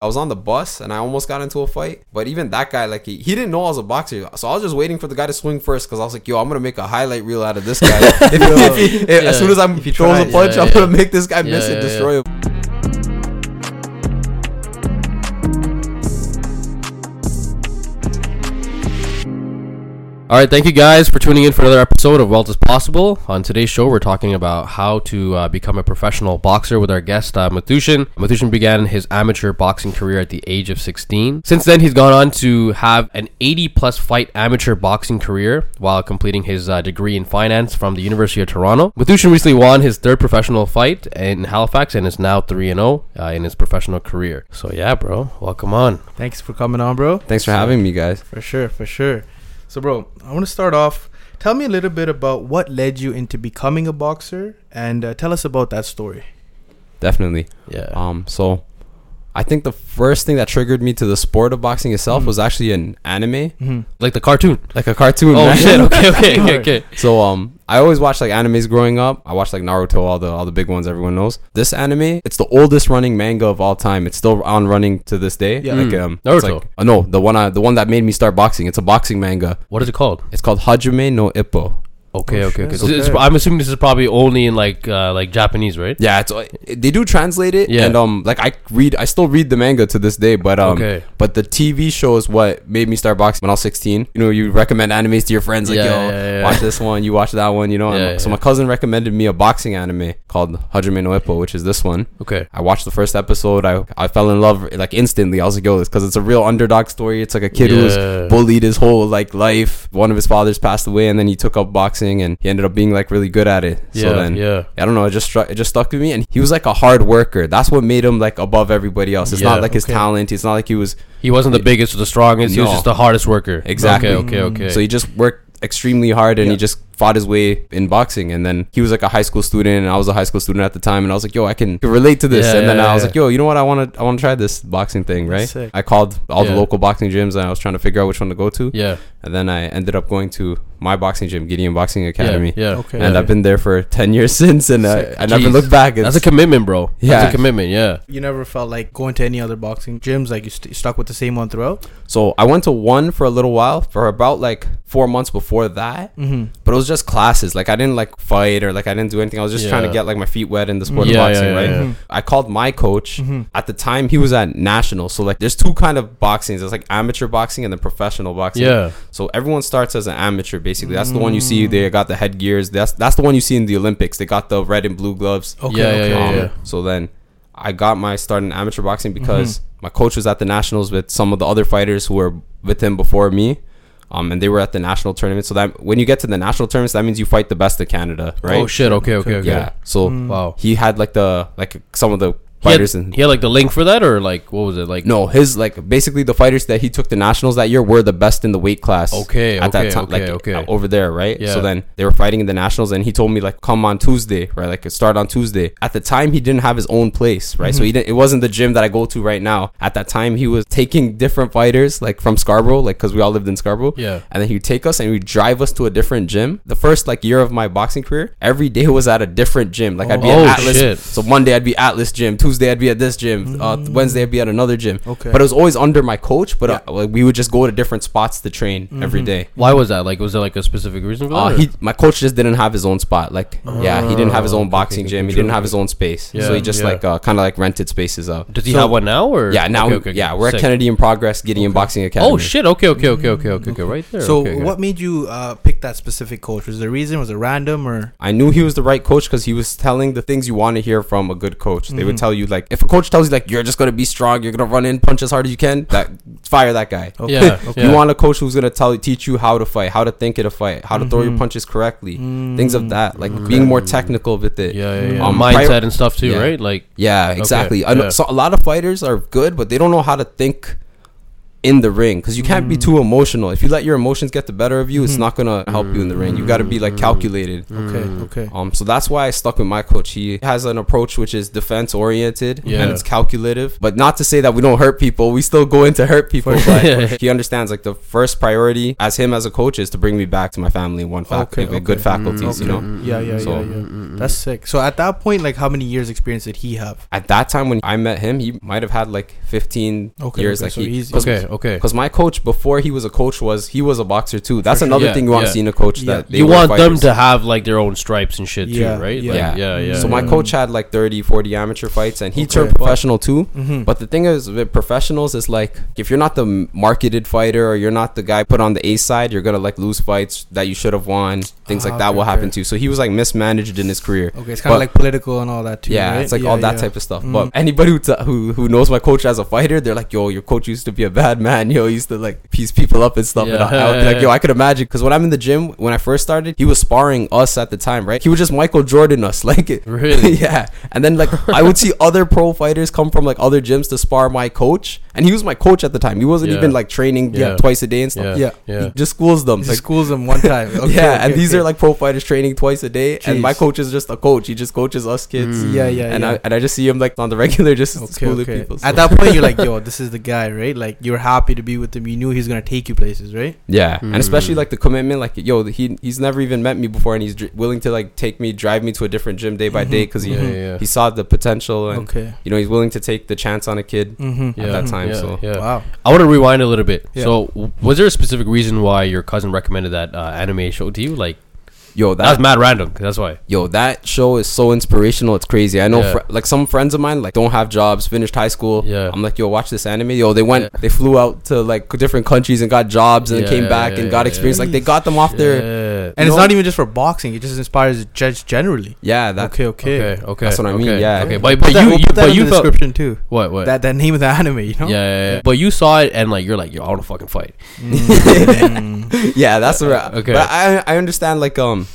I was on the bus and I almost got into a fight. But even that guy, like he, he didn't know I was a boxer, so I was just waiting for the guy to swing first because I was like, "Yo, I'm gonna make a highlight reel out of this guy. if, if if- Yeah. As soon as I'm If he throws a punch, yeah, I'm yeah. gonna make this guy miss and destroy him." All right, thank you guys for tuning in for another episode of Wealth is Possible. On today's show, we're talking about how to uh, become a professional boxer with our guest, uh, Mathusan. Mathusan began his amateur boxing career at the age of 16. Since then, he's gone on to have an 80 plus fight amateur boxing career while completing his uh, degree in finance from the University of Toronto. Mathusan recently won his third professional fight in Halifax and is now 3 0 uh, in his professional career. So, yeah, bro, welcome on. Thanks for coming on, bro. Thanks for having me, guys. For sure, for sure. So, bro, I want to start off. Tell me a little bit about what led you into becoming a boxer, and uh, tell us about that story. Definitely. Yeah. Um, so I think the first thing that triggered me to the sport of boxing itself Mhm. was actually an anime, Mm-hmm. like the cartoon. like a cartoon. Oh, man. shit. Okay, okay, okay, okay. So um, I always watched like animes growing up. I watched like Naruto, all the all the big ones everyone knows. This anime, it's the oldest running manga of all time. It's still on running to this day. Yeah. Like Mm. um, it's Naruto. like uh, no, the one I, the one that made me start boxing. It's a boxing manga. What is it called? It's called Hajime no Ippo. Okay, Oh, okay, okay. So it's- I'm assuming this is probably only in like uh, like Japanese, right? Yeah, it's uh, they do translate it, Yeah. and um, like I read, I still read the manga to this day, but um, Okay. but the TV show is what made me start boxing when I was 16. You know, you recommend animes to your friends, like Yeah, yo, yeah, yeah. watch this one, you watch that one, you know. and so my cousin recommended me a boxing anime called Hajime no Ippo, which is this one. Okay. I watched the first episode. I I fell in love like instantly. I was like, yo, this because it's a real underdog story. It's like a kid who was bullied his whole like life. One of his fathers passed away, and then he took up boxing, and he ended up being like really good at it. Yeah, so then yeah. I don't know. It just struck. It just stuck with me, and he was like a hard worker. That's what made him like above everybody else. It's Yeah, not like his okay. talent. It's not like he was He wasn't the biggest or the strongest. He was just the hardest worker. Exactly. Okay, okay, okay. So he just worked extremely hard, and Yeah. he just fought his way in boxing. And then he was like a high school student, and I was a high school student at the time. And I was like, yo, I can, can relate to this. Yeah, and then yeah, I was yeah. like, yo, you know what? I want to I want to try this boxing thing, right? Sick. I called all Yeah. the local boxing gyms, and I was trying to figure out which one to go to. yeah, And then I ended up going to my boxing gym, Gideon Boxing Academy. yeah. Okay. And yeah. I've been there for 10 years since, and I, Sick. I never Jeez. looked back. That's a commitment, bro. Yeah. That's a commitment. Yeah. You never felt like going to any other boxing gyms, like you st- stuck with the same one throughout. So I went to one for a little while, for about like four months before that. Mm-hmm. But it was just classes. Like I didn't like fight or like I didn't do anything. I was just trying to get like my feet wet in the sport Yeah, of boxing, yeah, right? yeah, yeah. I called my coach. Mhm. At the time, he was at national. So like, there's two kind of boxings. There's like amateur boxing and then professional boxing. Yeah. So everyone starts as an amateur, basically. That's the one you see. They got the headgears. That's that's the one you see in the Olympics. They got the red and blue gloves. Okay. Yeah, yeah, okay. yeah, Um, yeah. So then I got my start in amateur boxing because Mm-hmm. my coach was at the nationals with some of the other fighters who were with him before me. Um, and they were at the national tournament. So that when you get to the national tournaments, that means you fight the best of Canada, right? Oh shit. Okay, okay, okay. Yeah. So Wow. he had like the like some of the He had, and he had like the link for that, or like what was it like? no, his like basically the fighters that he took to nationals that year were the best in the weight class. Okay, at okay, that time, okay, like okay. over there, right? Yeah. So then they were fighting in the nationals, and he told me like, come on Tuesday, right? Like start on Tuesday. At the time, he didn't have his own place, right? Mm-hmm. So he didn't. It wasn't the gym that I go to right now. At that time, he was taking different fighters like from Scarborough, like because we all lived in Scarborough. Yeah. And then he'd take us and he'd drive us to a different gym. The first like year of my boxing career, every day was at a different gym. Like I'd be Oh, at Atlas. shit. So Monday I'd be Atlas gym. Tuesday I'd be at this gym. Uh, Wednesday I'd be at another gym. Okay. But it was always under my coach. But Yeah. uh, like we would just go to different spots to train every day. Why was that? Like, was there like a specific reason for that? Uh, he my coach just didn't have his own spot. Like yeah, he didn't have his Oh, own boxing okay, gym. He didn't have his own space. Yeah, so he just yeah. like uh, kind of like rented spaces out. Does he So- have one now, or Yeah, now Okay, we- okay, okay. yeah, we're Sick. at Kennedy in Progress, Gideon Boxing Academy. Oh shit! Okay, okay, okay, okay, okay, okay. Right there. So, okay, okay. what made you uh, pick that specific coach? Was there a reason? Was it random or? I knew he was the right coach because he was telling the things you want to hear from a good coach. They would Mm-hmm. tell you like, if a coach tells you like you're just gonna be strong, you're gonna run in, punch as hard as you can, that fire that guy. Okay. Yeah, okay. You want a coach who's gonna tell teach you how to fight, how to think in a fight, how to throw Mm-hmm. your punches correctly, things of that, like Mm. being more technical with it. Yeah, yeah, yeah. Um, mindset prior- and stuff too, Yeah. right? Like, Yeah, exactly. I know, yeah. so a lot of fighters are good, but they don't know how to think in the ring because you can't be Mm. too emotional. If you let your emotions get the better of you, it's Mhm. not gonna help you in the ring. You got to be like calculated. Okay, Mm. okay. Um, so that's why I stuck with my coach. He has an approach which is defense oriented Yeah. and it's calculative. But not to say that we don't hurt people. We still go in to hurt people. For But he understands like the first priority as him as a coach is to bring me back to my family one faculty Okay, with good okay. faculties. You Okay. know. Yeah, yeah, So- yeah, yeah. That's sick. So at that point, like, how many years experience did he have? At that time when I met him, he might have had like 15 Okay, years. okay, like so he, he's- Okay, okay. Because my coach before he was a coach was he was a boxer too. That's For sure. another Yeah, thing you want yeah. to see in a coach Yeah. that they You were want them to have like their own stripes and shit Yeah, too, right? yeah. Like, Yeah. yeah, yeah. So my coach had like 30, 40 amateur fights, and he Okay. turned professional too. Mm-hmm. But the thing is, with professionals, is like if you're not the marketed fighter or you're not the guy put on the A side, you're gonna like lose fights that you should have won. Things Ah, like that okay, will happen okay. to you. So he was like mismanaged in his career. okay, it's kind of like political and all that too. yeah, right? it's like Yeah, all that yeah. type of stuff. Mm. But anybody who, t- who who knows my coach as a fighter, they're like, "Yo, your coach used to be a bad man. Yo, he used to like piece people up and stuff." And I, I would be like, "Yo, I could imagine." Because when I'm in the gym, when I first started, he was sparring us at the time, right? He was just Michael Jordan us, like it. Really? yeah. And then like I would see other pro fighters come from like other gyms to spar my coach, and he was my coach at the time. He wasn't Yeah. even like training Yeah. twice a day and stuff. yeah, Yeah. yeah. He just schools them. He Like, schools them one time. Okay, yeah, okay, and these are like pro fighters training twice a day, and my coach is just a coach. He just coaches us kids. Mm. yeah, yeah, And yeah. I and I just see him like on the regular, just Okay, schooling okay. people. so- At that point, you're like, yo, this is the guy, right? Like, you're happy to be with him. You knew he's gonna take you places, right? Yeah, Mm. and especially like the commitment, like yo, he he's never even met me before, and he's dr- willing to like take me, drive me to a different gym day by Mhm. day because he Yeah, yeah, yeah. he saw the potential, and Okay. you know he's willing to take the chance on a kid Mm-hmm. at that time. yeah, so yeah. Wow. I want to rewind a little bit. Yeah. So, was there a specific reason why your cousin recommended that uh, anime show to you? Like, yo, that was that mad random. That's why. yo, that show is so inspirational. It's crazy. I know, Yeah. fr- like some friends of mine, like don't have jobs, finished high school. Yeah. I'm like, yo, watch this anime. Yo, they went, Yeah. they flew out to like different countries and got jobs, and Yeah, came back yeah, and got yeah, experience. yeah. Like they got them off their, And You it's know- not even just for boxing. It just inspires just generally. yeah, that okay, okay. Okay, okay. That's what I mean, okay, yeah. Okay, We'll but, but that- you, we'll you put that but you the felt description too. what what That that name of the anime, you know. yeah, yeah, yeah. But you saw it and like you're like yo, I want to fucking fight. Mm. yeah, that's right. Okay. But I I understand like um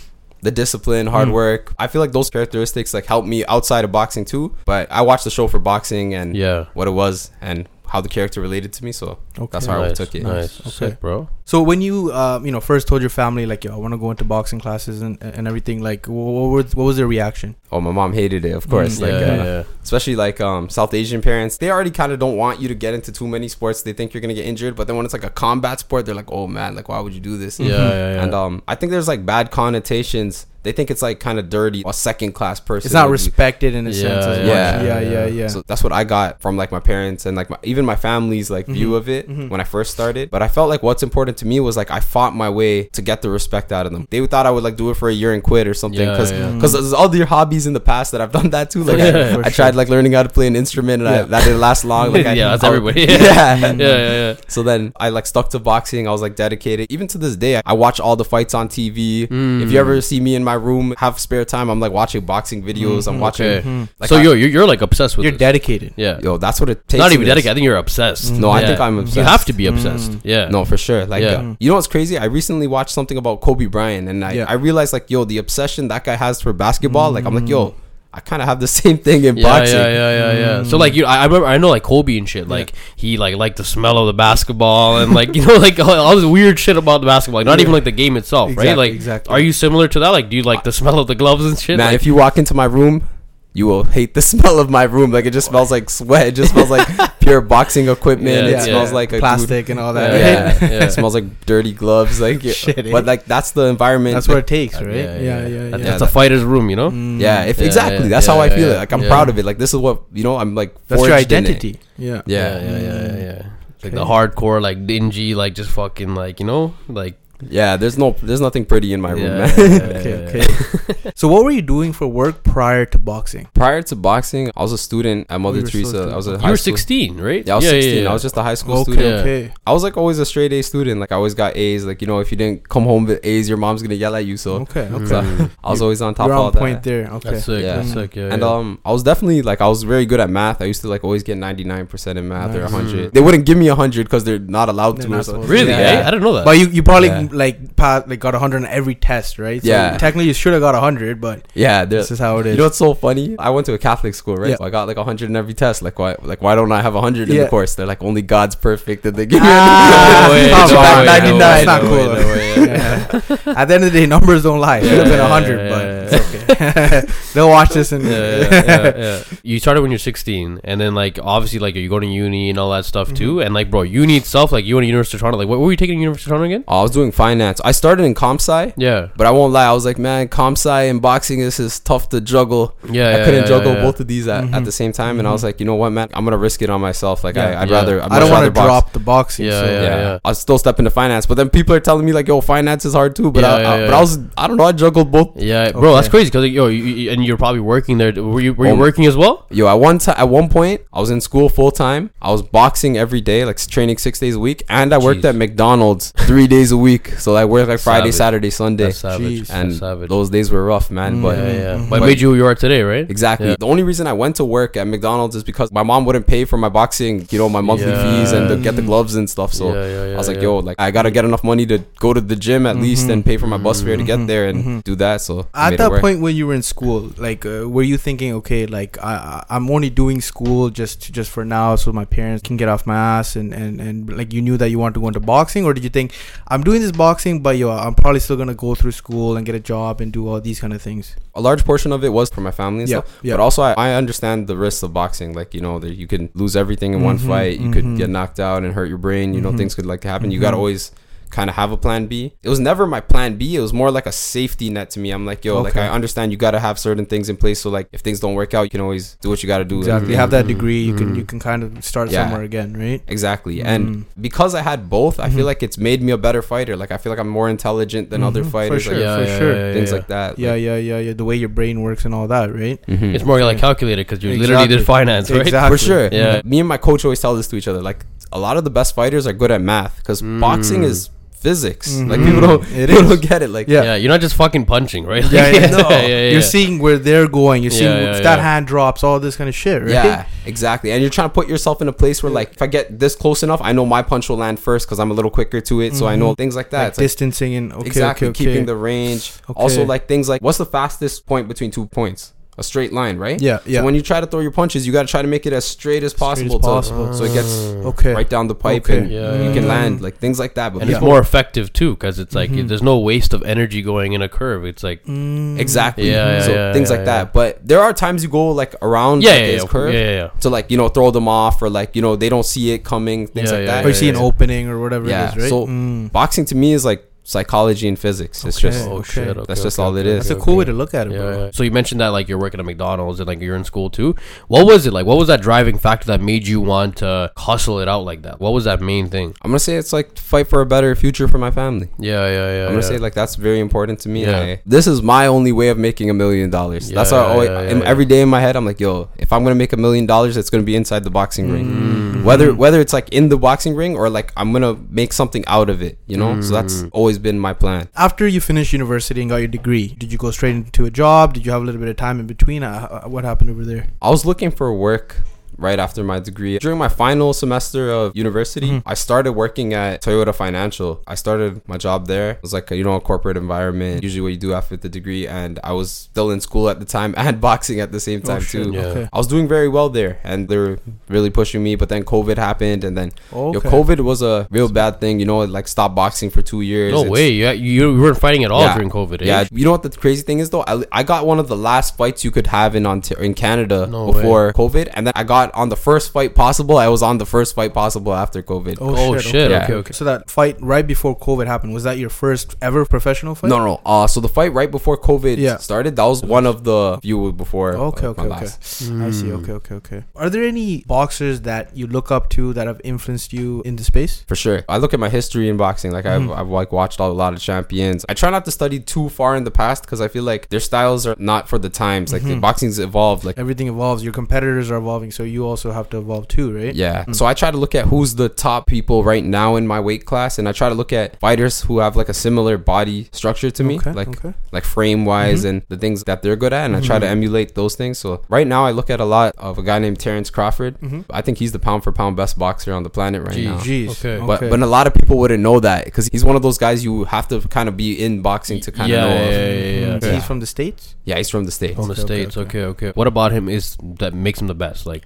the discipline, hard Mm. work. I feel like those characteristics like help me outside of boxing too. But I watched the show for boxing and Yeah. what it was and how the character related to me. So Okay. that's how I took it. Nice, Okay. Sick, bro. So when you uh, you know first told your family like yo I want to go into boxing classes and, and everything like what, what, was, what was their reaction? Oh, my mom hated it, of course. Mm. Like yeah, uh, yeah. especially like um South Asian parents, they already kind of don't want you to get into too many sports. They think you're gonna get injured, but then when it's like a combat sport, they're like, oh man, like why would you do this? Yeah, yeah, yeah. And um, I think there's like bad connotations. They think it's like kind of dirty. A second class person. It's not respected in a Yeah, sense. As yeah, much. yeah, yeah, yeah, yeah. So that's what I got from like my parents and like my, even my family's like view Mhm, of it mhm. when I first started. But I felt like what's important to me was like I fought my way to get the respect out of them. They thought I would like do it for a year and quit or something Yeah, because yeah. because there's other hobbies in the past that I've done that too. Like Yeah, I, for I sure. tried like learning how to play an instrument and I, that didn't last long. Like I, Yeah, that's I- everybody. Yeah. yeah, yeah, yeah. So then I like stuck to boxing. I was like dedicated. Even to this day, I watch all the fights on TV. Mm. If you ever see me in my room, have spare time, I'm like watching boxing videos. I'm Mhm. watching. Okay. Mhm. Like so I- you're, you're you're like obsessed with You're this. dedicated. Yeah. Yo, that's what it takes. Not even dedicated. I think you're obsessed. Mm. No, I Yeah. think I'm obsessed. You obsessed. have to be obsessed. Mm. Yeah. No, for sure. Like, Yeah. uh, you know what's crazy? I recently watched something about Kobe Bryant, and I, Yeah. I realized like, yo, the obsession that guy has for basketball. Like, I'm like, Mm. yo, I kind of have the same thing in Yeah, boxing. yeah, yeah, yeah, yeah. So Mm. like you, I I remember, I know like Kobe and shit. Like he like liked the smell of the basketball and like you know like all, all this weird shit about the basketball. Like, not Yeah. even like the game itself, right? Like, exactly. are you similar to that? Like, do you like the smell of the gloves and shit? Man, Like, if you walk into my room, you will hate the smell of my room. Like, it just smells like sweat. It just smells like pure boxing equipment. Yeah, it smells yeah. like a dude- plastic and all that. Yeah, right? yeah, yeah. it smells like dirty gloves. Like, Shit, eh? but like that's the environment. That's like, what it takes, right? yeah, yeah, yeah, That- yeah. That's a fighter's room, you know. Mm. Yeah, if Yeah, exactly. yeah, that's how yeah, I feel yeah, it. Like I'm yeah. proud of it. Like this is what you know. I'm like That's your forged in it. identity. Yeah. Yeah. yeah, yeah, yeah, yeah. Like the hardcore, like dingy, like just fucking, like you know, like Yeah, there's no, there's nothing pretty in my room, yeah, man. yeah, yeah, Okay, yeah, okay. so what were you doing for work prior to boxing? Prior to boxing, I was a student at Mother you were still Teresa. I was a high You were school- 16, right? Yeah, I was 16. I was just a high school Okay, student. Okay. I was like always a straight A student. Like I always got A's. Like you know, if you didn't come home with A's, your mom's gonna yell at you. So Okay, okay. So, Mm. I was always on top You're of all on point that. there. Okay. That's sick. Yeah. That's sick. Yeah. And yeah. um, I was definitely like I was very good at math. I used to like always get 99% in math or Nice. 100. Mm. They wouldn't give me 100 because they're not allowed They're to. Not something. supposed to. really, Yeah. eh? I didn't know that. But you, you probably Yeah. didn't like pass, like got hundred on every test, right? So Yeah. technically you should have got hundred, but Yeah, this is how it is. You know what's so funny? I went to a Catholic school, right? Yeah. So I got like hundred in every test. Like why? Like why don't I have hundred in the course? They're like only God's perfect, and they give you. Ah, No way, come no 99, no not cool. way, no way, yeah. Yeah. At the end of the day, numbers don't lie. It should have been Yeah, hundred, but it's okay. They'll watch this and yeah, yeah, yeah, yeah. You started when you're 16, and then like obviously like are you go to uni and all that stuff Mm-hmm. too. And like, bro, uni itself, like you went to University of Toronto. Like, what were you taking at University of Toronto again? Oh, I was doing finance. I started in comp sci, Yeah, but I won't lie. I was like, man, comp sci and boxing this is tough to juggle. yeah. I yeah, couldn't yeah, juggle yeah. both of these at, at Mhm. the same time, and I was like, you know what, man, I'm gonna risk it on myself. Like Yeah. I, I'd Yeah. rather. I'd I don't want to drop the boxing. Yeah, so. yeah, Yeah, yeah. I'll still step into finance, but then people are telling me like, "Yo, finance is hard too." But Yeah, I, yeah, I- yeah, but yeah. I was, I don't know, I juggled both. Yeah, bro, that's crazy because yo, you, you- and you're probably working there. Were you were you Oh, working as well? Yo, at one time, at one point, I was in school full time. I was boxing every day, like training six days a week, and I worked at McDonald's three days a week. So I worked like Friday, Savage. Saturday, Sunday, That's savage. Jeez. and That's savage. those days were rough, man. Mm. But yeah, yeah. But But- made you who you are today, right? Exactly. Yeah. The only reason I went to work at McDonald's is because my mom wouldn't pay for my boxing, you know, my monthly Yeah. fees and to get the gloves and stuff. So yeah, yeah, yeah, I was like, yeah. yo, like I gotta get enough money to go to the gym at least Mhm. and pay for my bus fare to get there and Mhm. do that. So I At made it that work. point when you were in school, like, uh, were you thinking, okay, like, I, I- I'm only doing school just just for now, so my parents can get off my ass, and, and, and like, you knew that you wanted to go into boxing, or did you think, I'm doing this boxing, but yo, I'm probably still gonna go through school and get a job and do all these kind of things? a large portion of it was for my family and Yeah, stuff. yeah. But also, I, I understand the risks of boxing. Like, you know, that you can lose everything in one Mhm, fight. You mhm. could get knocked out and hurt your brain. You know, Mhm. things could like happen. You gotta Mhm. always kind of have a plan B. It was never my plan B. It was more like a safety net to me. I'm like, yo, like I understand you gotta have certain things in place. So like, if things don't work out, you can always do what you gotta do. Exactly. You Mhm. have that degree, you can Mhm. you can kind of start Yeah. somewhere again, right? Exactly. Mm. And because I had both, I feel like it's made me a better fighter. Like I feel like I'm more intelligent than other Mhm, for fighters. sure, like, yeah, for yeah, sure. yeah, yeah, things yeah. like that. Yeah, like, yeah, yeah, yeah. The way your brain works and all that, right? mhm. It's more like calculated because you literally Exactly. did finance, right? Exactly. for sure. Yeah. Me and my coach always tell this to each other. Like a lot of the best fighters are good at math because Mm. boxing is physics. Like Mhm. people don't, It people is. don't get it. Like Yeah. Yeah. you're not just fucking punching, right? Yeah, yeah, No. yeah, yeah, You're seeing where they're going. You're seeing Yeah, yeah, if that yeah. hand drops, all this kind of shit, right? Yeah, exactly. And you're trying to put yourself in a place where, like, if I get this close enough, I know my punch will land first because I'm a little quicker to it. So I know Mhm. things like that. Like It's like- distancing and okay, exactly okay, okay. keeping the range. Also, like things like what's the fastest point between two points? A straight line, right? yeah, yeah. So when you try to throw your punches, you got to try to make it as straight as Straight as possible, possible. To, so it gets okay, right down the pipe Okay. and Yeah, you yeah, can yeah. land like things like that. But and it's more effective too because it's like Mhm. there's no waste of energy going in a curve. It's like Mm. exactly. Yeah, yeah, so yeah, things yeah, like yeah. that. But there are times you go like around yeah, like, yeah, yeah, curve yeah, yeah, yeah. to like you know throw them off or like you know they don't see it coming things Yeah, like yeah, that. Or you see an yeah. opening or whatever Yeah, it is, right? so- Mm. Boxing to me is like psychology and physics. It's Okay. just Oh okay. shit! Okay, That's just okay, all it okay, is. That's okay, a cool okay. way to look at it, Yeah, bro. yeah. So you mentioned that like you're working at McDonald's and like you're in school too. What was it like? What was that driving factor that made you want to hustle it out like that? What was that main thing? I'm gonna say it's like fight for a better future for my family. Yeah, yeah, yeah. I'm gonna yeah. say like that's very important to me. Yeah. I, this is my only way of making a million dollars. Yeah, That's why I yeah, always, yeah, in- yeah, every day in my head I'm like, yo, if I'm gonna make a million dollars, it's gonna be inside the boxing ring. Mm. Mm. Whether whether it's like in the boxing ring or like I'm gonna make something out of it, you know. So that's Mm. always been my plan. After you finished university and got your degree, did you go straight into a job? Did you have a little bit of time in between? Uh, uh, what happened over there? I was looking for work right after my degree. During my final semester of university, Mhm. I started working at Toyota Financial. I started my job there. It was like a, you know a corporate environment, usually what you do after the degree, and I was still in school at the time and boxing at the same Oh, time shit. too. Yeah. Okay. I was doing very well there, and they were really pushing me. But then COVID happened, and then Okay. yo, COVID was a real bad thing. You know, it like stopped boxing for two years. No It's- way. You, you weren't fighting at all Yeah. during COVID. eh? Yeah, you know what the crazy thing is though? I, I got one of the last fights you could have in Ontario, in Canada No before COVID, and then I got on the first fight possible. I was on the first fight possible after COVID. Oh, Oh, shit. shit. Yeah. Okay, okay. So that fight right before COVID happened was that your first ever professional fight? No, no. Uh, so the fight right before COVID Yeah. started, that was one of the few before. Okay, uh, okay, okay. last. I see. Mm. Okay, okay, okay. Are there any boxers that you look up to that have influenced you in the space? For sure. I look at my history in boxing. Like. I've, I've like watched a lot of champions. I try not to study too far in the past because I feel like their styles are not for the times. Like the Mhm. boxing's evolved. Like Everything evolves. Your competitors are evolving, so you you also have to evolve too, right? Yeah. Mm. So I try to look at who's the top people right now in my weight class, and I try to look at fighters who have like a similar body structure to me, Okay, like okay. like frame wise Mhm. and the things that they're good at, and I try to Mhm. emulate those things. So right now I look at a lot of a guy named Terrence Crawford. Mhm. I think he's the pound for pound best boxer on the planet right Jeez. now. Jeez. Okay. But but a lot of people wouldn't know that because he's one of those guys you have to kind of be in boxing to kind of know. yeah, of. yeah, yeah, yeah. Okay. He's from the states. Yeah, he's from the states. From the Okay, okay, states. okay. Okay, okay. What about him is that makes him the best? Like,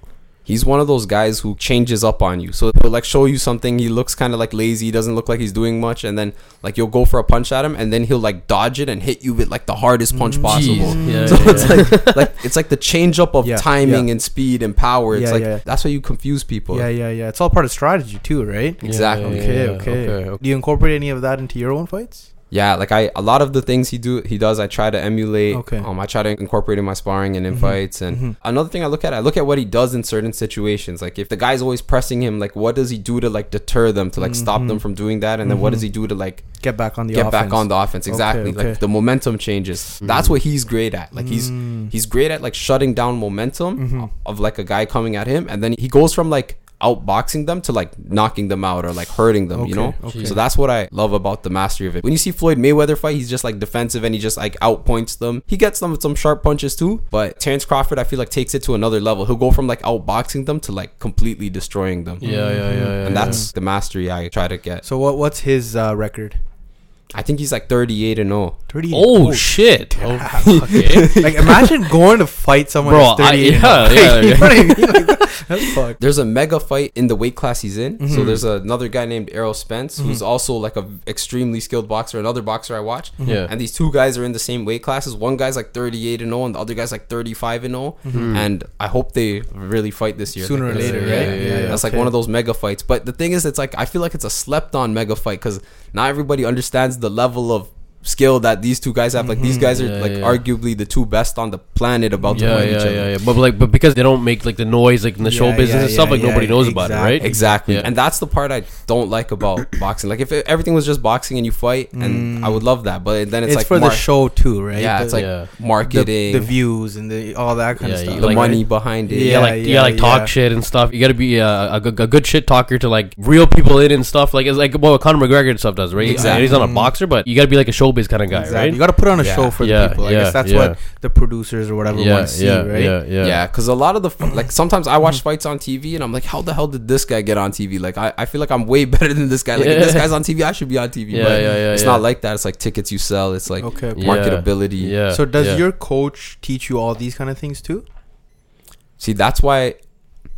He's one of those guys who changes up on you. So he'll like show you something. He looks kind of like lazy. He doesn't look like he's doing much. And then like you'll go for a punch at him, and then he'll like dodge it and hit you with like the hardest punch Mm. possible. Yeah, so yeah, it's yeah. like like it's like the change up of timing and speed and power. It's like that's why you confuse people. Yeah, yeah, yeah. It's all part of strategy too, right? Exactly. Yeah, Okay, yeah, okay. okay, okay. Do you incorporate any of that into your own fights? Yeah, like I a lot of the things he do he does I try to emulate. Okay. Um I try to incorporate in my sparring and in Mhm. fights and Mhm. another thing I look at I look at what he does in certain situations. Like if the guy's always pressing him, like what does he do to like deter them to like stop them Mhm. from doing that and then what does Mhm. he do to like Get back on the get offense. back on the offense exactly okay. like the momentum changes that's what he's great at like he's Mm. he's great at like shutting down momentum of like a guy coming at him and then he goes from like outboxing them to like knocking them out or like hurting them you know okay. so that's what i love about the mastery of it when you see floyd mayweather fight he's just like defensive and he just like outpoints them he gets them with some sharp punches too but terrence crawford i feel like takes it to another level he'll go from like outboxing them to like completely destroying them Yeah, yeah, yeah, yeah. and that's the mastery i try to get So what? What's his uh, record? I think he's like 38 and 0 Thirty. Oh shit! Oh, okay. like imagine going to fight someone Bro, who's I- 38. yeah, oh. yeah, you yeah. know I mean? Like, that's fucked. there's a mega fight in the weight class he's in. So Mhm. there's another guy named Errol Spence mm-hmm. who's also like a extremely skilled boxer. Another boxer I watch. Mm-hmm. Yeah. And these two guys are in the same weight classes. One guy's like 38 and 0, and the other guy's like 35 and 0. And I hope they really fight this year. Sooner or this- later, yeah, right? yeah, yeah, That's like one of those mega fights. But the thing is, it's like I feel like it's a slept on mega fight because not everybody understands the level of skill that these two guys have. Like these mm-hmm. guys are Yeah, like yeah. arguably the two best on the planet about to Yeah, fight yeah, each yeah, other. yeah. But like, but because they don't make like the noise like in the show business yeah, and stuff, yeah, like yeah, nobody knows about it, right? Exactly. Yeah. And that's the part I don't like about boxing. Like if it, everything was just boxing and you fight, and I would mm. love that. But then it's, It's, like for mar- the show too, right? Yeah, The- it's like Yeah. marketing, the, the views and the all that kind Yeah, of stuff. the like- money behind it. Yeah, like yeah, like talk shit and stuff. You gotta be uh, a, good- a good shit talker to like real people in and stuff. Like it's like what Conor McGregor and stuff does, right? Exactly. He's not a mm-hmm. boxer, but you gotta be like a showbiz kind of guy, Exactly. right? You got to put on a Yeah. show for Yeah, the people. I yeah, guess that's yeah. what the producers or whatever yeah, want to see, yeah, right? yeah, yeah, Yeah, because a lot of the f- like sometimes I watch fights on TV and I'm like, how the hell did this guy get on TV? Like I, I feel like I'm way better than this guy. Like if this guy's on TV, I should be on TV. Yeah, but yeah, yeah, It's yeah. not like that. It's like tickets you sell. It's like Okay. okay. Yeah. marketability. Yeah. So does yeah. your coach teach you all these kind of things too? See, that's why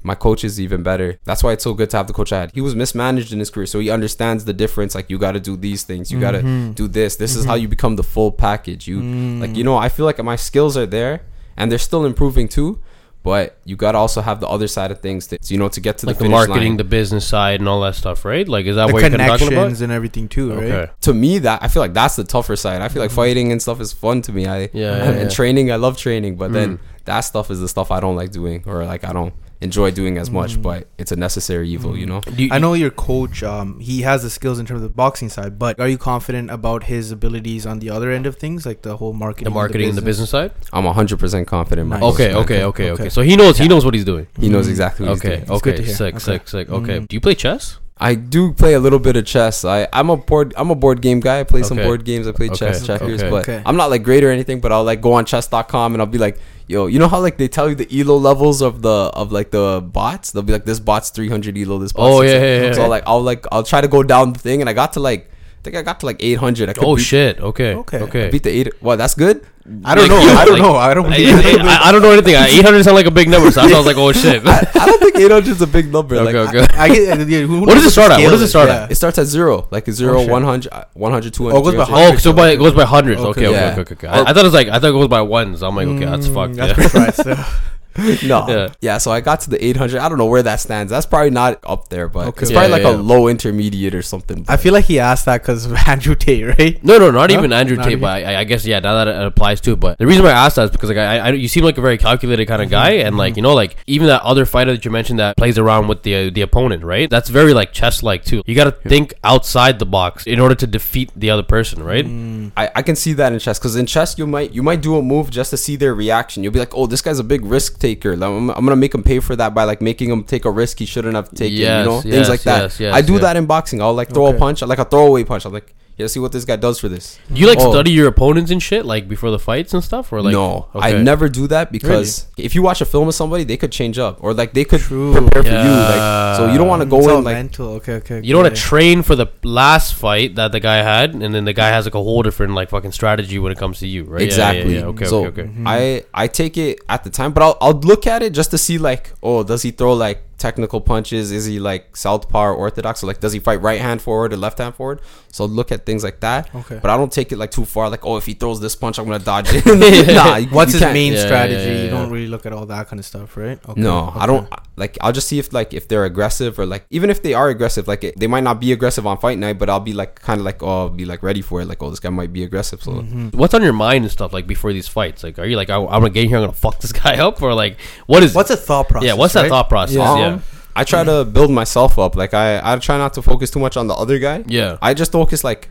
my coach is even better. That's why it's so good to have the coach I had. He was mismanaged in his career, so he understands the difference. Like you got to do these things, you got to Mhm. do this. This is how you become the full package. You like you know, I feel like my skills are there, and they're still improving too. But you got to also have the other side of things, to, you know, to get to like the the marketing, line. the business side, and all that stuff, right? Like, is that The what you're kinda talking about? connections and everything too, right? Okay. to me, that I feel like that's the tougher side. I feel like fighting and stuff is fun to me. I Yeah, yeah, and yeah. training, I love training, but Mm. then that stuff is the stuff I don't like doing, or like I don't enjoy doing as much. Mm. But it's a necessary evil, you know. You- I know your coach. Um, he has the skills in terms of the boxing side, but are you confident about his abilities on the other end of things, like the whole marketing, the marketing and the business side. I'm 100 percent confident. Nice. Okay, okay, okay, okay. Okay. So he knows he knows what he's doing. He knows Mm. exactly what Okay, he's doing. Okay, sick, Okay. sick, sick. Okay. Mm. Do you play chess? I do play a little bit of chess. I I'm a board I'm a board game guy. I play some board games. I play Okay. chess, checkers, Okay. but Okay. I'm not like great or anything. But I'll like go on chess.com and I'll be like, yo, you know how like they tell you the elo levels of the of like the bots? They'll be like, this bot's 300 elo. This bot's Oh, yeah, yeah, yeah. So like I'll like I'll try to go down the thing, and I got to like I think I got to like 800. I could Oh beat, shit. Okay. Okay. Okay. I beat the eight. Well, that's good. I don't Like, know. yeah, I don't like- know. I don't. I, I, I don't know anything. Eight hundred sound like a big number, so I was like, "Oh shit!" I, I don't think 800 is a big number. okay, like okay. I get. Yeah, who What does it start at? What does it start Yeah. at? It starts at zero, like a zero, Oh, 100, 100, 200. Oh, it goes by 300. Oh, so by it goes by hundreds. Okay. Okay, okay, Yeah. okay, okay. okay. I, I thought it was like I thought it goes by ones. I'm like, okay, that's Mm, fucked. That's yeah. pretty fast. No. Yeah. Yeah. So I got to the 800. I don't know where that stands. That's probably not up there, but Okay. it's probably yeah, like yeah. a low intermediate or something. I feel like he asked that because of Andrew Tate, right? No, no, not Huh? even Andrew Not Tate, even- but I, I guess yeah, now that it applies too. But the reason why I asked that is because like I, I you seem like a very calculated kind of Mm-hmm. guy, and like you know, like even that other fighter that you mentioned that plays around with the uh, the opponent, right? That's very like chess like too. You got to think outside the box in order to defeat the other person, right? Mm. I, I can see that in chess because in chess you might you might do a move just to see their reaction. You'll be like, oh, this guy's a big risk taker. Like, I'm, I'm gonna make him pay for that by like making him take a risk he shouldn't have taken. Yes, you know, yes, things like that. yes, yes, I do that in boxing. I'll like throw Okay. a punch, like a throwaway punch. I'm like, yeah, see what this guy does for this. Do you like Oh. study your opponents and shit like before the fights and stuff, or like no, I never do that because if you watch a film of somebody, they could change up or like they could True. prepare for you. Like, so you don't want to go all in like mental. Okay, okay. You don't want to train for the last fight that the guy had, and then the guy has like a whole different like fucking strategy when it comes to you, right? Yeah, yeah, Exactly. Yeah, Okay. so okay. Okay. Mm-hmm. I I take it at the time, but I'll I'll look at it just to see like, oh, does he throw like technical punches? Is he like southpaw or orthodox? Or like, does he fight right hand forward or left hand forward? So look at things like that. Okay. But I don't take it like too far. Like, oh, if he throws this punch, I'm gonna dodge it. nah. you- What's you his can't. main Yeah, yeah, strategy? yeah, You don't really look at all that kind of stuff, right? Okay, No, I don't like. I'll just see if like if they're aggressive or like even if they are aggressive, like it, they might not be aggressive on fight night, but I'll be like kind of like oh, I'll be like ready for it. Like oh, this guy might be aggressive. So Mm-hmm. What's on your mind and stuff like before these fights? Like, are you like, I, I'm gonna get in here, I'm gonna fuck this guy up, or like, what is? What's the thought process? yeah, what's that thought process? Yeah. Yeah, Um, I try to build myself up. Like I, I try not to focus too much on the other guy. yeah, I just focus like,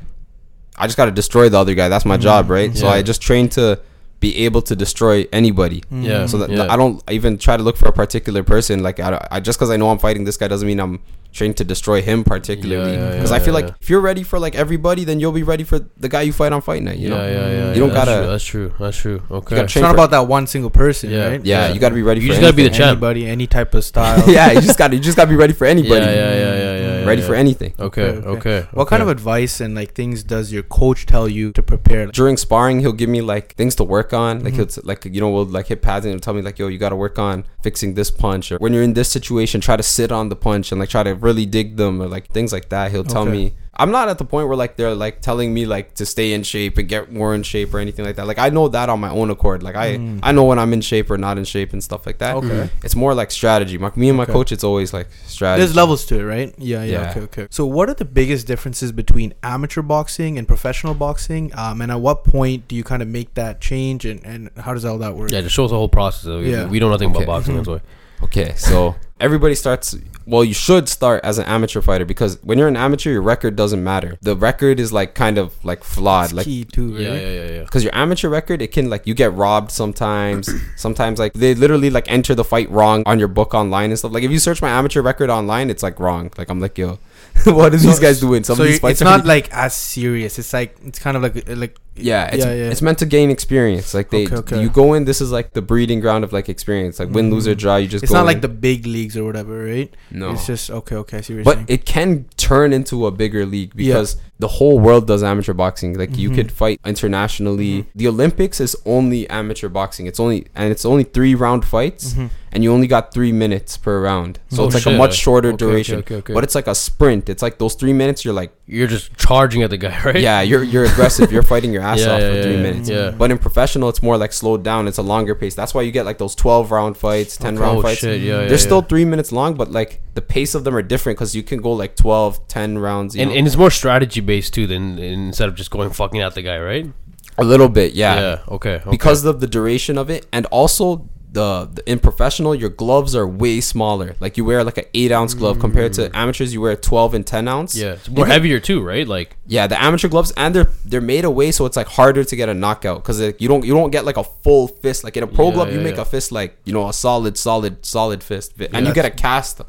I just got to destroy the other guy. That's my job, right? So Mm-hmm. I just train to be able to destroy anybody. Mm. yeah. So that yeah. I don't even try to look for a particular person. Like I, I just because I know I'm fighting this guy doesn't mean I'm trained to destroy him particularly. Yeah, yeah, Because yeah, I feel yeah, like yeah. if you're ready for like everybody, then you'll be ready for the guy you fight on fight night. You know? yeah, yeah, yeah. You don't yeah, gotta- That's true. That's true. That's true. Okay. gotta It's not about that one single person, Yeah. right? Yeah, Yeah. you got to be ready. You for just gotta be the anything. champ. Anybody, any type of style. yeah, you just got to you just got to be ready for anybody. Yeah, yeah, yeah, yeah, yeah, yeah, ready yeah. for anything. Okay. Okay. What kind of advice and like things does your coach tell you to prepare? during sparring he'll give me like things to work on like Mhm. he'll t- like you know we'll like hit pads and he'll tell me like yo you got to work on fixing this punch or when you're in this situation try to sit on the punch and like try to really dig them or like things like that he'll tell Okay. me i'm not at the point where like they're like telling me like to stay in shape and get more in shape or anything like that like i know that on my own accord like i Mm. i know when i'm in shape or not in shape and stuff like that Okay. it's more like strategy my, me and my Okay. coach it's always like strategy There's levels to it, right? Yeah, yeah, Yeah. Okay, okay. So, what are the biggest differences between amateur boxing and professional boxing? Um, and at what point do you kind of make that change, and, and how does all that work? Yeah, just shows the whole process. We, Yeah. we know nothing Okay. about boxing. That's why. Okay, so everybody starts. Well, you should start as an amateur fighter because when you're an amateur, your record doesn't matter. The record is like kind of like flawed, It's like key too, right? Yeah, yeah, yeah, yeah. because your amateur record, it can like you get robbed sometimes. sometimes like they literally like enter the fight wrong on your book online and stuff. Like if you search my amateur record online, it's like wrong. Like I'm like yo, what are these guys doing? Some so of these fights it's are not like as serious. It's like it's kind of like like yeah, it's, yeah, yeah. it's meant to gain experience. Like they, Okay, okay. you go in. This is like the breeding ground of like experience. Like win, lose or Mhm. draw. You just it's go not like the big leagues or whatever, right? no. It's just okay, okay. I see what you're but saying. it can turn into a bigger league Yeah. because the whole world does amateur boxing. Like you Mhm. could fight internationally. Mhm. The Olympics is only amateur boxing. It's only and it's only three round fights, Mhm. and you only got three minutes per round. So Oh, it's like shit. a much shorter Okay, duration. Okay, okay, okay. But it's like a sprint. It's like those three minutes. You're like, You're just charging at the guy, right? yeah, you're you're aggressive. You're fighting your ass Yeah, off yeah, for three minutes. Yeah. But in professional, it's more like slowed down. It's a longer pace. That's why you get like those twelve round fights, ten round Oh fights. shit! Yeah, yeah. They're still three minutes long, but like the pace of them are different because you can go like 12, 10 rounds. You and, know? and it's more strategy based too than instead of just going fucking at the guy, right? a little bit, yeah. Yeah. Okay. okay. Because of the duration of it, and also the, the in professional, your gloves are way smaller. Like you wear like an eight ounce glove compared to mm. amateurs, you wear twelve and ten ounce. yeah, it's more can- heavier too, right? Like Yeah, the amateur gloves, and they're they're made away so it's like harder to get a knockout because you don't you don't get like a full fist. Like in a pro Yeah, glove, you make yeah. a fist like you know a solid, solid, solid fist, and Yeah. you get a cast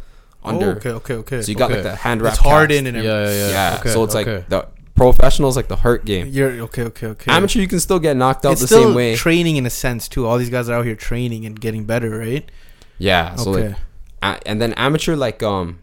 under. Oh, okay, okay, okay. So you got Okay. like the hand wrap. it's hard cast. in and yeah, everything. yeah, yeah. Yeah, Okay, so it's okay. like the professional is like the hurt game. You're okay, okay, okay. Amateur, you can still get knocked out it's the still same way. training in a sense too. All these guys are out here training and getting better, right? yeah, so okay. like, and then amateur, like um,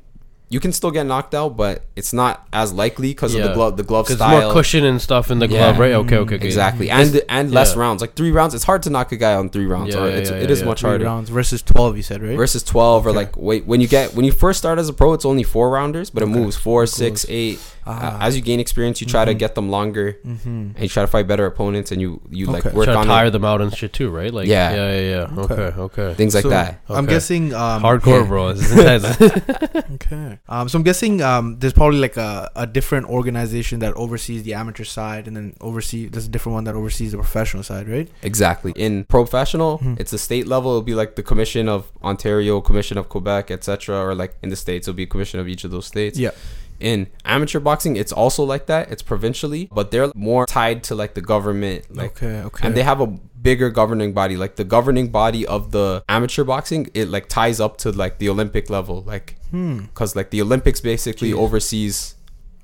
you can still get knocked out, but it's not as likely because of the glove, the glove Because style. more cushion and stuff in the Yeah. glove, right? Okay, okay, okay. Exactly, and and less yeah. rounds. Like three rounds, it's hard to knock a guy on three rounds. Yeah, or yeah, it's, yeah, it is yeah. much Three harder. rounds versus twelve. You said right? Versus twelve, or like wait when you get when you first start as a pro, it's only four rounders, but it Okay. moves four, It six, goes- eight. Ah. Uh, as you gain experience, you try to Mhm. get them longer, mm-hmm. and you try to fight better opponents, and you you like work Try to on tire it, them out and shit too, right? Like Yeah. yeah, yeah, yeah. Okay. Okay, okay. things like So, that. I'm guessing um, Hardcore, yeah. bro. This intense. Okay. Um, so I'm guessing um, there's probably like a, a different organization that oversees the amateur side, and then oversee there's a different one that oversees the professional side, right? Exactly. In professional, Mhm. it's the state level. It'll be like the Commission of Ontario, Commission of Quebec, etc. Or like in the states, it'll be a commission of each of those states. Yeah. In amateur boxing, it's also like that. It's provincially, but they're more tied to like the government. Like, okay, okay. and they have a bigger governing body. Like the governing body of the amateur boxing, it like ties up to like the Olympic level. Like, hmm. because like the Olympics basically Jeez. oversees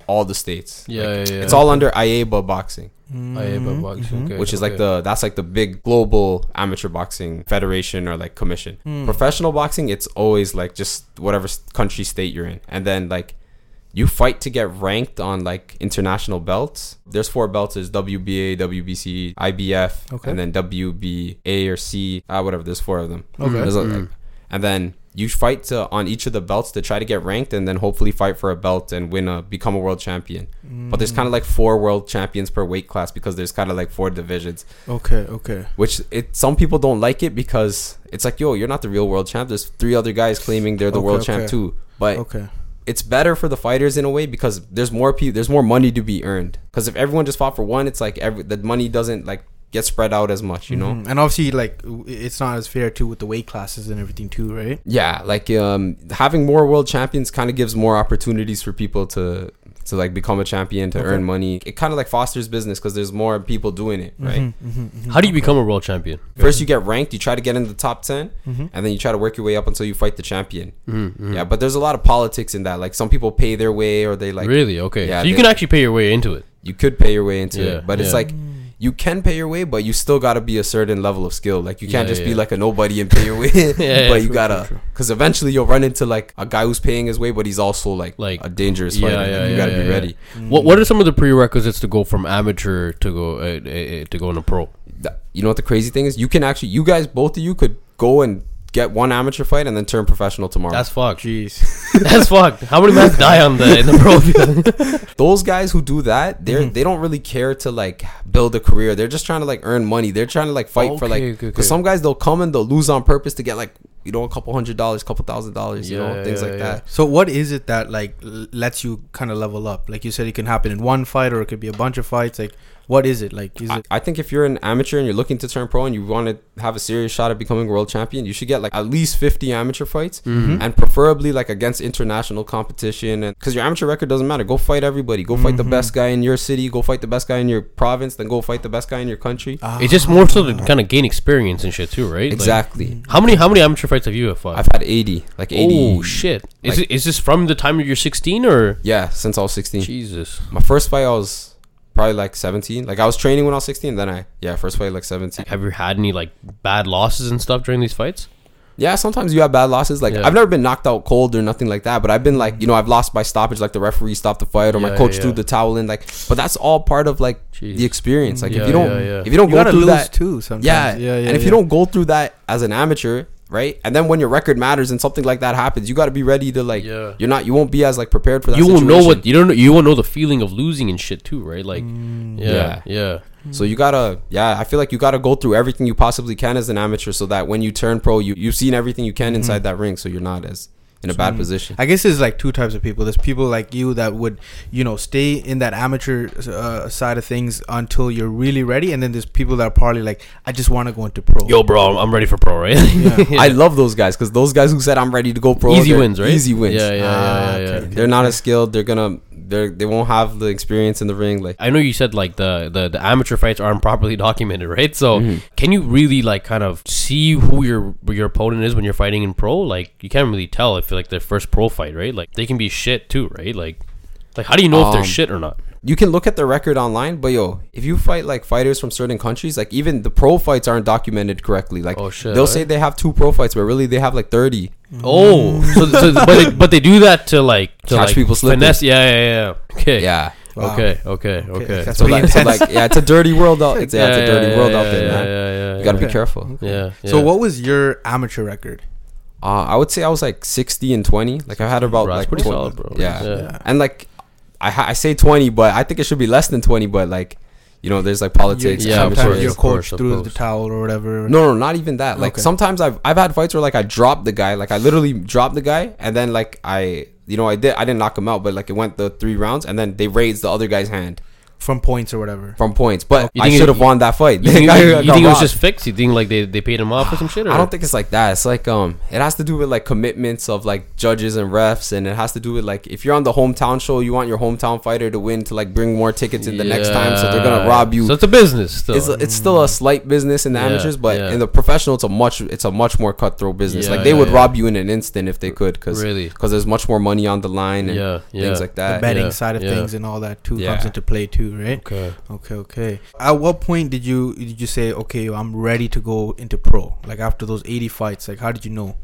all the states. Yeah, Like, yeah, yeah. It's all under AIBA boxing, AIBA boxing, okay, which is like the that's like the big global amateur boxing federation or like commission. Hmm. Professional boxing, it's always like just whatever country state you're in, and then like you fight to get ranked on like international belts. There's four belts: there's WBA, WBC, IBF, Okay. and then WBA or C, ah, whatever. There's four of them. Okay. There's a- Mm. like- and then you fight to on each of the belts to try to get ranked, and then hopefully fight for a belt and win a become a world champion. But there's kind of like four world champions per weight class because there's kind of like four divisions Okay, okay. which it some people don't like it because it's like yo you're not the real world champ there's three other guys claiming they're the Okay, world okay. champ too but Okay. It's better for the fighters in a way because there's more people there's more money to be earned because if everyone just fought for one it's like every the money doesn't like get spread out as much you know Mhm. And obviously, like, it's not as fair too with the weight classes and everything too, right? yeah like um having more world champions kind of gives more opportunities for people to to like become a champion to Okay. earn money it kind of like fosters business because there's more people doing it right Mhm, mhm, mhm. How do you become a world champion? first you get ranked you try to get in the top 10 Mhm. and then you try to work your way up until you fight the champion Mm-hmm. Yeah, but there's a lot of politics in that. Like some people pay their way, or they like really? Okay. Yeah, so you they- can actually pay your way into it. you could pay your way into Yeah, it, but it's yeah. like you can pay your way, but you still got to be a certain level of skill. Like you can't Yeah, just be like a nobody and pay your way. yeah, but you true, gotta, because eventually you'll run into like a guy who's paying his way, but he's also like Like- a dangerous Yeah, fighter. yeah, you yeah, gotta be yeah, ready. What What are some of the prerequisites to go from amateur to go uh, uh, to go into pro? You know what the crazy thing is? You can actually, you guys, both of you, could go and get one amateur fight and then turn professional tomorrow. That's fucked. Jeez. That's fucked. How many men die on the in the pro those guys who do that, they're Mm-hmm. they don't really care to like build a career. They're just trying to like earn money. They're trying to like fight for like because okay, okay. some guys they'll come and they'll lose on purpose to get like you know a couple hundred dollars, couple thousand dollars, you know things yeah, like yeah. that. So what is it that like lets you kind of level up? Like you said, it can happen in one fight or it could be a bunch of fights. Like what is it? Like is I, it? I think if you're an amateur and you're looking to turn pro and you want to have a serious shot at becoming world champion, you should get like at least 50 amateur fights Mm-hmm. and preferably like against international competition. And because your amateur record doesn't matter, go fight everybody. Go fight the best guy in your city. Go fight the best guy in your province. Then go fight the best guy in your country. It's just more so to kind of gain experience and shit too, right? Like, exactly. how many how many amateur fights have you had fought? I've had 80, like 80. oh shit! Is like- it is this from the time you're 16 or? Yeah, since I was 16. Jesus. My first fight, I was probably like 17. Like I was training when I was 16. Then I, yeah, first fight like 17. Have you had any like bad losses and stuff during these fights? Yeah, sometimes you have bad losses. Like Yeah. I've never been knocked out cold or nothing like that. But I've been like, you know, I've lost by stoppage. Like the referee stopped the fight or Yeah, my coach yeah, threw the towel in. Like, but that's all part of like Jeez. the experience. Like Yeah, if you don't, yeah, yeah. if you don't You go gotta through lose that, too sometimes. yeah, yeah, yeah. and if yeah. you don't go through that as an amateur, right, and then when your record matters and something like that happens, you got to be ready to like, Yeah. you're not, you won't be as like prepared for that. You won't know what you don't know, you won't know the feeling of losing and shit too, right? Like, Mm. yeah, Yeah. yeah. So you gotta, yeah, I feel like you gotta go through everything you possibly can as an amateur, so that when you turn pro, you you've seen everything you can inside that ring, so you're not as in a bad position. I guess there's like two types of people. There's people like you that would, you know, stay in that amateur uh, side of things until you're really ready, and then there's people that are probably like, I just want to go into pro. Yo, bro, I'm, I'm ready for pro, right? Yeah. I love those guys because those guys who said I'm ready to go pro, easy wins, right? Easy wins. Yeah, yeah, yeah, Ah, yeah. yeah. okay. They're not as skilled. They're gonna, they're they won't have the experience in the ring. Like I know you said like the, the the amateur fights aren't properly documented, right? So Mhm. can you really like kind of see who your your opponent is when you're fighting in pro? Like you can't really tell if like their first pro fight, right? Like they can be shit too, right? Like like how do you know if they're Um, shit or not? You can look at the record online, but yo, if you fight like fighters from certain countries, like even the pro fights aren't documented correctly. Like Oh, shit, they'll eh? say they have two pro fights, but really they have like thirty. Oh, so, so but they, but they do that to like to Catch like people slipping. finesse. Yeah, yeah, yeah. Okay. Yeah. Wow. Okay. Okay. Okay. That's So like, so intense. like, yeah, it's a dirty world out. It's, yeah, it's a dirty yeah, world yeah, out there, yeah, man. Yeah, yeah, You gotta yeah. be careful. Yeah. So what was your amateur record? Uh, I would say I was like 60 and 20. Like I've had about Bro, that's like pretty 20 solid, bro. Yeah. Yeah. And like I I say 20, but I think it should be less than 20. But like you know, there's like politics. Yeah, sometimes course, your of course, coach of threw the towel or whatever. No, no, not even that. Like Okay. sometimes I've I've had fights where like I dropped the guy, like I literally dropped the guy, and then like I, you know, I did I didn't knock him out, but like it went the three rounds, and then they raised the other guy's hand from points or whatever. from points. But You I think it- should have won that fight. You think, I you think it was just fixed? You think like they, they paid him off or some shit? Or? I don't think it's like that. It's like um, it has to do with like commitments of like judges and refs, and it has to do with like if you're on the hometown show, you want your hometown fighter to win to like bring more tickets in the next time, so they're gonna rob you. So it's a business still. it's, it's still a slight business in the Yeah, amateurs, but yeah. in the professional, it's a much it's a much more cutthroat business. Yeah, like they yeah, would yeah. rob you in an instant if they could, because Really? Because there's much more money on the line and yeah, yeah. things like that. the betting yeah, side of yeah. things and all that too Yeah. comes into play too, right? Okay. Okay, okay. At what point did you did you say, okay, I'm ready to go into pro? Like after those 80 fights, like how did you know,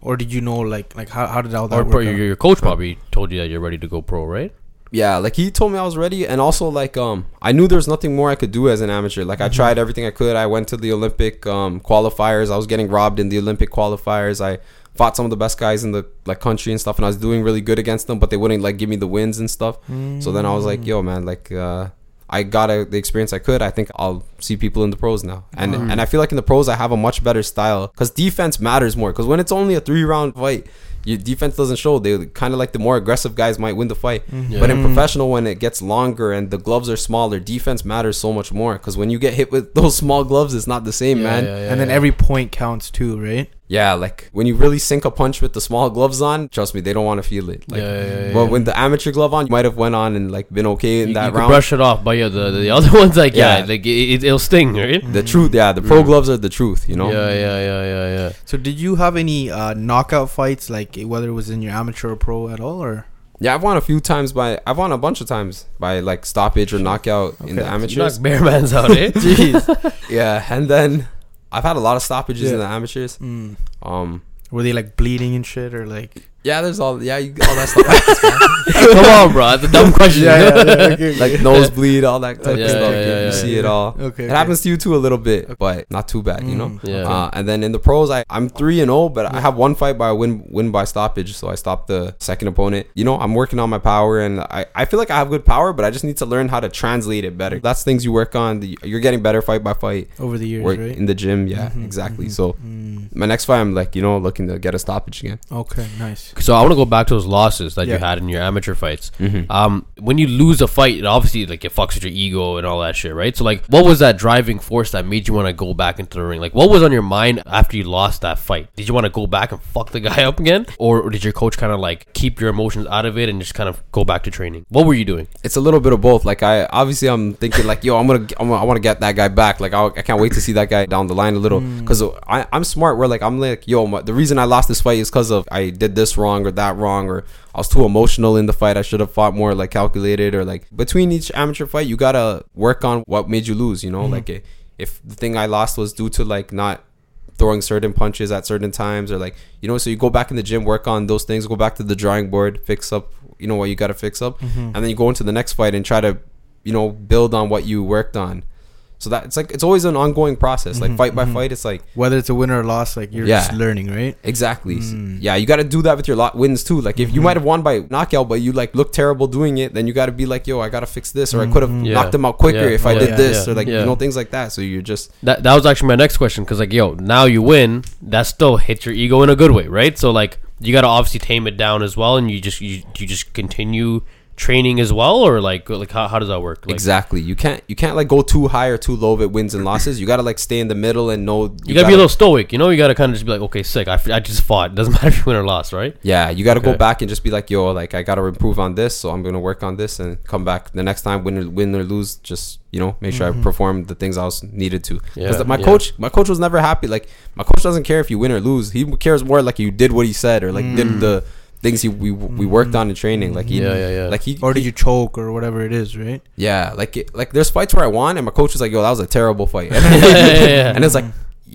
or did you know like like how, how did all that Or work? pro, out? your, your coach probably told you that you're ready to go pro, right? yeah like he told me i was ready and also like um i knew there was nothing more i could do as an amateur like i Mm-hmm. tried everything i could i went to the olympic um qualifiers i was getting robbed in the olympic qualifiers i fought some of the best guys in the like country and stuff and i was doing really good against them but they wouldn't like give me the wins and stuff so then i was like yo man like uh I got a, the experience I could. I think I'll see people in the pros now, and and I feel like in the pros I have a much better style because defense matters more. Because when it's only a three round fight, your defense doesn't show. They kind of like the more aggressive guys might win the fight. But in professional, when it gets longer and the gloves are smaller, defense matters so much more. Because when you get hit with those small gloves, it's not the same, man. Yeah. and then every point counts too, right? Like when you really sink a punch with the small gloves on, trust me, they don't want to feel it. Like, Yeah, yeah, yeah, but yeah. when the amateur glove on, you might have went on and like been okay in you, that you round. brush it off, but yeah, the the other ones like yeah, Yeah. like it, it'll sting, right? the truth, yeah, the pro gloves are the truth, you know. Yeah, yeah, yeah, yeah, yeah. So did you have any uh, knockout fights, like whether it was in your amateur or pro at all, or? Yeah, I've won a few times by I've won a bunch of times by like stoppage or knockout in the Okay. You amateurs. knock bare man's out, eh? Jeez. Yeah, and then I've had a lot of stoppages in the amateurs. Mm. Um, Were they like bleeding and shit, or like? Yeah, there's all yeah, you, all that stuff. Come on, bro. That's a dumb question. Yeah, yeah. like nosebleed, all that type Yeah, of stuff. yeah, you yeah, you see yeah. it all. Okay. It happens to you too a little bit, but not too bad, you know. Mm. Yeah. Uh, and then in the pros, I I'm three and zero, but I have one fight by win win by stoppage, so I stopped the second opponent. You know, I'm working on my power, and I, I feel like I have good power, but I just need to learn how to translate it better. That's things you work on. The, you're getting better fight by fight. over the years, Work right? in the gym, yeah, Mhm, exactly. mhm. So Mm. my next fight, I'm like, you know, looking to get a stoppage again. Okay, nice. So I want to go back to those losses that you had in your amateur fights. Mhm. Um, when you lose a fight, it obviously like it fucks with your ego and all that shit, right? So like, what was that driving force that made you want to go back into the ring? Like, what was on your mind after you lost that fight? Did you want to go back and fuck the guy up again, or, or did your coach kind of like keep your emotions out of it and just kind of go back to training? What were you doing? It's a little bit of both. Like I obviously I'm thinking like, yo, I'm gonna, I'm gonna I want to get that guy back. Like I, I can't wait to see that guy down the line a little because I I'm smart. Where like I'm like, yo, my, the reason I lost this fight is because of I did this wrong or that wrong or I was too emotional in the fight. I should have fought more like calculated or like between each amateur fight, you gotta work on what made you lose. You know, mm-hmm. like eh, if the thing I lost was due to like not throwing certain punches at certain times or like you know so you go back in the gym work on those things go back to the drawing board fix up you know what you got to fix up mm-hmm. and then you go into the next fight and try to you know build on what you worked on so that it's like it's always an ongoing process like mm-hmm, fight by mm-hmm. fight it's like Whether it's a win or a loss, like you're Yeah. just learning, right? exactly Mm. yeah you got to do that with your lot wins too like if you mm-hmm. might have won by knockout but you like look terrible doing it then you got to be like yo i gotta fix this or i could have Yeah. knocked them out quicker Yeah. if i did Yeah. this Yeah. or like Yeah. you know things like that so you're just That that was actually my next question because like yo, now you win, that still hits your ego in a good way, right? So like you got to obviously tame it down as well, and you just you, you just continue training as well, or like like how, how does that work? Like, exactly you can't you can't like go too high or too low with wins and losses you gotta like stay in the middle and know You gotta, be a little stoic, you know. You gotta kind of just be like, okay, sick. I, I just fought. Doesn't matter if you win or lost, right? Yeah, you got to Okay. go back and just be like, yo, like I got to improve on this, so I'm gonna work on this and come back the next time, win or win or lose. Just you know, make sure I mm-hmm. perform the things I was needed to. Because Yeah, my yeah. coach, my coach was never happy. Like my coach doesn't care if you win or lose. He cares more like you did what he said or like did mm. the things he we we worked on in training. Like he, Yeah, yeah, yeah. Like he, Or did he- you choke or whatever it is, right? yeah, like it, like there's fights where I won and my coach was like, yo, that was a terrible fight, and, yeah, yeah, yeah. and it's like,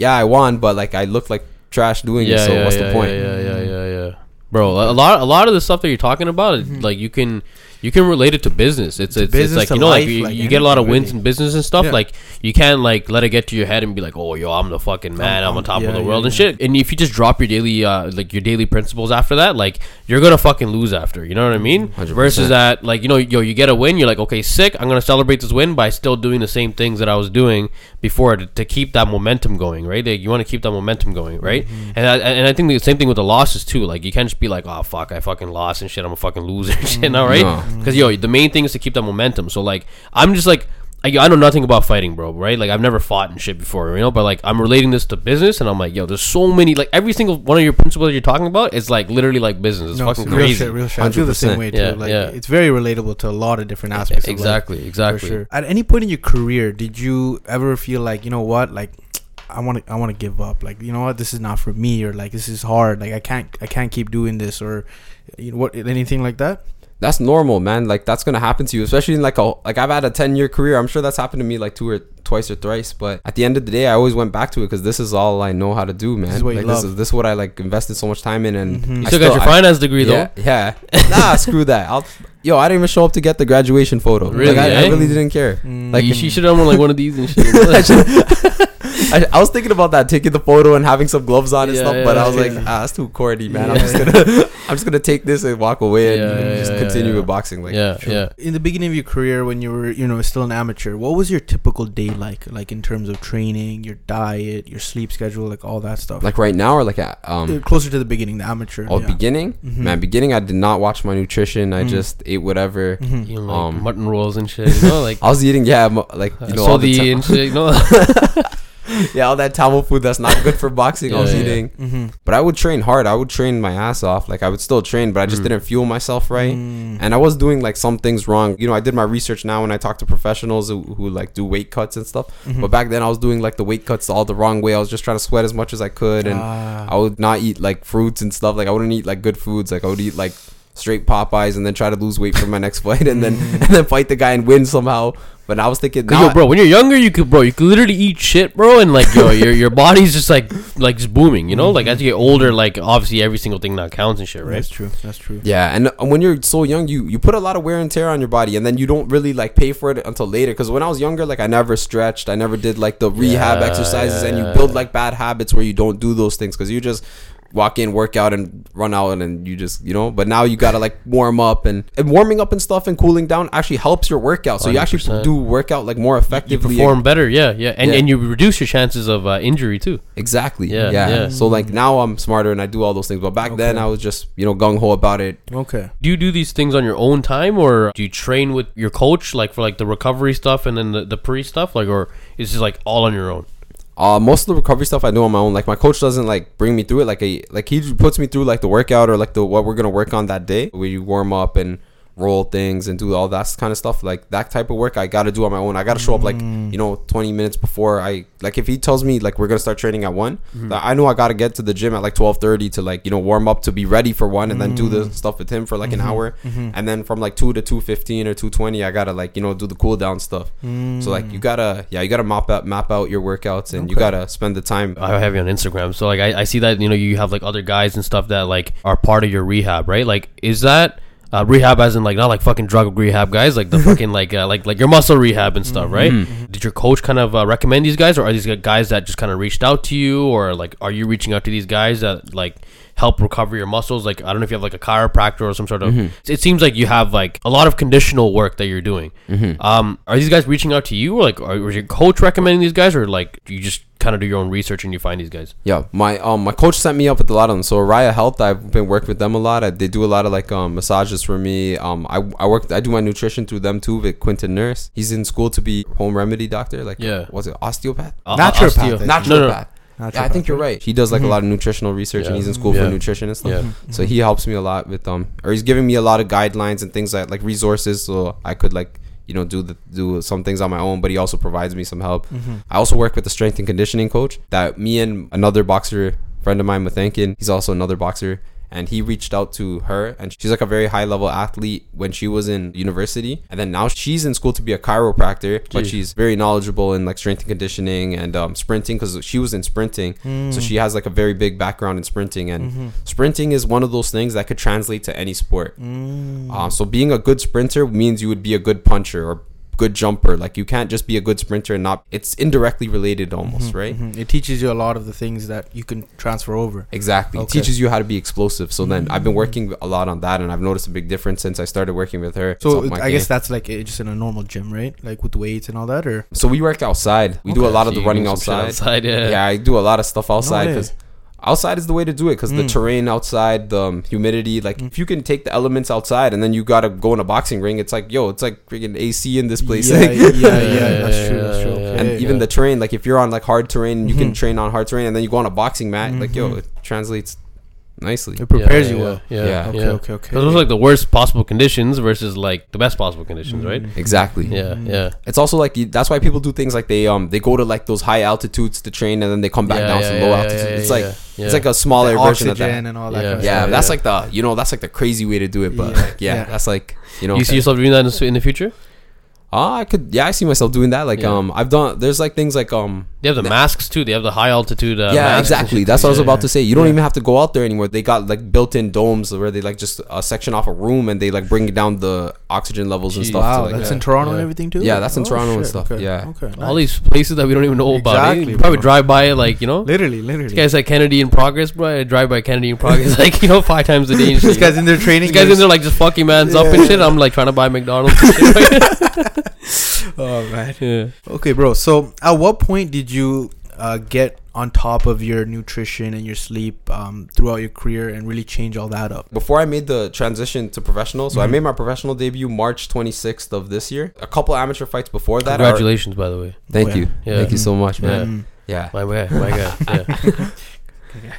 yeah, I won, but like I looked like trash doing it. So what's the point? Yeah, yeah, yeah, yeah. Bro, a lot, a lot of the stuff that you're talking about, mm-hmm. like you can, you can relate it to business. It's, it's, it's like you know, like you, like you get a lot of wins really. in business and stuff. Yeah. Like you can't like let it get to your head and be like, oh, yo, I'm the fucking man. I'm, I'm- on top yeah, of the yeah, world and yeah. shit. And if you just drop your daily, uh, like your daily principles after that, like you're gonna fucking lose after. You know what I mean? 100%. Versus that, like you know, yo, you get a win, you're like, okay, sick. I'm gonna celebrate this win by still doing the same things that I was doing before to, to keep that momentum going, right? Like, you want to keep that momentum going, right? Mm-hmm. And I, and I think the same thing with the losses too. Like you can't just be like, oh fuck, I fucking lost and shit. I'm a fucking loser shit now, right? No. Because yo, the main thing is to keep that momentum. So like, I'm just like. I, I know nothing about fighting, bro. Right? Like I've never fought and shit before, you know. But like I'm relating this to business, and I'm like, yo, there's so many. Like every single one of your principles you're talking about is like literally like business. It's No, fucking it's real crazy. shit, real shit. I feel the same way too. Yeah, like yeah. it's very relatable to a lot of different aspects. of life. Exactly, exactly. For sure. At any point in your career, did you ever feel like you know what, like I want to, I want to give up. Like you know what, this is not for me, or like this is hard. Like I can't, I can't keep doing this, or you know what, anything like that. That's normal, man. Like that's gonna happen to you, especially in like a like I've had a ten year career. I'm sure that's happened to me like two or twice or thrice. But at the end of the day, I always went back to it because this is all I know how to do, man. is what you like, love. This is this is what I like invested so much time in, and Mhm. You I still got your I- finance degree yeah, though. yeah. Nah, screw that. I'll. Yo, I didn't even show up to get the graduation photo. Really, Like, I, I eh? really didn't care. Mm. Like you, you should have done like one of these and shit. I, should- I, I was thinking about that, taking the photo and having some gloves on and Yeah, stuff, but yeah, I was like, ah, that's too corny, man. I'm just gonna, I'm just gonna take this and walk away and, Yeah, and yeah, just yeah, continue yeah. with boxing. Like, yeah, True. yeah. In the beginning of your career, when you were, you know, still an amateur, what was your typical day like? Like in terms of training, your diet, your sleep schedule, like all that stuff. like right now or like at, Uh, um, closer to the beginning, the amateur. oh, yeah. beginning, Mhm. man, beginning. I did not watch my nutrition. I Mm. just ate whatever. Mhm. You know, like Um, mutton rolls and shit. You know, like I was eating, yeah, mo- like you know, all the sodi and shit. You know, yeah, all that Tamil food that's not good for boxing. I was Yeah, yeah. eating, Mhm. but I would train hard. I would train my ass off. Like I would still train, but I just Mm. didn't fuel myself right. Mm. and I was doing like some things wrong. You know, I did my research now when I talk to professionals who, who like do weight cuts and stuff. Mhm. But back then, I was doing like the weight cuts all the wrong way. I was just trying to sweat as much as I could, and Ah. I would not eat like fruits and stuff. Like I wouldn't eat like good foods. Like I would eat like straight Popeyes and then try to lose weight for my next fight, and then Mm. and then fight the guy and win somehow. But I was thinking, Cause, nah, yo, bro, when you're younger, you could, bro, you could literally eat shit, bro, and like, yo, your your body's just like, like just booming, you know. Like as you get older, like obviously every single thing now counts and shit, right? That's true. That's true. Yeah, and uh, when you're so young, you you put a lot of wear and tear on your body, and then you don't really like pay for it until later. Because when I was younger, like I never stretched, I never did like the rehab Yeah, exercises, and you build like bad habits where you don't do those things because you just walk in, work out, and run out, and then you just you know. But now you gotta like warm up, and, and warming up and stuff and cooling down actually helps your workout. So you actually do workout like more effectively. You perform better, yeah, yeah, and Yeah. and you reduce your chances of uh, injury too. Exactly. Yeah, Yeah. yeah. So like now I'm smarter and I do all those things. But back then I was just you know gung ho about it. Okay. Do you do these things on your own time, or do you train with your coach, like for like the recovery stuff and then the, the pre stuff, like, or is it like all on your own? Uh, most of the recovery stuff I do on my own. Like my coach doesn't like bring me through it. Like a like he puts me through like the workout or like the what we're gonna work on that day. We warm up and roll things and do all that kind of stuff. Like that type of work I gotta do on my own. I gotta show up like Mm. you know 20 minutes before I like if he tells me like we're gonna start training at one, Mm-hmm. I know I gotta get to the gym at like 12:30 to like you know warm up to be ready for one and then do Mm. the stuff with him for like an hour. Mhm. And then from like two to 2:15 or 2:20 I gotta like you know do the cool down stuff. So like you gotta yeah you gotta map out map out your workouts and you Mm. Gotta spend the time. I have you on Instagram, so like I, I see that you know you have like other guys and stuff that like are part of your rehab, right? Like, is that uh, rehab as in like not like fucking drug rehab guys, like the fucking like uh, like like your muscle rehab and stuff, right? Did your coach kind of uh, recommend these guys, or are these guys that just kind of reached out to you, or like are you reaching out to these guys that like help recover your muscles? Like I don't know if you have like a chiropractor or some sort of. It seems like you have like a lot of conditional work that you're doing. Um, are these guys reaching out to you, or like, are, was your coach recommending these guys, or like you just kind of do your own research and you find these guys? Yeah, my um my coach set me up with a lot of them. So Raya Health, I've been working with them a lot. I, they do a lot of like um massages for me. Um, I I work I do my nutrition through them too. With Quinton Nurse, he's in school to be home remedy doctor. Like Yeah. was it osteopath? Uh, Naturopath, osteo- I think. Naturopath. No, no. Yeah, I think you're right. He does like a lot of nutritional research, and he's in school Yeah. for nutrition and stuff. Yeah. So he helps me a lot with um, or he's giving me a lot of guidelines and things that like resources, so I could like you know do the do some things on my own. But he also provides me some help. I also work with a strength and conditioning coach. That me and another boxer friend of mine, Mathankin, he's also another boxer. And he reached out to her, and she's like a very high level athlete when she was in university. And then now she's in school to be a chiropractor, but she's very knowledgeable in like strength and conditioning and um, sprinting because she was in sprinting. So she has like a very big background in sprinting, and sprinting is one of those things that could translate to any sport. Um, so being a good sprinter means you would be a good puncher or good jumper. Like you can't just be a good sprinter and not. It's indirectly related almost, mm-hmm, right? Mhm. It teaches you a lot of the things that you can transfer over. Exactly. It teaches you how to be explosive. So then I've been mm-hmm, working mm-hmm. a lot on that, and I've noticed a big difference since I started working with her. So up my I guess that's like just in a normal gym, right? Like with weights and all that, or so we work outside. We do a Okay. lot of the running do some shit outside. outside, yeah. Yeah, I do a lot of stuff outside way. because outside is the way to do it because the Mm. terrain outside, the um, humidity. Like, if you can take the elements outside and then you gotta go in a boxing ring, it's like, yo, it's like freaking AC in this place. Yeah, Like, yeah, yeah, Yeah, That's true. That's true. yeah, Okay, and even the terrain, like if you're on like hard terrain, you can Mhm. train on hard terrain, and then you go on a boxing mat. Like, yo, Mhm. it translates nicely. it prepares yeah, you yeah, well. Yeah, Yeah. yeah. Okay, okay, okay. Those are like the worst possible conditions versus like the best possible conditions, right? Mm. Exactly. Yeah, Mhm. yeah. It's also like that's why people do things like they um they go to like those high altitudes to train, and then they come back yeah, down yeah, to yeah, low yeah, altitude. yeah, it's like yeah. it's like a smaller The version of oxygen that. and all that. Yeah. kind of Yeah, stuff. that's like the you know that's like the crazy way to do it, but Yeah. like yeah, Yeah. that's like you know you see yourself doing that in the future? Ah, I could yeah I see myself doing that like Yeah. um I've done there's like things like um They have the masks too. They have the high altitude. Uh, yeah masks and exactly shit that's what I was Yeah, about to say you don't Yeah. even have to go out there anymore they got like built-in domes where they like just a section off a room and they like bring down the oxygen levels and stuff wow, to, like, that's yeah. in Toronto and everything too. Yeah, that's in Oh, Toronto and stuff, Okay. yeah. Okay. All nice. these places that we don't even know about. eh? Exactly, You probably bro. drive by it like you know. literally, This literally. guy's like Kennedy in progress, bro. I drive by Kennedy in progress like you know five times a day. And shit, this you know? guy's in there training. These guys in there like just fucking man's up and shit. I'm like trying to buy McDonald's. and shit, right? Oh man. yeah. Okay, bro. So, at what point did you uh, get on top of your nutrition and your sleep um, throughout your career and really change all that up? before I made the transition to professional, so I Mhm. made my professional debut March 26th of this year. A couple amateur fights before that. are- Congratulations, by the way. thank Oh, you, yeah. thank you so much, man. Mm. Yeah, My guy, my guy.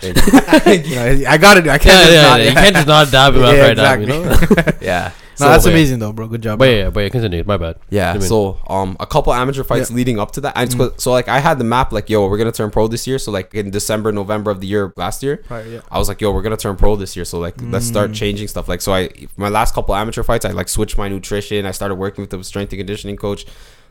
Yeah. You. You know, I got it. I can't. yeah, just yeah, not- yeah. You can't just not dab him Yeah, out right exactly. now. You know. yeah. No, that's yeah. amazing though, bro. Good job. But bro. yeah, yeah, but yeah, continue. My bad. Yeah, I mean- so um, a couple amateur fights Yeah. leading up to that. And it's Mm. 'cause- so like I had the map like, yo, we're gonna turn pro this year. So like in December, November of the year last year, Right, yeah. I was like, yo, we're gonna turn pro this year. So like let's start Mm. changing stuff. Like so I my last couple amateur fights, I like switched my nutrition. I started working with the strength and conditioning coach.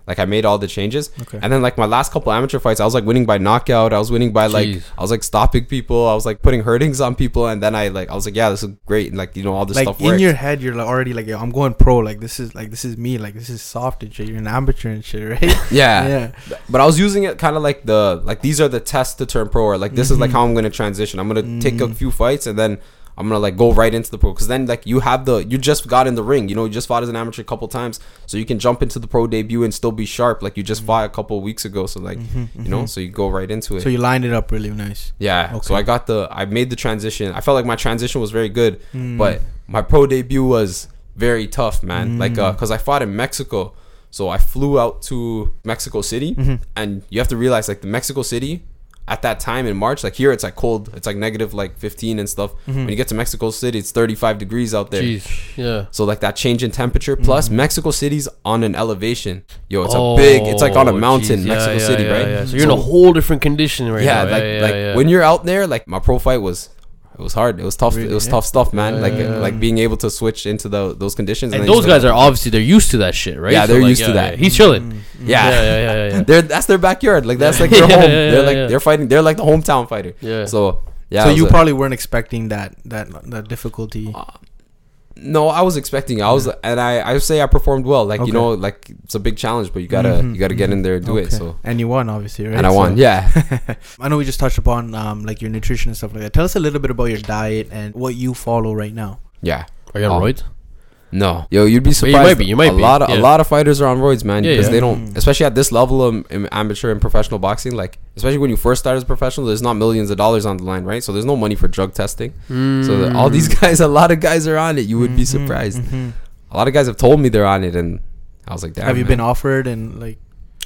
Like I made all the changes. Okay. And then like my last couple amateur fights, I was like winning by knockout. I was winning by like Jeez. I was like stopping people. I was like putting hurtings on people. And then I like I was like, yeah, this is great. And like you know all this like stuff in works. your head, you're like already like, I'm going pro. Like this is like this is me. Like this is soft and shit. You're an amateur and shit, right? yeah. yeah. But I was using it kind of like the like these are the tests to turn pro, or like this is like Mhm. how I'm gonna transition. I'm gonna take a Mm. few fights and then I'm gonna like go right into the pro because then like you have the you just got in the ring, you know, you just fought as an amateur a couple times, so you can jump into the pro debut and still be sharp like you just fought a couple weeks ago. So like Mhm, you know, mhm. so you go right into it. So you lined it up really nice. yeah. Okay. So I got the I made the transition. I felt like my transition was very good, Mm. but my pro debut was very tough, man. Like uh, Mm. cause I fought in Mexico. So I flew out to Mexico City Mhm. and you have to realize like the Mexico City at that time in March, like here it's like cold, it's like negative like 15 and stuff. Mhm. When you get to Mexico City, it's 35 degrees out there. Jeez. Yeah. So like that change in temperature. Plus Mhm. Mexico City's on an elevation. Yo, it's a big. It's like on a Oh, mountain. Yeah, Mexico yeah, City, yeah, right? Yeah. So you're in a whole different condition right yeah, now. like yeah, like yeah, yeah. when you're out there, like my pro fight was. It was hard. It was tough. Really, it was yeah? tough stuff, man. Yeah, like yeah, yeah. like being able to switch into the those conditions. and then you those guys have- are obviously they're used to that shit, right? Yeah, they're like, used to yeah, that. yeah. He's chilling. Mm, mm. Yeah. yeah, yeah, yeah, yeah. They're that's their backyard. Like that's like Yeah, their home. yeah, they're like yeah. they're fighting. They're like the hometown fighter. yeah. So yeah. so you a- probably weren't expecting that that that difficulty. No, I was expecting. I was, and I, I say I performed well. Like Okay. you know, like it's a big challenge, but you gotta, Mhm, you gotta get in there and do it. So, and you won, obviously, right? and I won. Yeah. I know we just touched upon um like your nutrition and stuff like that. Tell us a little bit about your diet and what you follow right now. Yeah. Are you on Oh. roids? No. Yo, you'd be Well, surprised. you might be, you might a be, lot of yeah. a lot of fighters are on roids, man, Yeah, because yeah. they don't, Mm. especially at this level of in amateur and professional boxing. Like, especially when you first start as a professional, there's not millions of dollars on the line, right? So there's no money for drug testing. So the, all these Mm. guys, a lot of guys are on it. You would be Mhm, surprised. mhm. A lot of guys have told me they're on it, and I was like, damn. Have you man. been offered and like?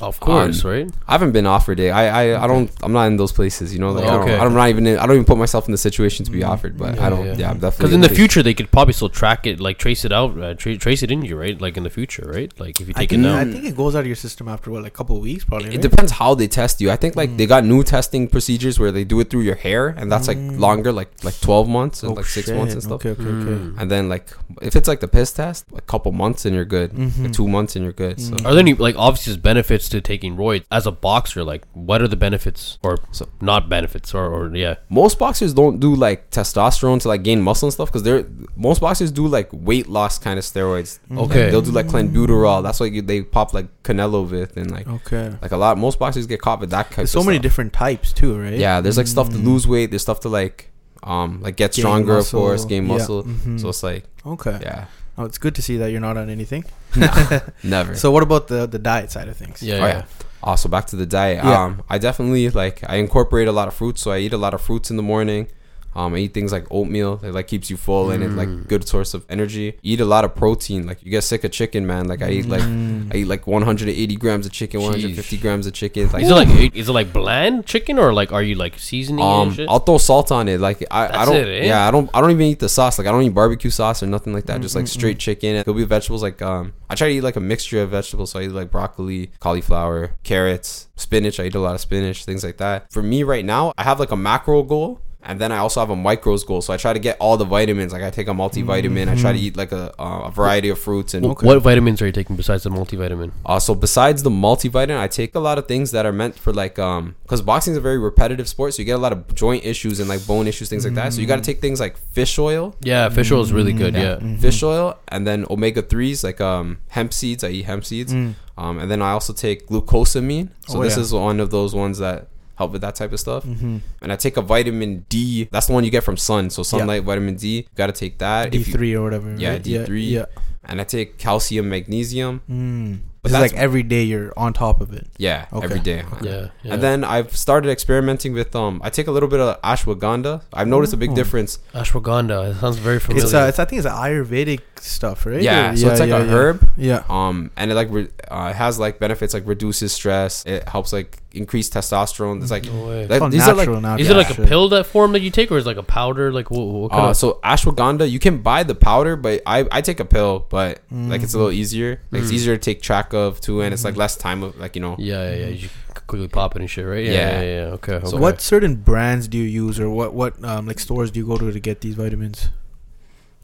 Of course, Um, right? I haven't been offered it. I, I, I don't. I'm not in those places. You know, like I Okay. don't, I'm not even. In, I don't even put myself in the situation to be offered. But yeah, I don't. yeah. Yeah, I'm definitely. Because in the case. future they could probably still track it, like trace it out, uh, tra- trace it in you, right? Like in the future, right? Like if you I take it think, now. I think it goes out of your system after what, like a couple of weeks, probably. It right? depends how they test you. I think like Mm. they got new testing procedures where they do it through your hair, and that's like Mm. longer, like like 12 months and Oh, like six shit. months and stuff. Okay, okay, okay. Mm. And then like if it's like the piss test, a couple months and you're good. Mhm. Like, two months and you're good. So. Are there any like obvious benefits to taking roids as a boxer? Like, what are the benefits or So- not benefits or, or yeah? most boxers don't do like testosterone to like gain muscle and stuff because they're most boxers do like weight loss kind of steroids. Okay. Like, they'll do like clenbuterol. That's why you, they pop like Canelo with and like Okay. like a lot. Most boxers get caught with that kind There's of so many stuff. different types too, right? Yeah, there's like stuff to Mm. lose weight. There's stuff to like um like get Gain stronger, muscle. of course, gain Yeah. muscle. Mhm. So it's like Okay. yeah, Oh, it's good to see that you're not on anything. Never. So what about the the diet side of things? Yeah, Oh, yeah. yeah. Also, back to the diet. Yeah. Um, I definitely like I incorporate a lot of fruits, so I eat a lot of fruits in the morning. Um, I eat things like oatmeal that like keeps you full and it Mm. like good source of energy. Eat a lot of protein. Like you get sick of chicken, man. Like I eat like Mm. I eat like 180 grams of chicken, 150 Sheesh. grams of chicken. Like Is it like is it like bland chicken or like are you like seasoning it um, shit? I'll throw salt on it. Like I, I don't. it, eh? Yeah, I don't. I don't even eat the sauce. Like I don't eat barbecue sauce or nothing like that. Just like straight chicken. There'll be vegetables like um. I try to eat like a mixture of vegetables. So I eat like broccoli, cauliflower, carrots, spinach. I eat a lot of spinach, things like that. For me right now, I have like a macro goal. And then I also have a micros goal, so I try to get all the vitamins. Like I take a multivitamin. I try to eat like a, uh, a variety of fruits and Wh- What vitamins are you taking besides the multivitamin? uh, so besides the multivitamin, I take a lot of things that are meant for like um because boxing is a very repetitive sport, so you get a lot of joint issues and like bone issues, things like that. So you got to take things like fish oil, Yeah, fish oil is really good. Yeah. Mm-hmm. fish oil, and then omega threes like um hemp seeds. I eat hemp seeds, Mm. um, and then I also take glucosamine. So Oh, this yeah. is one of those ones that help with that type of stuff. Mm-hmm. And I take a vitamin D. That's the one you get from sun. So sunlight vitamin D. You Got to take that. D three or whatever. Yeah, right? D3. Yeah. and I take calcium, magnesium. Mm. But This like every day you're on top of it. Yeah, Okay. every day. Yeah. yeah. And then I've started experimenting with um. I take a little bit of ashwagandha. I've noticed a big Oh. difference. ashwagandha. It sounds very familiar. It's uh, it's I think it's Ayurvedic stuff, right? Yeah, Or- so it's like yeah, a herb. Yeah. Um, and it like re- uh, it has like benefits like reduces stress. It helps like increase testosterone. It's like, no way. like It's these are like natural now. Is it like a pill that form that you take, or is it like a powder? Like what? what kind uh, of? so ashwagandha. You can buy the powder, but I I take a pill, but like it's a little easier. Like it's Mm. easier to take track of too, and it's like less time of like you know. Yeah, yeah, yeah. You quickly pop it and shit, right? Yeah, Yeah. yeah, yeah. yeah. Okay. So what certain brands do you use, or what what um, like stores do you go to to get these vitamins?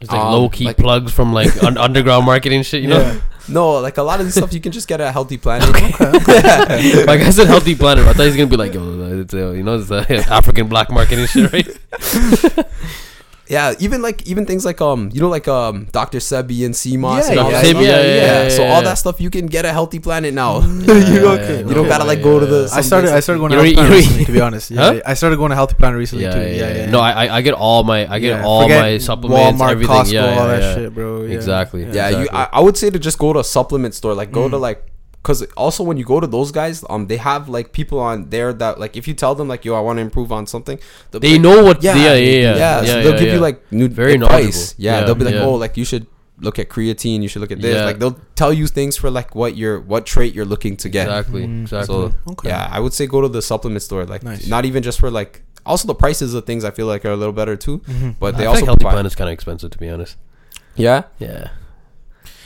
It's like Um, low key like- plugs from like un- underground marketing shit, you know? No, like a lot of this stuff you can just get at Healthy Planet. like I said, healthy planet. I thought he's gonna be like, yo, it's, uh, you know, it's uh, African black market and shit, right? Yeah, even like even things like um you know like um Dr. Sebi and sea moss Yeah, and all yeah, that yeah, stuff. yeah, yeah, So all that stuff you can get a Healthy Planet now. Yeah, you yeah, don't, yeah, you don't yeah, gotta like yeah, go to the. I started I started going to You Healthy Planet recently, to be honest. Yeah, Huh? I started going to Healthy Planet recently Yeah, too. yeah, Yeah, yeah. No, I I- I get all my I get Yeah, all my supplements, Walmart, everything. Costco, yeah, yeah, all that yeah. shit, bro. Yeah. Exactly. Yeah, you. Exactly. I, I would say to just go to a supplement store. Like go to Mm. like. Cause also when you go to those guys, um, they have like people on there that like if you tell them like yo I want to improve on something, they'll be They like, know what. yeah, Yeah, yeah, yeah. yeah. yeah, so yeah, they'll give yeah. you like new Very advice. Yeah, Yeah, they'll be like, yeah. oh, like you should look at creatine. You should look at this. Yeah. Like they'll tell you things for like what you're what trait you're looking to get. exactly, Mm. exactly. So Okay. yeah, I would say go to the supplement store. Like Nice. not even just for like. Also, the prices of things I feel like are a little better too. Mhm. But I they also like healthy provide- planet is kind of expensive, to be honest. Yeah, Yeah.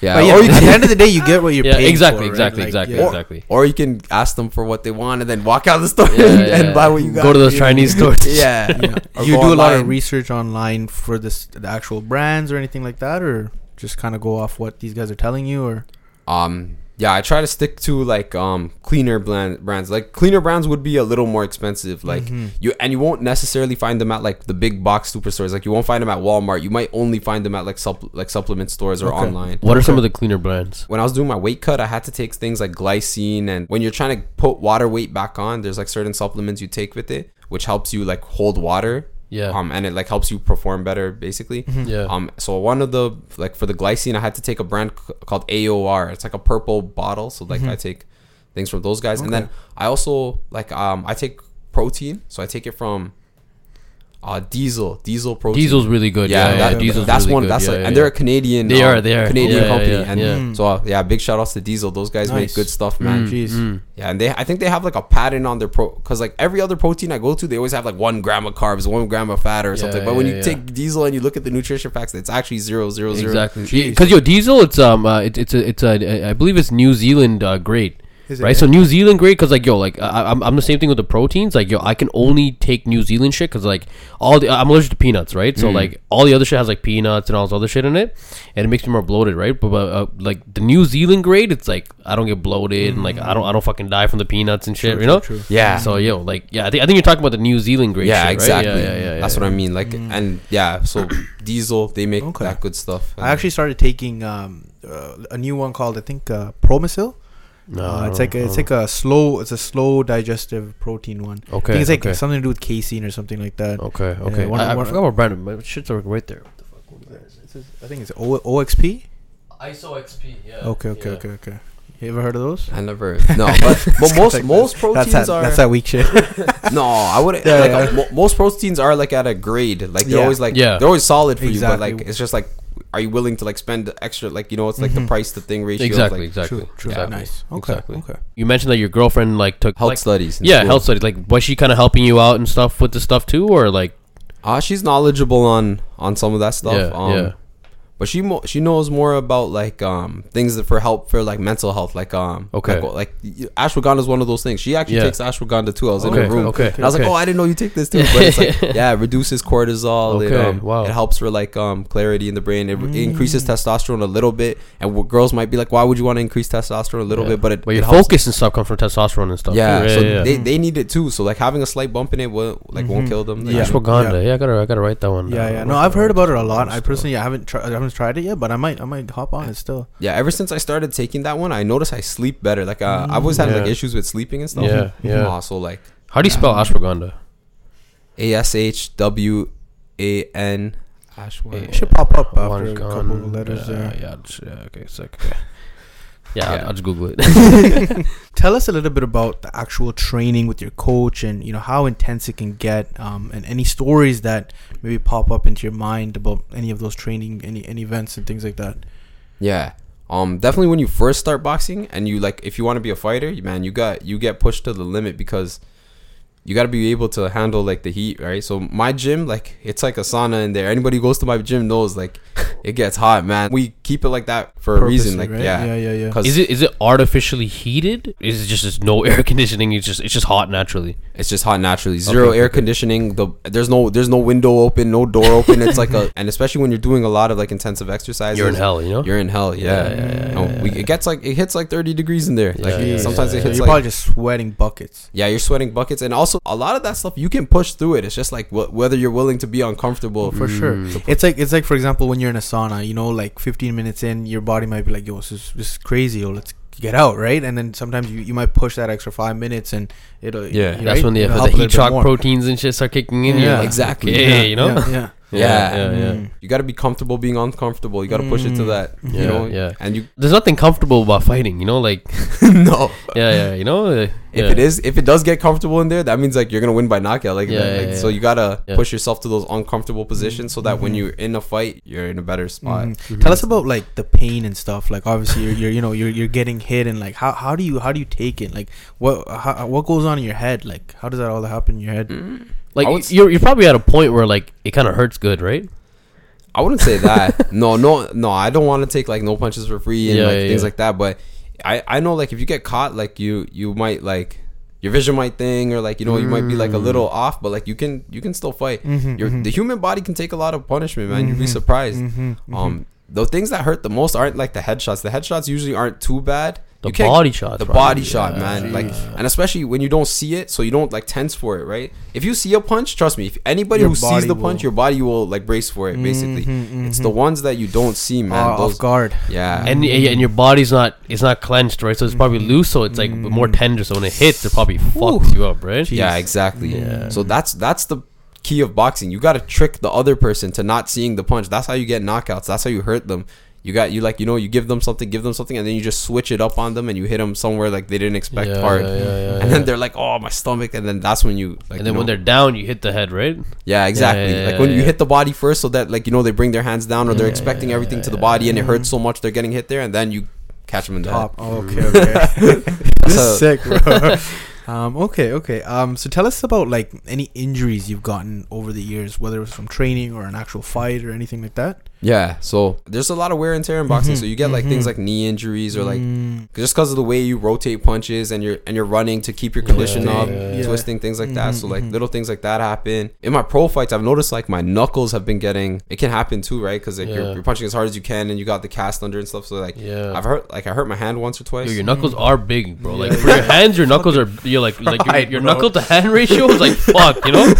Yeah. But yeah, or you at the end of the day, you get what you're Yeah, paying exactly, for, right? exactly, Like, exactly, yeah. exactly. or you can ask them for what they want and then walk out of the store Yeah, and, yeah, and buy what you got. Go to those? Chinese stores. Yeah. Yeah. You go do a lot of research online for this the actual brands or anything like that, or just kind of go off what these guys are telling you, or Um. Yeah, I try to stick to like um cleaner brand brands. Like cleaner brands would be a little more expensive. Like Mhm. you and you won't necessarily find them at like the big box superstores. Like you won't find them at Walmart. You might only find them at like supp- like supplement stores or Okay. online. What are some of the cleaner brands? when I was doing my weight cut, I had to take things like glycine, and when you're trying to put water weight back on, there's like certain supplements you take with it, which helps you like hold water. Yeah. Um, and it like helps you perform better, basically. Yeah. Um, so one of the like for the glycine, I had to take a brand c- called AOR. It's like a purple bottle. So like I take things from those guys, and then I also like um I take protein. So I take it from uh Diesel Diesel protein. Diesel's really good. Yeah, Yeah, yeah. Diesel's that's really one. good. That's yeah, like, and they're a Canadian. They um, are, they are. Canadian Yeah, company, yeah, and yeah. Mm. so uh, yeah, big shout outs to Diesel. Those guys make good stuff, man. Mm, Jeez. mm. Yeah, and they I think they have like a pattern on their pro because like every other protein I go to, they always have like one gram of carbs, one gram of fat or Yeah, something. But when you yeah. take Diesel and you look at the nutrition facts, it's actually zero zero zero. Exactly. Jeez. Because yo, diesel, it's um, uh, it, it's a, it's a, I believe it's New Zealand uh, grade, Is it, right? yeah? So New Zealand grade, because like yo, like I, I'm, I'm the same thing with the proteins. Like yo, I can only take New Zealand shit because like all the I'm allergic to peanuts, right? So Mm. like all the other shit has like peanuts and all this other shit in it, and it makes me more bloated, right? But, but uh, like the New Zealand grade, it's like I don't get bloated and like I don't I don't fucking die from the peanuts and shit, True, you know? true, true. Yeah. So yo, like yeah, I think I think you're talking about the New Zealand grade. yeah, shit, right? exactly. Yeah, yeah, yeah, That's yeah. what I mean. Like, Mm. and yeah, so Diesel they make Okay. that good stuff. I actually started taking um, uh, a new one called I think uh, Promisil. No, uh, it's like a, it's like a slow it's a slow digestive protein one. I okay. think it's like okay. something to do with casein or something like that. Okay, okay. one- I, I one- forgot what brand. My shit's are right there. What the fuck is? It's- I think it's o- OXP. ISO XP. Yeah. Okay, okay, okay, okay. You ever heard of those? I never. No, but, but most Like, most proteins That's that, are. that's that weak shit. no, I wouldn't. Yeah, like, yeah. uh, mo- most proteins are like at a grade. Like they're Yeah. always like Yeah. they're always solid for you, but like it's just like, are you willing to like spend extra? Like you know, it's like Mhm. the price to thing ratio. of, Exactly. like, exactly. True, true. Exactly. Nice. Okay, Exactly. okay. You mentioned that your girlfriend like took health like, studies. yeah school. health studies. Like was she kind of helping you out and stuff with the stuff too, or like Uh, she's knowledgeable on on some of that stuff. yeah um, yeah But she mo- she knows more about like um things that for help for like mental health. Like um Okay. like, like ashwagandha is one of those things. She actually Yeah. takes ashwagandha too. I was in okay her room. okay And I was okay. like, oh, I didn't know you take this too. But it's like, yeah, it reduces cortisol. It, um, wow. it helps for like um clarity in the brain. It, it increases Mm. testosterone a little bit. And w- girls might be like, why would you want to increase testosterone a little Yeah. bit? But it, but it your helps. focus and stuff comes from testosterone and stuff. Yeah, too. so yeah, they they need it too. So like having a slight bump in it will like won't Mhm. kill them. Yeah. ashwagandha. Yeah. I gotta I gotta write that one. Yeah, down. yeah. No, I've heard about it a lot. I personally I haven't tried. I haven't tried it yet, but I might. I might hop on it still. Yeah, ever since I started taking that one, I noticed I sleep better. Like uh, I've always had like issues with sleeping and stuff. Yeah, yeah. Also like How do you spell ashwagandha? A S H W A N. Ashwagandha. It should pop up after One a couple of letters yeah, there. Yeah, yeah, okay, sick. Okay. Yeah, I'll- I'll just Google it. Tell us a little bit about the actual training with your coach, and you know how intense it can get, um, and any stories that maybe pop up into your mind about any of those training, any any events and things like that. Yeah. Um definitely when you first start boxing and you like if you want to be a fighter, man, you got you get pushed to the limit because you got to be able to handle like the heat, right? So my gym like it's like a sauna in there. Anybody who goes to my gym knows like it gets hot, man. We keep it like that for a reason, like Purposely, yeah. yeah, yeah, yeah. 'Cause is it is it artificially heated? Is it just just no air conditioning? It's just it's just hot naturally. It's just hot naturally. Zero Okay, air okay. conditioning. The there's no there's no window open, no door open. It's like a and especially when you're doing a lot of like intensive exercises. You're in hell, you know. You're in hell. Yeah. Yeah, yeah, yeah, No, yeah, we, it gets like it hits like 30 degrees in there. Like Yeah, yeah, sometimes yeah, it So hits you're like probably just sweating buckets. yeah, you're sweating buckets, and also a lot of that stuff you can push through it. It's just like wh- whether you're willing to be uncomfortable. For sure. Mm. It's like it's like for example when you're in a sauna, you know, like 15 minutes in, your body might be like, "Yo, this is this is crazy. Yo, let's get out, right?" And then sometimes you, you might push that extra five minutes, and it'll Yeah. you- That's right? when the, It'll the help heat shock proteins and shit start kicking in. Yeah, You're like, exactly. Okay, Yeah, you know. yeah, yeah. Yeah, Yeah. yeah, yeah. Mm. You got to be comfortable being uncomfortable. You got to push it to Mm. that. Yeah, you know. yeah. And you There's nothing comfortable about fighting, you know. Like, no. yeah, yeah, you know. If yeah. it is, if it does get comfortable in there, that means like you're gonna win by knockout. Like, Yeah, that. yeah, like so you gotta Yeah. push yourself to those uncomfortable positions so that when Mhm. you're in a fight, you're in a better spot. Mhm. Mhm. Tell us about like the pain and stuff. Like obviously you're, you're you know you're you're getting hit and like how how do you how do you take it? Like what how, what goes on in your head? Like how does that all happen in your head? like I would you're you're probably at a point where like it kind of hurts good, right? I wouldn't say that. no, no, no. I don't want to take like no punches for free and Yeah, like yeah, things yeah. like that. But I I know like if you get caught, like you you might like your vision might thing or like you know you might be like a Mm. little off, but like you can you can still fight. Mhm, Your mhm. the human body can take a lot of punishment, man. You'd be Mhm, surprised. mhm, mhm. Um, the things that hurt the most aren't like the headshots. The headshots usually aren't too bad. The You can't- body shot. the probably, body shot, yeah, man. Like, and especially when you don't see it, so you don't like tense for it, right? If you see a punch, trust me. If anybody Your who sees the punch, will- your body will like brace for it. Basically, Mhm, it's mhm. the ones that you don't see, man. Uh, Those, off guard. yeah, and yeah, and your body's not it's not clenched, right? So it's probably Mhm. loose, so it's like more Mhm. tender. So when it hits, it probably Whew. fucks you up, right? Jeez. yeah, exactly. Yeah. So that's that's the key of boxing. You got to trick the other person to not seeing the punch. That's how you get knockouts. That's how you hurt them. You got you like you know you give them something, give them something, and then you just switch it up on them, and you hit them somewhere like they didn't expect Yeah, hard. yeah, yeah, yeah, and yeah. then they're like, "Oh, my stomach," and then that's when you like. and then you when they're down, you hit the head, right? Yeah, exactly. yeah, like when yeah, you yeah. hit the body first, so that like you know they bring their hands down, or they're expecting yeah, everything to the yeah, body, and it hurts so much they're getting hit there, and then you catch them in the head. Top. Oh, okay, okay. this So- is sick, bro. um, okay, okay. Um, so tell us about like any injuries you've gotten over the years, whether it was from training or an actual fight or anything like that. Yeah, so there's a lot of wear and tear in boxing, Mhm, so you get like things mhm. like knee injuries or like Mm, just because of the way you rotate punches and you're and you're running to keep your condition Yeah, up, yeah, yeah. twisting things like that. So Mhm, like mhm. little things like that happen. In my pro fights, I've noticed like my knuckles have been getting. It can happen too, right? Because like Yeah. you're, you're punching as hard as you can, and you got the cast under and stuff. So like Yeah. I've hurt like I hurt my hand once or twice. Yo, your knuckles are big, bro. Like for your hands, your knuckles are you're like like your, your knuckle to hand ratio is like fuck, you know?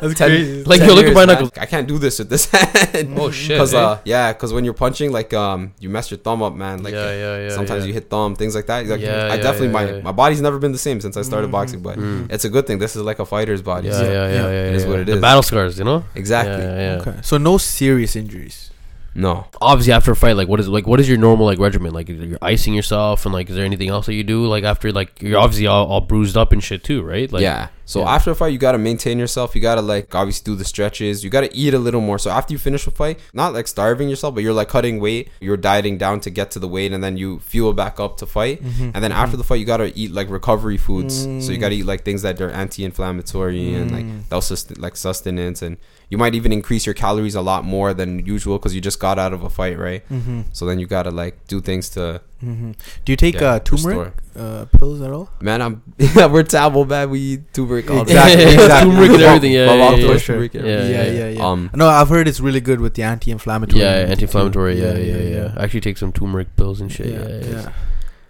That's Ten- crazy. Like, 10 yo, look at years, my man. knuckles. I can't do this with this hand. Oh shit. Because eh? uh, yeah, because when you're punching, like um, you mess your thumb up, man. Like yeah, yeah, yeah. sometimes yeah. you hit thumb, things like that. Like, Yeah, I definitely yeah, my yeah. my body's never been the same since I started Mhm. boxing, but Mm. it's a good thing. This is like a fighter's body. Yeah, so- yeah, yeah, yeah. Yeah, yeah, it is what it the battle scars, you know? Exactly. Yeah, yeah, yeah. Okay, so no serious injuries. No. Obviously, after a fight, like what is like what is your normal like regimen? Like you're icing yourself, and like is there anything else that you do? Like after like you're obviously all, all bruised up and shit too, right? Like yeah. So yeah. after a fight, you gotta maintain yourself. You gotta like obviously do the stretches. You gotta eat a little more. So after you finish a fight, not like starving yourself, but you're like cutting weight. You're dieting down to get to the weight, and then you fuel back up to fight. Mm-hmm. And then after the fight, you gotta eat like recovery foods. So you gotta eat like things that are anti-inflammatory and like they'll sust- like sustenance, and you might even increase your calories a lot more than usual because you just got out of a fight, right? Mm-hmm. So then you gotta like do things to Mm-hmm. Do you take Yeah, uh, turmeric uh, pills at all? man. I'm yeah, we're taboo, man. We eat turmeric all the Exactly, time. exactly. Turmeric and everything, yeah, yeah, yeah, sure. Yeah. Um, no, I've heard it's really good with the anti-inflammatory. yeah, anti-inflammatory. Yeah, yeah, yeah, I actually take some turmeric pills and shit. Yeah. yeah.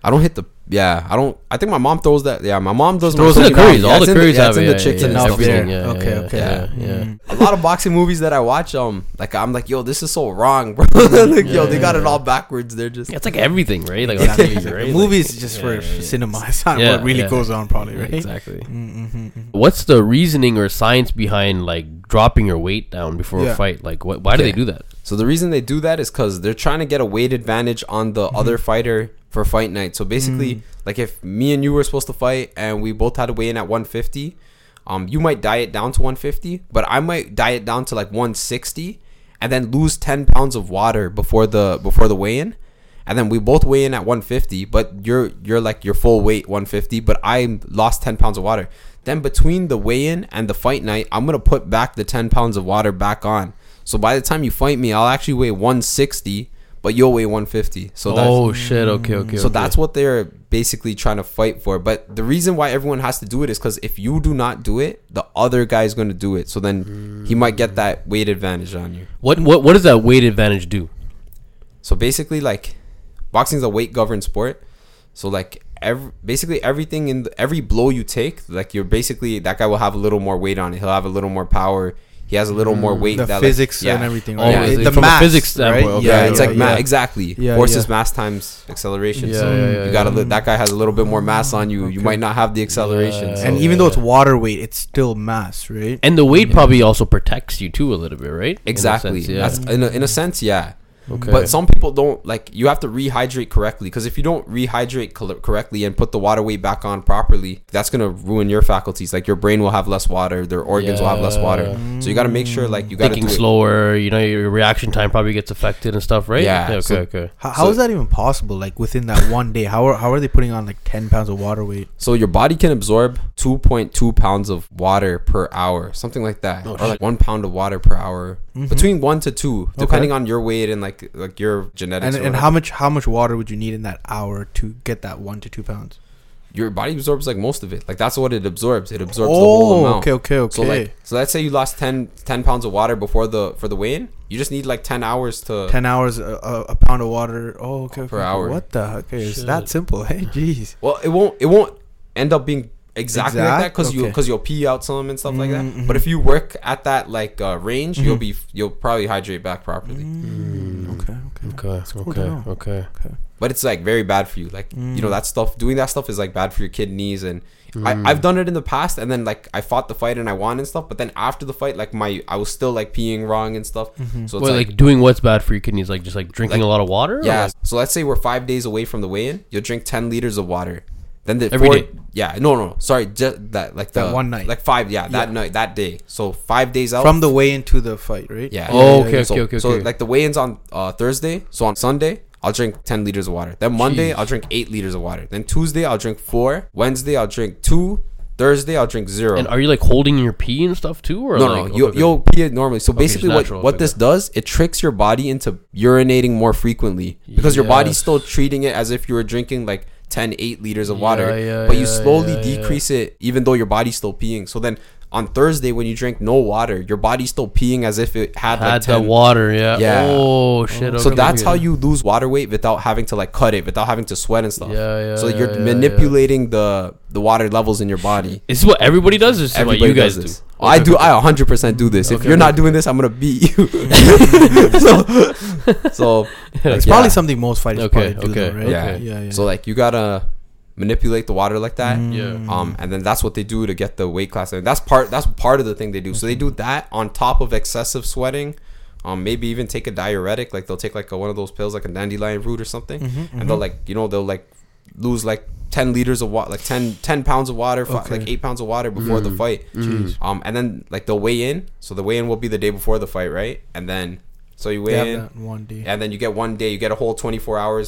I don't hit the yeah. I don't. I think my mom throws that. Yeah, my mom does. She my throws in the cooking curries. down. All Yeah, the it's in curries yeah, have in the chicken yeah, and yeah. stuff. Everything. Yeah, Okay, yeah, okay. Yeah, yeah. Mm. A lot of boxing movies that I watch, um, like I'm like, yo, this is so wrong, bro. like, yo, they got it all backwards. They're just Yeah, It's like everything, right? Like Yeah, on right? Movies is just Yeah, for, yeah, for yeah. cinema. It's not Yeah, what really yeah. goes on, probably, right? Exactly. Mm-hmm. What's the reasoning or science behind like dropping your weight down before Yeah. a fight? Like, what? Why do they do that? So the reason they do that is because they're trying to get a weight advantage on the other fighter for fight night. So basically, like if me and you were supposed to fight and we both had to weigh in at 150, um, you might diet down to 150, but I might diet down to like 160, and then lose 10 pounds of water before the before the weigh in. And then we both weigh in at 150, but you're you're like your full weight 150, but I lost 10 pounds of water. Then between the weigh in and the fight night, I'm gonna put back the 10 pounds of water back on. So by the time you fight me, I'll actually weigh 160, but you'll weigh 150. So that's oh shit! Okay, okay. so okay. that's what they're basically trying to fight for. But the reason why everyone has to do it is because if you do not do it, the other guy is going to do it. So then he might get that weight advantage on you. what what what does that weight advantage do? So basically, like boxing is a weight governed sport. So like every basically everything in the, every blow you take, like you're basically that guy will have a little more weight on it. He'll have a little more power. He has a little more mm. weight. The that, like- physics yeah. and everything, Oh, right? yeah, It- it the from a mass, physics standpoint, right? okay. Yeah, it's like yeah, ma- exactly. Yeah, Forces yeah. mass times acceleration. Yeah, so yeah, yeah, you gotta yeah. li- that guy has a little bit more mass on you. You might not have the acceleration. Yeah. so- And Oh, even though it's water weight, it's still mass, right? And the weight probably also protects you too a little bit, right? In a Exactly. sense, yeah. That's in a, in a sense, yeah. Okay. But some people don't like. You have to rehydrate correctly because if you don't rehydrate col- correctly and put the water weight back on properly, that's gonna ruin your faculties. Like your brain will have less water, their organs will have less water. So you got to make sure like you got to thinking do it. slower, you know, your reaction time probably gets affected and stuff, right? Yeah, okay, so- okay. How, So- how is that even possible? Like within that one day, how are how are they putting on like ten pounds of water weight? So your body can absorb 2.2 pounds of water per hour, something like that, Oh, or shit. like one pound of water per hour, Mhm. between one to two, depending on your weight and like like your genetics. And and how much how much water would you need in that hour to get that one to two pounds? your body absorbs like most of it. Like that's what it absorbs. It absorbs the whole oh, amount. Oh, okay, okay, okay. So like, so let's say you lost 10, 10 pounds of water before the for the weigh-in. You just need like ten hours to. ten hours a, a, a pound of water. Oh, okay, okay. Per hour. What the? Okay, it's that simple. Hey, jeez. Well, it won't. It won't end up being exactly like that Exact? because you because you'll pee out some and stuff like that. Mhm. But if you work at that like uh, range, you'll Mhm. be you'll probably hydrate back properly. Mm, okay, okay. Okay, cool okay, okay. But it's like very bad for you. Like you know Mm. that stuff. Doing that stuff is like bad for your kidneys and. Mm. I, I've done it in the past, and then like I fought the fight and I won and stuff. But then after the fight, like my I was still like peeing wrong and stuff. Mm-hmm. So it's Well, like, like, doing what's bad for your kidneys, like just like drinking Like- a lot of water. yeah. like- So let's say we're five days away from the weigh-in. You'll drink ten liters of water. Then the Every four, day? Yeah. No, no. Sorry. Just that like That the one night. Like five. Yeah. That Yeah. night. That day. So five days out From the way into the fight, right? Yeah. Oh, okay, so, okay, okay, So okay. like the weigh-ins on uh, Thursday. So on Sunday. I'll drink 10 liters of water. Then Monday, Jeez. I'll drink 8 liters of water. Then Tuesday, I'll drink 4. Wednesday, I'll drink 2. Thursday, I'll drink 0. And are you like holding your pee and stuff too, or no, like, no, you, okay, you'll pee it normally. So Okay, basically, what, what okay, this does, it tricks your body into urinating more frequently because your body's still treating it as if you were drinking like 10, 8 liters of water. Yeah, yeah, but you slowly decrease it even though your body's still peeing. So then on Thursday, when you drink no water, your body's still peeing as if it had, had like the 10. water, yeah. Yeah. Oh shit. so that's how you lose water weight without having to like cut it, without having to sweat and stuff. Yeah, yeah. so you're yeah, yeah, manipulating the the water levels in your body. Yeah. This is what everybody does. This is what Everybody you guys does this. do. I do. I 100 percent do this. if you're not doing this, I'm gonna beat you. so, so It's Yeah. probably something most fighters Okay, probably do, okay, though, right? yeah. okay. yeah, yeah. so like you gotta manipulate the water like that. Yeah. Um, and then that's what they do to get the weight class. And that's part. That's part of the thing they do. So they do that on top of excessive sweating. Um, maybe even take a diuretic. Like they'll take like a, one of those pills, like a dandelion root or something, Mm-hmm, and they'll like you know they'll like lose like 10 liters of water like 10, 10 pounds of water fi- Okay. like 8 pounds of water before the fight Jeez. um and then like they'll weigh in so the weigh in will be the day before the fight right and then so you They have weigh in one day. and then you get one day you get a whole 24 hours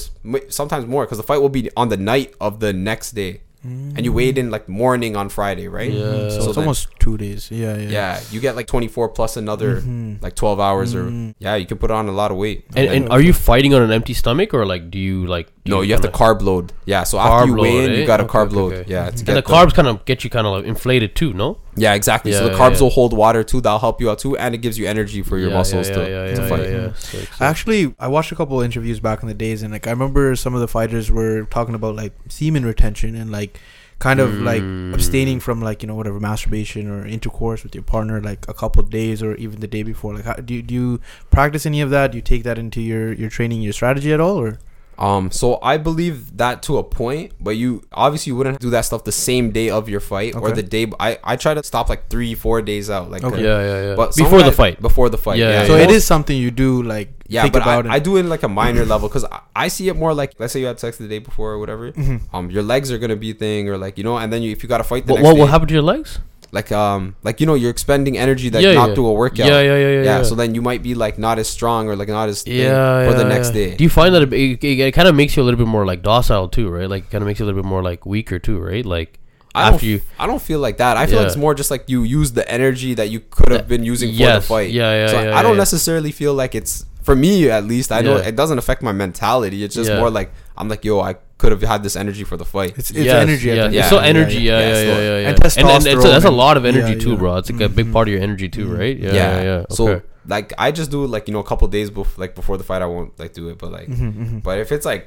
sometimes more because the fight will be on the night of the next day and you weighed in like morning on friday right Yeah. Mm-hmm. So, so it's then- almost two days. Yeah, yeah. yeah you get like 24 plus another Mhm. like 12 hours or Mhm. yeah you can put on a lot of weight And, and are you fighting on an empty stomach or like do you like? Do no you have to carb load yeah so Carb after you weigh load, in eh? you got to Okay, carb okay, load okay. yeah to And get the carbs kind of get you kind of like inflated too, no? Yeah, exactly. so Yeah, the carbs yeah. will hold water too. That'll help you out too, and it gives you energy for your Yeah, muscles yeah, to, yeah, to yeah, fight. yeah, yeah. Sick, sick. Actually, I watched a couple of interviews back in the days, and like I remember some of the fighters were talking about like semen retention and like kind of like Mm. abstaining from like you know whatever masturbation or intercourse with your partner like a couple of days or even the day before. Like, how, do you, do you practice any of that? Do you take that into your your training, your strategy at all, or Um, so I believe that to a point, but you obviously you wouldn't do that stuff the same day of your fight or the day. I I try to stop like three four days out, like Okay. uh, yeah, yeah, yeah. But Before the fight. before the fight, Yeah, yeah. yeah, so yeah. it is something you do like Yeah, think but about I, I do it in like a minor level because I, I see it more like let's say you had sex the day before or whatever. Mhm. Um, your legs are gonna be a thing or like you know, and then you if you got to fight the What, next what day, will happen to your legs? Like um like you know you're expending energy that Yeah, not yeah. through a workout. Yeah, yeah, yeah, yeah. yeah, so then you might be like not as strong or like not as thin yeah, for the next yeah. day. Do you find that it, it, it kind of makes you a little bit more like docile too, right? Like, kind of makes you a little bit more like weaker too, right? Like I don't, after you. I don't feel like that. I feel Yeah. it's more just like you use the energy that you could have been using for the fight. yeah, yeah, So yeah, I don't yeah. necessarily feel like it's for me at least. I know it doesn't affect my mentality. It's just more like I'm like, yo, I could have had this energy for the fight. It's, it's Yes, energy. at Yeah, it's Yeah, so energy. yeah. Yeah, Yeah, yeah, it's yeah, the- yeah. and And, and, it's, testosterone that's a lot of yeah, energy too, yeah. bro. It's like a big Mhm. part of your energy too, right? Yeah, yeah. yeah, yeah. So like I just do like you know a couple days before like before the fight. I won't like do it, but like Mhm, mhm. but if it's like.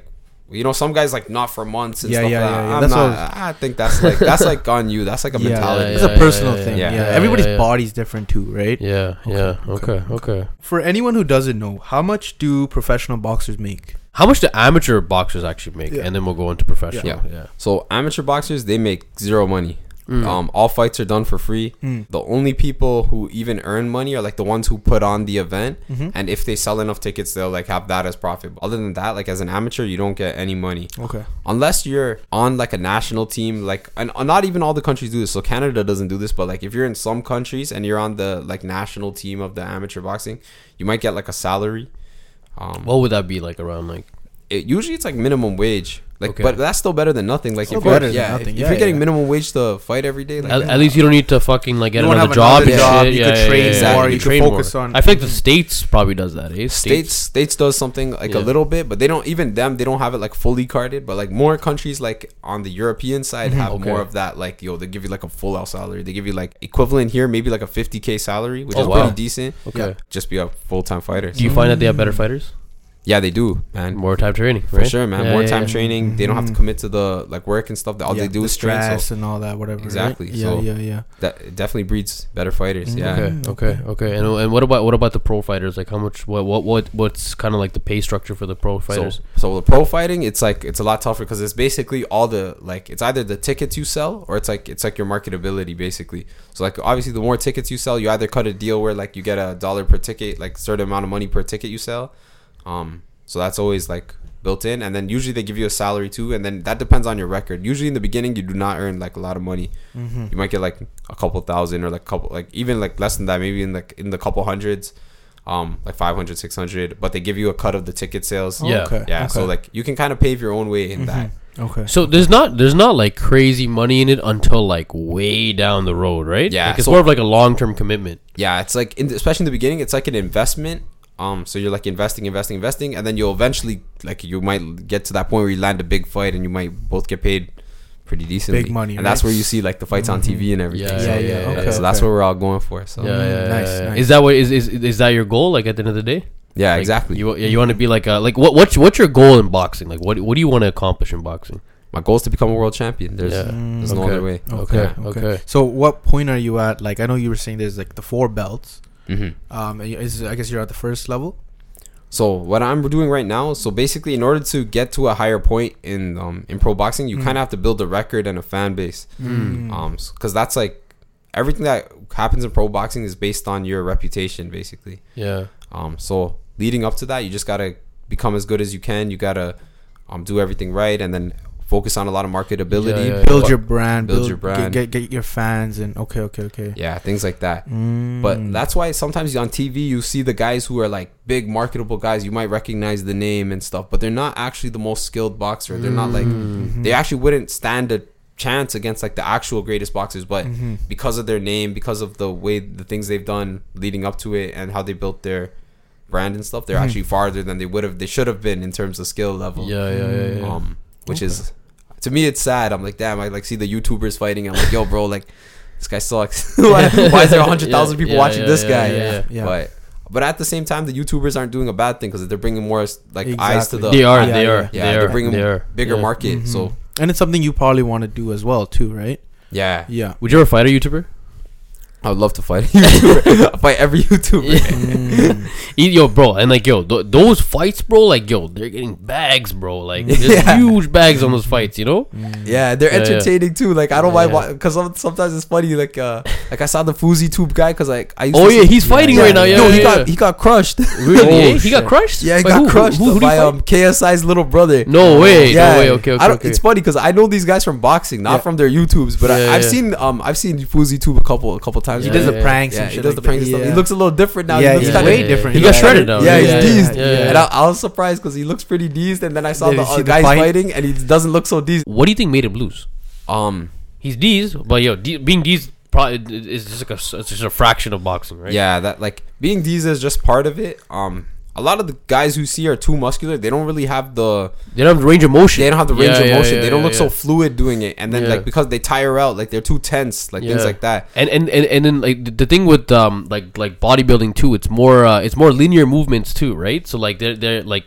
You know, some guys like not for months and Yeah, stuff yeah, like yeah, that. yeah. I'm That's not, what- I think that's like that's like on you. That's like a Yeah, mentality. it's yeah, a personal yeah, thing. yeah, Yeah, yeah, everybody's yeah. body's different too, right? Yeah, yeah. Okay, Okay, okay. For anyone who doesn't know, how much do professional boxers make? How much do amateur boxers actually make? Yeah. And then we'll go into professional. Yeah. Yeah. So amateur boxers, they make zero money. Mm. Um, all fights are done for free. Mm. The only people who even earn money are like the ones who put on the event, Mhm. and if they sell enough tickets, they'll like have that as profit. Other than that, like as an amateur, you don't get any money Okay. unless you're on like a national team. Like, and uh, not even all the countries do this. So Canada doesn't do this, but like if you're in some countries and you're on the like national team of the amateur boxing, you might get like a salary. Um, What would that be like around like? it, usually it's like minimum wage. Like, Okay. but that's still better than nothing. Like, Still if you're, better than yeah, nothing. if Yeah, you're getting yeah. minimum wage to fight every day, like, At, at least you don't need to fucking like get another job another and job, shit. you yeah, could yeah, train yeah, yeah. more, You you could focus more. on- I feel like the states probably does that. Eh? states states does something like Yeah. a little bit, but they don't even them they don't have it like fully carded. But like more countries like on the European side have Mm-hmm. Okay. more of that. Like yo, they give you like a full out salary. They give you like equivalent here, maybe like a fifty k salary, which Oh, is wow. pretty decent. Okay. Just be a full time fighter. Do you find that they have better fighters? Yeah, they do, man. More time training, For right? sure, man. Yeah, More yeah, time yeah. training. They don't have to Mhm. commit to the like work and stuff. They all Yeah, they do the is train. stress So and all that, whatever. right? Exactly, Yeah, so- yeah, yeah. that definitely breeds better fighters. Mhm. Yeah. Okay, Mm, okay, okay. And and what about what about the pro fighters? Like how much? What what what what's kind of like the pay structure for the pro fighters? So, so the pro fighting, it's like it's a lot tougher because it's basically all the like it's either the tickets you sell or it's like it's like your marketability basically. So like obviously the more tickets you sell, you either cut a deal where like you get a dollar per ticket, like certain amount of money per ticket you sell. Um, so that's always like built in, and then usually they give you a salary too, and then that depends on your record. Usually in the beginning, you do not earn like a lot of money. Mm-hmm. You might get like a couple thousand or like couple like even like less than that, maybe in like in the couple hundreds. Um, like 500, 600, but they give you a cut of the ticket sales. Yeah. Okay. Yeah, so like you can kind of pave your own way in that. Mhm. Okay. So there's not there's not like crazy money in it until like way down the road, right? Yeah, like, it's so- more of like a long term commitment. Yeah, it's like in, especially in the beginning, it's like an investment. Um, so you're like investing, investing, investing, and then you'll eventually like you might get to that point where you land a big fight and you might both get paid pretty decently. Big money, and that's where you see like the fights on TV and everything. Yeah, so, yeah, yeah, okay, so that's okay. what we're all going for. So Yeah, yeah, yeah, nice, yeah, yeah. nice. Is that what is is is that your goal? Like at the end of the day, Like, exactly. You you want to be like a like what what's what's your goal in boxing? Like what what do you want to accomplish in boxing? My goal is to become a world champion. There's Yeah. there's no other way. Okay, Okay, okay. So what point are you at? Like I know you were saying there's like the four belts. Hmm Um, is I guess you're at the first level. So what I'm doing right now, so basically, in order to get to a higher point in um, in pro boxing, you Mm. kind of have to build a record and a fan base. Mm. Um, because that's like everything that happens in pro boxing is based on your reputation, basically. Yeah. Um, so leading up to that, you just gotta become as good as you can. You gotta um do everything right, and then focus on a lot of marketability. Yeah, yeah, build your brand, build build, your brand. Get, get, get your fans, and okay, okay, okay. yeah, things like that. Mm. But that's why sometimes on TV you see the guys who are like big marketable guys. You might recognize the name and stuff, but they're not actually the most skilled boxer. They're not like Mm-hmm. they actually wouldn't stand a chance against like the actual greatest boxers. But Mm-hmm. because of their name, because of the way the things they've done leading up to it, and how they built their brand and stuff, they're Mm-hmm. actually farther than they would have. They should have been in terms of skill level. Yeah, yeah, yeah, yeah. Um, which is to me it's sad. I'm like, damn. I like see the YouTubers fighting. I'm like, yo, bro, like this guy sucks. why, why is there a hundred thousand Yeah, people yeah, watching yeah, this guy? yeah, yeah. Yeah. But but at the same time, the YouTubers aren't doing a bad thing because they're bringing more like eyes to the they are, yeah, they are, yeah they they're bringing they are. bigger yeah. market. Mhm. So and it's something you probably want to do as well, too, right? yeah, Yeah. Would you ever fight a YouTuber? I would love to fight a YouTuber. fight every YouTuber. Mm. Yo, bro, and like, yo, th- those fights, bro, like, yo, they're getting bags, bro. Like, there's Yeah. huge bags on those fights, you know? Yeah, they're Yeah, entertaining too. Like I don't mind because sometimes it's funny. Like uh, like I saw the FouseyTUBE guy because like I. Used Oh yeah, he's fighting right now. Yeah, yeah, he got he got crushed. really? Oh, he got crushed. yeah, he By got who? Crushed who, who, by um KSI's little brother. No way, Yeah, no way. Okay, okay, I don't, okay. It's funny because I know these guys from boxing, not from their YouTubes, but I, I've seen um I've seen FouseyTUBE a couple a couple times. He does the pranks Yeah, and he does the pranks. He looks a little different now. Yeah, he looks he's kinda, way different. He got yeah, shredded yeah. now. Yeah, he's yeah, deezed. yeah, yeah. And I, I was surprised because he looks pretty deezed, and then I saw Did the you uh, guys fight? fighting, and he doesn't look so deezed. What do you think made him lose? Um, He's D's, but yo, D- being D's probably is just like a, it's just a fraction of boxing, right? Yeah, that like being D's is just part of it. Um, a lot of the guys who see are too muscular. They don't really have the They don't have the range of motion. they don't have the range Yeah, of yeah, motion. yeah, they don't yeah, look so fluid doing it, and then Yeah. like because they tire out, like they're too tense, like things like that. And and, and and then like the- the thing with um like like bodybuilding too, it's more uh, it's more linear movements too, right? So like they're they're like,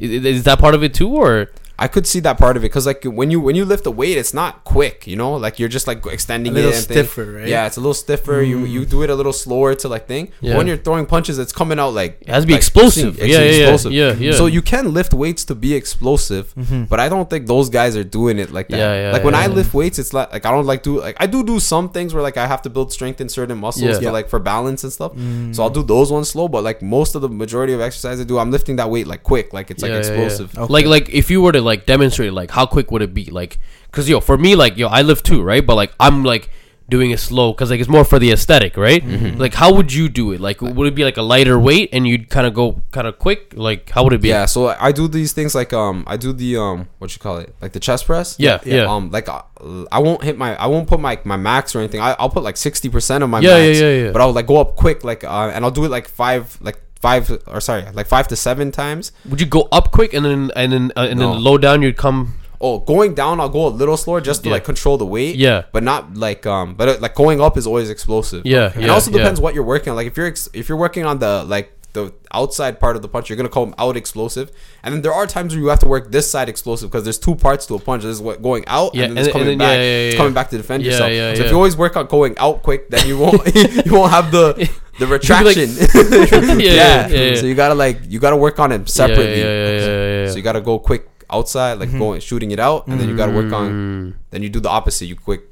i- i- is that part of it too, or I could see that part of it because like when you when you lift a weight, it's not quick. You know, like you're just like extending A little it. And thing. stiffer, right? Yeah, it's a little stiffer. You you do it a little slower to like thing. Yeah. when you're throwing punches, it's coming out like It has to be like, explosive. it's Yeah, yeah, yeah. Yeah, yeah. So you can lift weights to be explosive, Mhm. but I don't think those guys are doing it like that. Yeah, yeah, like when yeah, I yeah. lift weights, it's like like I don't like do like I do do some things where like I have to build strength in certain muscles Yeah. for Yeah. like for balance and stuff. Mm. So I'll do those ones slow, but like most of the majority of exercise I do, I'm lifting that weight like quick, like it's like Yeah, yeah, yeah. explosive. Okay. like like if you were to like demonstrate like how quick would it be like because yo for me like yo I live too right but like I'm like doing it slow because like it's more for the aesthetic right Mm-hmm. like how would you do it like would it be like a lighter weight and you'd kind of go kind of quick like how would it be Yeah, so I do these things like um I do the um what you call it like the chest press. yeah yeah Um like uh, I won't hit my I won't put my my max or anything. I, I'll put like sixty percent of my Yeah, max. yeah, yeah, yeah. But I'll like go up quick like uh, and I'll do it like five like five or sorry like five to seven times. would you go up quick and then and then uh, and No. then low down you'd come Oh, going down I'll go a little slower just to Yeah. like control the weight. Yeah. But not like um but uh, like going up is always explosive. Yeah, And it yeah, also yeah. depends what you're working on. Like if you're ex- if you're working on the like the outside part of the punch, you're gonna come out explosive, and then there are times where you have to work this side explosive because there's two parts to a punch. There's what going out, Yeah, and then it's coming then- back. yeah, yeah, It's coming back to defend Yeah, yourself. yeah, so yeah. if you always work on going out quick, then you won't you won't have the the like- retraction. yeah, yeah, yeah. So you gotta like you gotta work on it separately. yeah, yeah, yeah, yeah, yeah. So you gotta go quick outside, like going shooting it out, and then you gotta work on. Mm. Then you do the opposite. You quick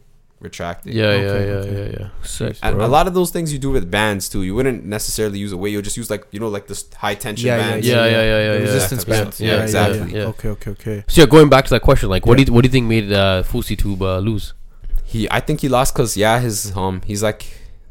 retract it. yeah Okay, yeah yeah okay. yeah yeah Sick, And bro. a lot of those things you do with bands too. You wouldn't necessarily use a weight. You'll just use like you know like this high tension Yeah, yeah, bands. yeah, yeah, yeah, The yeah, yeah. resistance That bands. stuff. Yeah, exactly. yeah. Okay, okay, okay. So yeah, going back to that question, like, what do you what do you think made uh, FouseyTUBE uh, lose? He, I think he lost because yeah, his um, he's like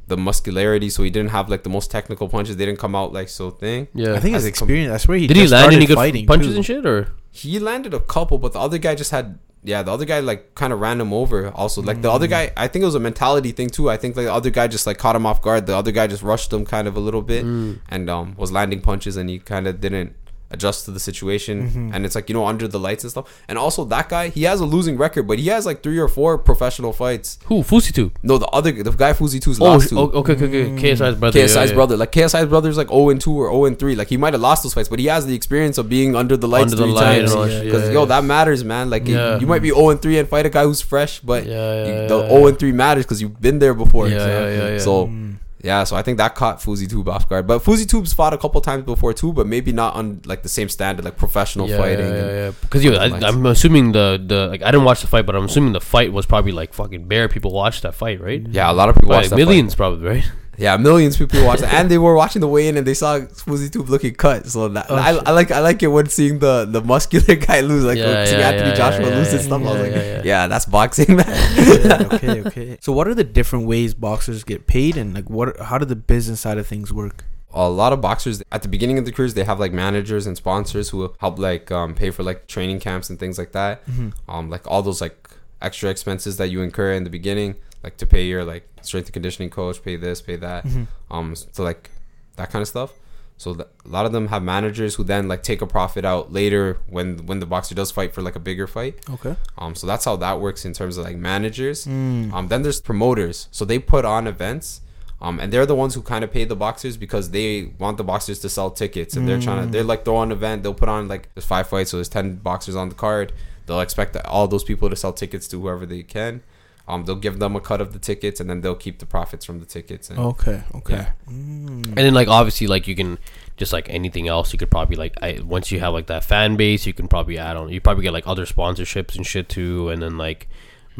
the muscularity, so he didn't have like the most technical punches. They didn't come out like so thing. Yeah, I think his experience. I swear he did he land any good fighting punches too. and shit, or He landed a couple, but the other guy just had yeah. The other guy like kind of ran him over. Also, like the other Mm. guy, I think it was a mentality thing too. I think like the other guy just like caught him off guard. The other guy just rushed him kind of a little bit Mm. and um was landing punches, and he kind of didn't adjust to the situation. Mhm. And it's like you know under the lights and stuff. And also that guy, he has a losing record, but he has like three or four professional fights. who FouseyTUBE? No, the other the guy Fuzi 2's Oh, lost to. oh, okay, okay, okay. KSI's brother. KSI's yeah, yeah. brother, like KSI's brother's like 0 and 2 or 0 and 3. Like he might have lost those fights, but he has the experience of being under the lights Under the three light times. and Yeah. Because yeah, yo, that matters, man. Like Yeah. you, you might be 0 and 3 and fight a guy who's fresh, but Yeah, yeah, you, the yeah. 0 and 3 matters because you've been there before. Yeah, yeah, yeah, yeah. So Mm. Yeah, so I think that caught FouseyTUBE off guard. But FouseyTUBE's fought a couple times before too, but maybe not on like the same standard, like professional yeah, fighting. Yeah, yeah, yeah. Because yo, I. I'm assuming the the like I didn't watch the fight, but I'm assuming the fight was probably like fucking bare people watched that fight, right? Yeah, a lot of people Probably watch that millions, probably, right? Fight. Yeah, millions of people watched it, and they were watching the weigh-in, and they saw Smoothie Tube looking cut. So that, Oh, I. I like I like it when seeing the the muscular guy lose, like Yeah, seeing yeah, Anthony yeah, Joshua yeah, lose yeah, and stuff. I was like, yeah, yeah, yeah. that's boxing, man. Okay, okay. So, what are the different ways boxers get paid, and like, what? How do the business side of things work? a lot of boxers at the beginning of the careers they have like managers and sponsors who help like um, pay for like training camps and things like that Mm-hmm. um like all those like extra expenses that you incur in the beginning like to pay your like strength and conditioning coach pay this pay that Mm-hmm. um so like that kind of stuff so th- a lot of them have managers who then like take a profit out later when when the boxer does fight for like a bigger fight Okay. um so that's how that works in terms of like managers Mm. um, then there's promoters, so they put on events, um, and they're the ones who kind of pay the boxers because they want the boxers to sell tickets, and they're trying to they're like throw on an event. They'll put on like there's five fights, so there's ten boxers on the card. They'll expect all those people to sell tickets to whoever they can. Um, they'll give them a cut of the tickets, and then they'll keep the profits from the tickets. And, Okay. Okay. Yeah. Mm. And then like obviously like you can just like anything else you could probably like I, once you have like that fan base you can probably add on you probably get like other sponsorships and shit too and then like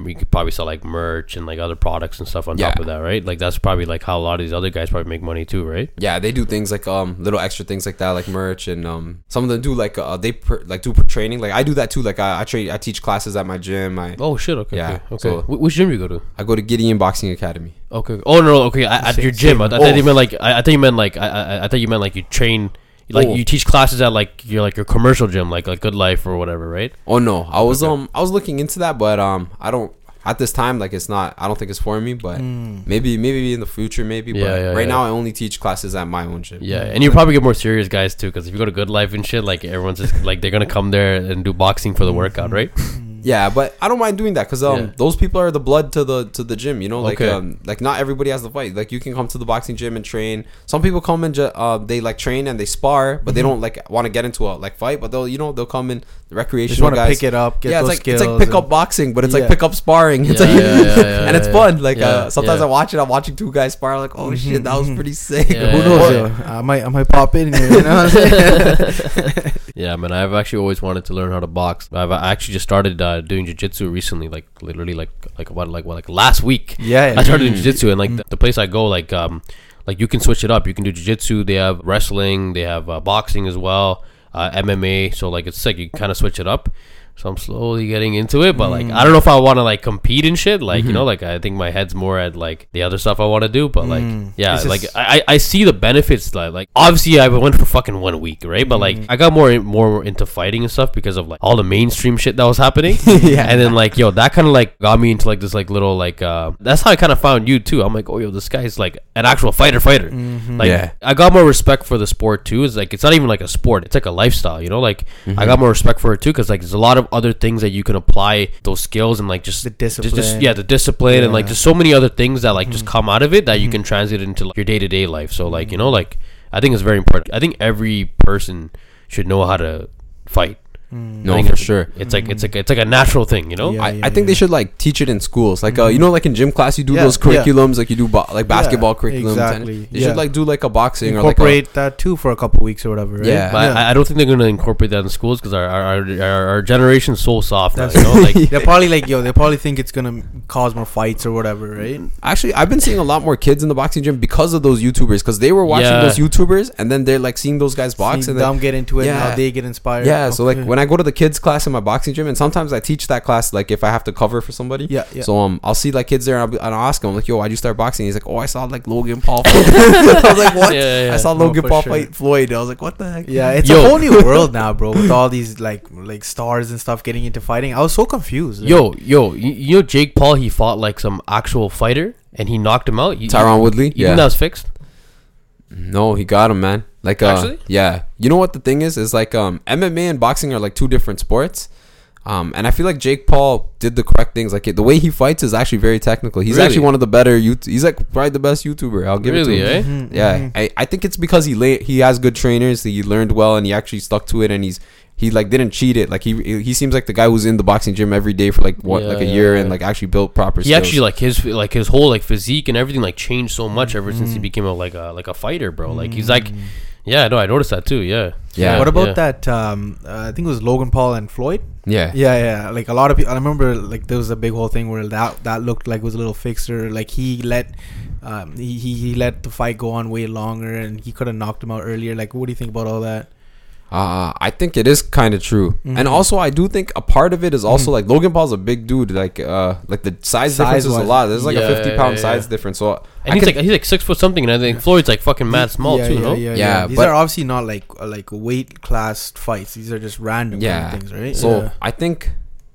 you could probably sell like merch and like other products and stuff on top of that right like that's probably like how a lot of these other guys probably make money too right Yeah, they do things like um little extra things like that, like merch, and um some of them do like uh they per, like do training. Like I do that too. Like I I, train, I teach classes at my gym. I oh shit okay Yeah, okay, okay. so- which gym do you go to I go to Gideon Boxing Academy. okay oh no okay I, at Same- your gym I, I thought you Oh. meant like I, I thought you meant like I, I I thought you meant like you train like Oh. you teach classes at like your like your commercial gym like like Good Life or whatever right Oh no, I was Okay. um I was looking into that, but um I don't at this time like it's not. I don't think it's for me, but Mm. maybe maybe in the future maybe. Yeah, but yeah, right yeah. now I only teach classes at my own gym. Yeah, and you probably get more serious guys too, because if you go to Good Life and shit, like everyone's just like they're gonna come there and do boxing for the workout, right? Yeah, but I don't mind doing that because um Yeah. those people are the blood to the to the gym. You know, like Okay. um like not everybody has the fight. Like you can come to the boxing gym and train. Some people come and ju- uh they like train and they spar, but they don't like want to get into a like fight. But they'll you know they'll come in the recreational want to guys. pick it up, get yeah, it's like skills. it's like pick up boxing, but it's Yeah. like pick up sparring. It's Yeah, like yeah, yeah, yeah, and it's fun. Like Yeah, uh, sometimes yeah. I watch it. I'm watching two guys spar. Like oh shit, that was pretty sick. Yeah, Who knows? yeah. yo? I might, I might pop in here. You know what I'm saying? Yeah, man, I've actually always wanted to learn how to box. I've actually just started uh, doing jujitsu recently, like literally like like what like what like last week. yeah. I started doing jujitsu, and Mm. like the, the place I go, like um, like you can switch it up. You can do jujitsu. They have wrestling. They have uh, boxing as well. Uh, MMA. So like it's sick. You kind of switch it up. So I'm slowly getting into it, but like Mm. I don't know if I want to like compete and shit. Like Mm-hmm. you know, like I think my head's more at like the other stuff I want to do. But like Mm. yeah, It's like I I I see the benefits. Like like obviously I went for fucking one week, right? But like Mm. I got more more into fighting and stuff because of like all the mainstream shit that was happening. Yeah. And then like yo, that kind of like got me into like this like little like uh that's how I kind of found you too. I'm like, oh yo, this guy's like an actual fighter fighter. Mhm. Like Yeah. I got more respect for the sport too. It's like it's not even like a sport. It's like a lifestyle, you know? Like I got more respect for it too cuz like there's a lot of other things that you can apply those skills and like just The discipline. just yeah, the discipline and like Yeah. there's so many other things that like just Mhm. come out of it that you Mhm. can translate into like, your day-to-day life. So like, you know, like I think it's very important. I think every person should know how to fight. Mm. No, for it's- sure. It's like it's like it's like a natural thing, you know? Yeah. I, I think they should like teach it in schools, like uh, you know, like in gym class, you do Yeah, those yeah. curriculums, like you do bo- like basketball Yeah, curriculum. exactly, They yeah. should like do like a boxing or like a, Incorporate that too for a couple weeks or whatever. Right? Yeah. But I, I don't think they're gonna incorporate that in schools because our our, our our our generation's so soft now. That's- You know, like They're probably like, yo, they probably think it's gonna cause more fights or whatever, right? Actually, I've been seeing a lot more kids in the boxing gym because of those YouTubers, because they were watching Yeah. those YouTubers, and then they're like seeing those guys box, See and them then, get into it, and Yeah. how they get inspired. yeah. So like Okay. When I go to the kids class in my boxing gym, and sometimes I teach that class, like if I have to cover for somebody. yeah, yeah. So um, I'll see like kids there, and I'll, be, and I'll ask them like, "Yo, why'd you start boxing?" He's like, "Oh, I saw like Logan Paul." Fight. I was like, "What?" Yeah, yeah, yeah. I saw Logan for Paul sure. fight Floyd. I was like, "What the heck?" Yeah, it's Yo. a whole new world now, bro. With all these like like stars and stuff getting into fighting, I was so confused. yo yo, you, you know Jake Paul? He fought like some actual fighter and he knocked him out. You, Tyron Woodley. You yeah. think that was fixed? No, he got him, man. Like, uh, Actually? yeah. You know what the thing is? Is like, um, MMA and boxing are like two different sports. Um, and I feel like Jake Paul did the correct things. Like the way he fights is actually very technical. He's Really? actually one of the better. YouTube, he's like probably the best YouTuber. I'll give Really, it to him. eh? Mhm, Yeah, mhm. I, I think it's because he la- he has good trainers. He learned well, and he actually stuck to it. And he's he like didn't cheat it. Like he he seems like the guy who's in the boxing gym every day for like what Yeah, like a yeah, year yeah. and like actually built proper. He skills. actually like his like his whole like physique and everything like changed so much ever since he Mhm. became a like a like a fighter, bro. Like he's like, yeah, no, I noticed that too. Yeah, Yeah. what about yeah. that? Um, uh, I think it was Logan Paul and Floyd. yeah. Yeah, yeah. Like a lot of people, I remember like there was a big whole thing where that that looked like it was a little fixer. Like he let um, he, he he let the fight go on way longer, and he could have knocked him out earlier. Like, what do you think about all that? Uh, I think it is kind of true, Mhm. and also I do think a part of it is also Mhm. like Logan Paul's a big dude. Like, uh, like the size, difference is a lot. There's like Yeah, a fifty pound yeah, size yeah. difference. So And I he's can- like he's like six foot something, and I think Floyd's like fucking mad small yeah, too. yeah, no? yeah, yeah, Yeah, These but- are obviously not like uh, like weight class fights. These are just random kind of Yeah. things, right? So yeah. I think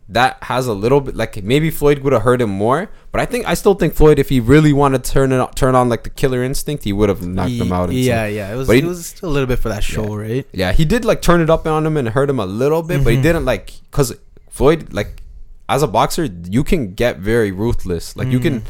that has a little bit like maybe Floyd would have hurt him more, but I think I still think Floyd, if he really wanted to turn it turn on like the killer instinct, he would have knocked him out. Yeah, yeah. It was But he- it was still a little bit for that show, right? yeah, he did like turn it up on him and hurt him a little bit, but he Mhm. didn't like because Floyd like as a boxer you can get very ruthless. Like you can. Mm.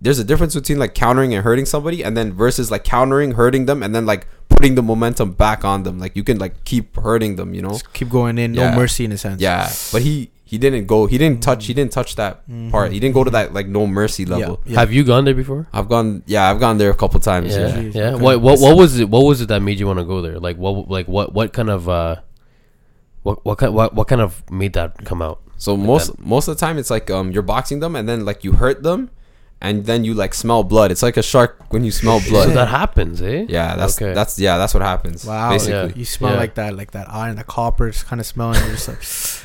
There's a difference between like countering and hurting somebody, and then versus like countering, hurting them, and then like putting the momentum back on them. Like you can like keep hurting them, you know. Just keep going in, Yeah. no mercy in a sense. Yeah, but he he didn't go. He didn't touch. He didn't touch that part. He didn't go to that like no mercy Mm-hmm. Yeah, level. yeah. Have you gone there before? I've gone. Yeah, I've gone there a couple times. Yeah, Yeah. Yeah. okay. What what what was it? What was it that made you want to go there? Like what like what what kind of uh, what what kind what what kind of made that come out? So Like most most of the time it's like um you're boxing them and then like you hurt them, and then you like smell blood. It's like a shark when you smell blood. So that happens, eh? Yeah, that's Okay. that's yeah, that's what happens. Wow, basically. You smell Yeah. like that, like that iron, the copper, just kind of smelling. You're just like,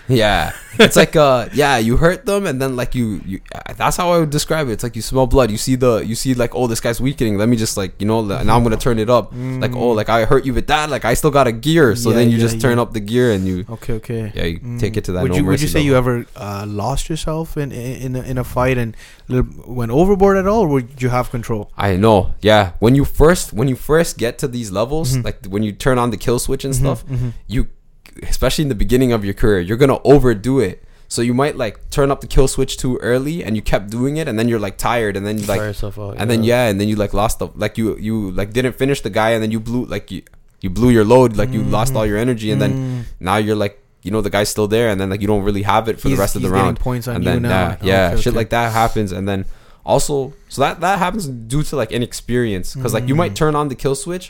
Yeah, it's like uh, yeah, you hurt them, and then like you, you. That's how I would describe it. It's like you smell blood. You see the, you see like, oh, this guy's weakening. Let me just like, you know, l- now I'm gonna turn it up. Like, oh, like I hurt you with that. Like I still got a gear. So Yeah, then you yeah, just turn yeah. up the gear and you, okay, okay. yeah, you Mm. take it to that. Would no you would you mercy say you ever uh, lost yourself in in in a, in a fight and little, went overboard at all, or would you have control? I know. Yeah, when you first, when you first get to these levels, Mhm. like when you turn on the kill switch and stuff, Mhm, mhm. you especially in the beginning of your career you're gonna overdo it so you might like turn up the kill switch too early and you kept doing it and then you're like tired and then you like yourself out, and then yeah and then you like lost the like you you like didn't finish the guy and then you blew like you you blew your load like you lost all your energy and then Mm. now you're like you know the guy's still there and then like you don't really have it for He's- the rest of the round points on and you then now. yeah, Oh, yeah okay, shit okay. like that happens and then also so that that happens due to like inexperience because like you might Mm. turn on the kill switch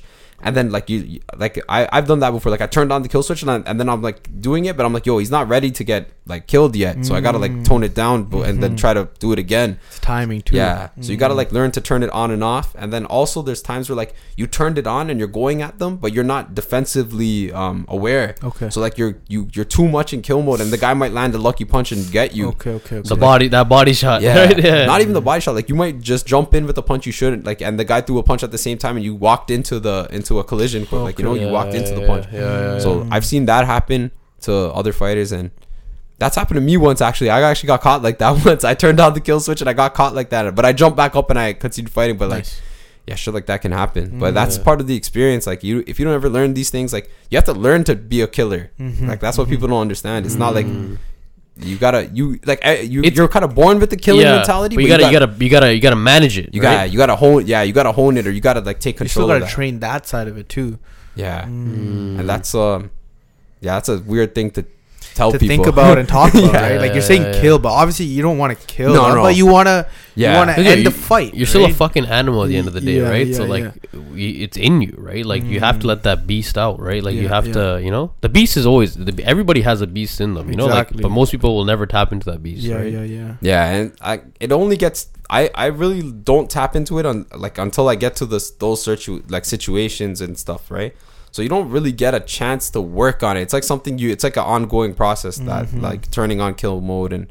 and then like you you- like I I've done that before like I turned on the kill switch and, I, and then I'm like doing it but I'm like yo he's not ready to get like killed yet so I gotta like tone it down but, and then Mhm. try to do it again It's timing too. yeah so you gotta Mm. like learn to turn it on and off and then also there's times where like you turned it on and you're going at them but you're not defensively um aware Okay. so like you're you you're too much in kill mode and the guy might land a lucky punch and get you okay, okay, okay. the body that body shot. yeah. right? yeah. Not even the body shot. Like you might just jump in with a punch you shouldn't. Like and the guy threw a punch at the same time and you walked into the into a collision. Like you know, Yeah, you walked into the punch. Yeah, yeah, yeah. So I've seen that happen to other fighters and that's happened to me once actually. I actually got caught like that once. I turned on the kill switch and I got caught like that. But I jumped back up and I continued fighting. But like Nice. yeah, shit like that can happen. Mm, But that's yeah. part of the experience. Like you if you don't ever learn these things, like you have to learn to be a killer. Mhm, Like that's what mhm. people don't understand. It's not like Mm. You gotta you like eh, you It's- you're kind of born with the killing yeah, mentality. but you gotta, you gotta, you gotta, you gotta manage it. you right? gotta you gotta hone yeah you gotta hone it or you gotta like take control. You still gotta of that. train that side of it too. yeah Mm. and that's um yeah that's a weird thing to tell to people think about and talk about, Yeah. right? Like you're saying yeah, yeah. kill, but obviously you don't want to kill No, them, no. but you wanna yeah. you wanna Yeah, end you- the fight. You're still a fucking animal at the end of the day, Yeah, right? yeah, so like, y- it's in you, right? Like you have to Mm. let that beast out, right? Like you have yeah. to, you know, the beast is always. The, everybody has a beast in them, you know. Exactly. Like, but most people will never tap into that beast, Yeah, right? yeah, yeah. yeah and I it only gets I I really don't tap into it on like until I get to this those situ like situations and stuff right so you don't really get a chance to work on it it's like something you it's like an ongoing process that Mhm. like turning on kill mode and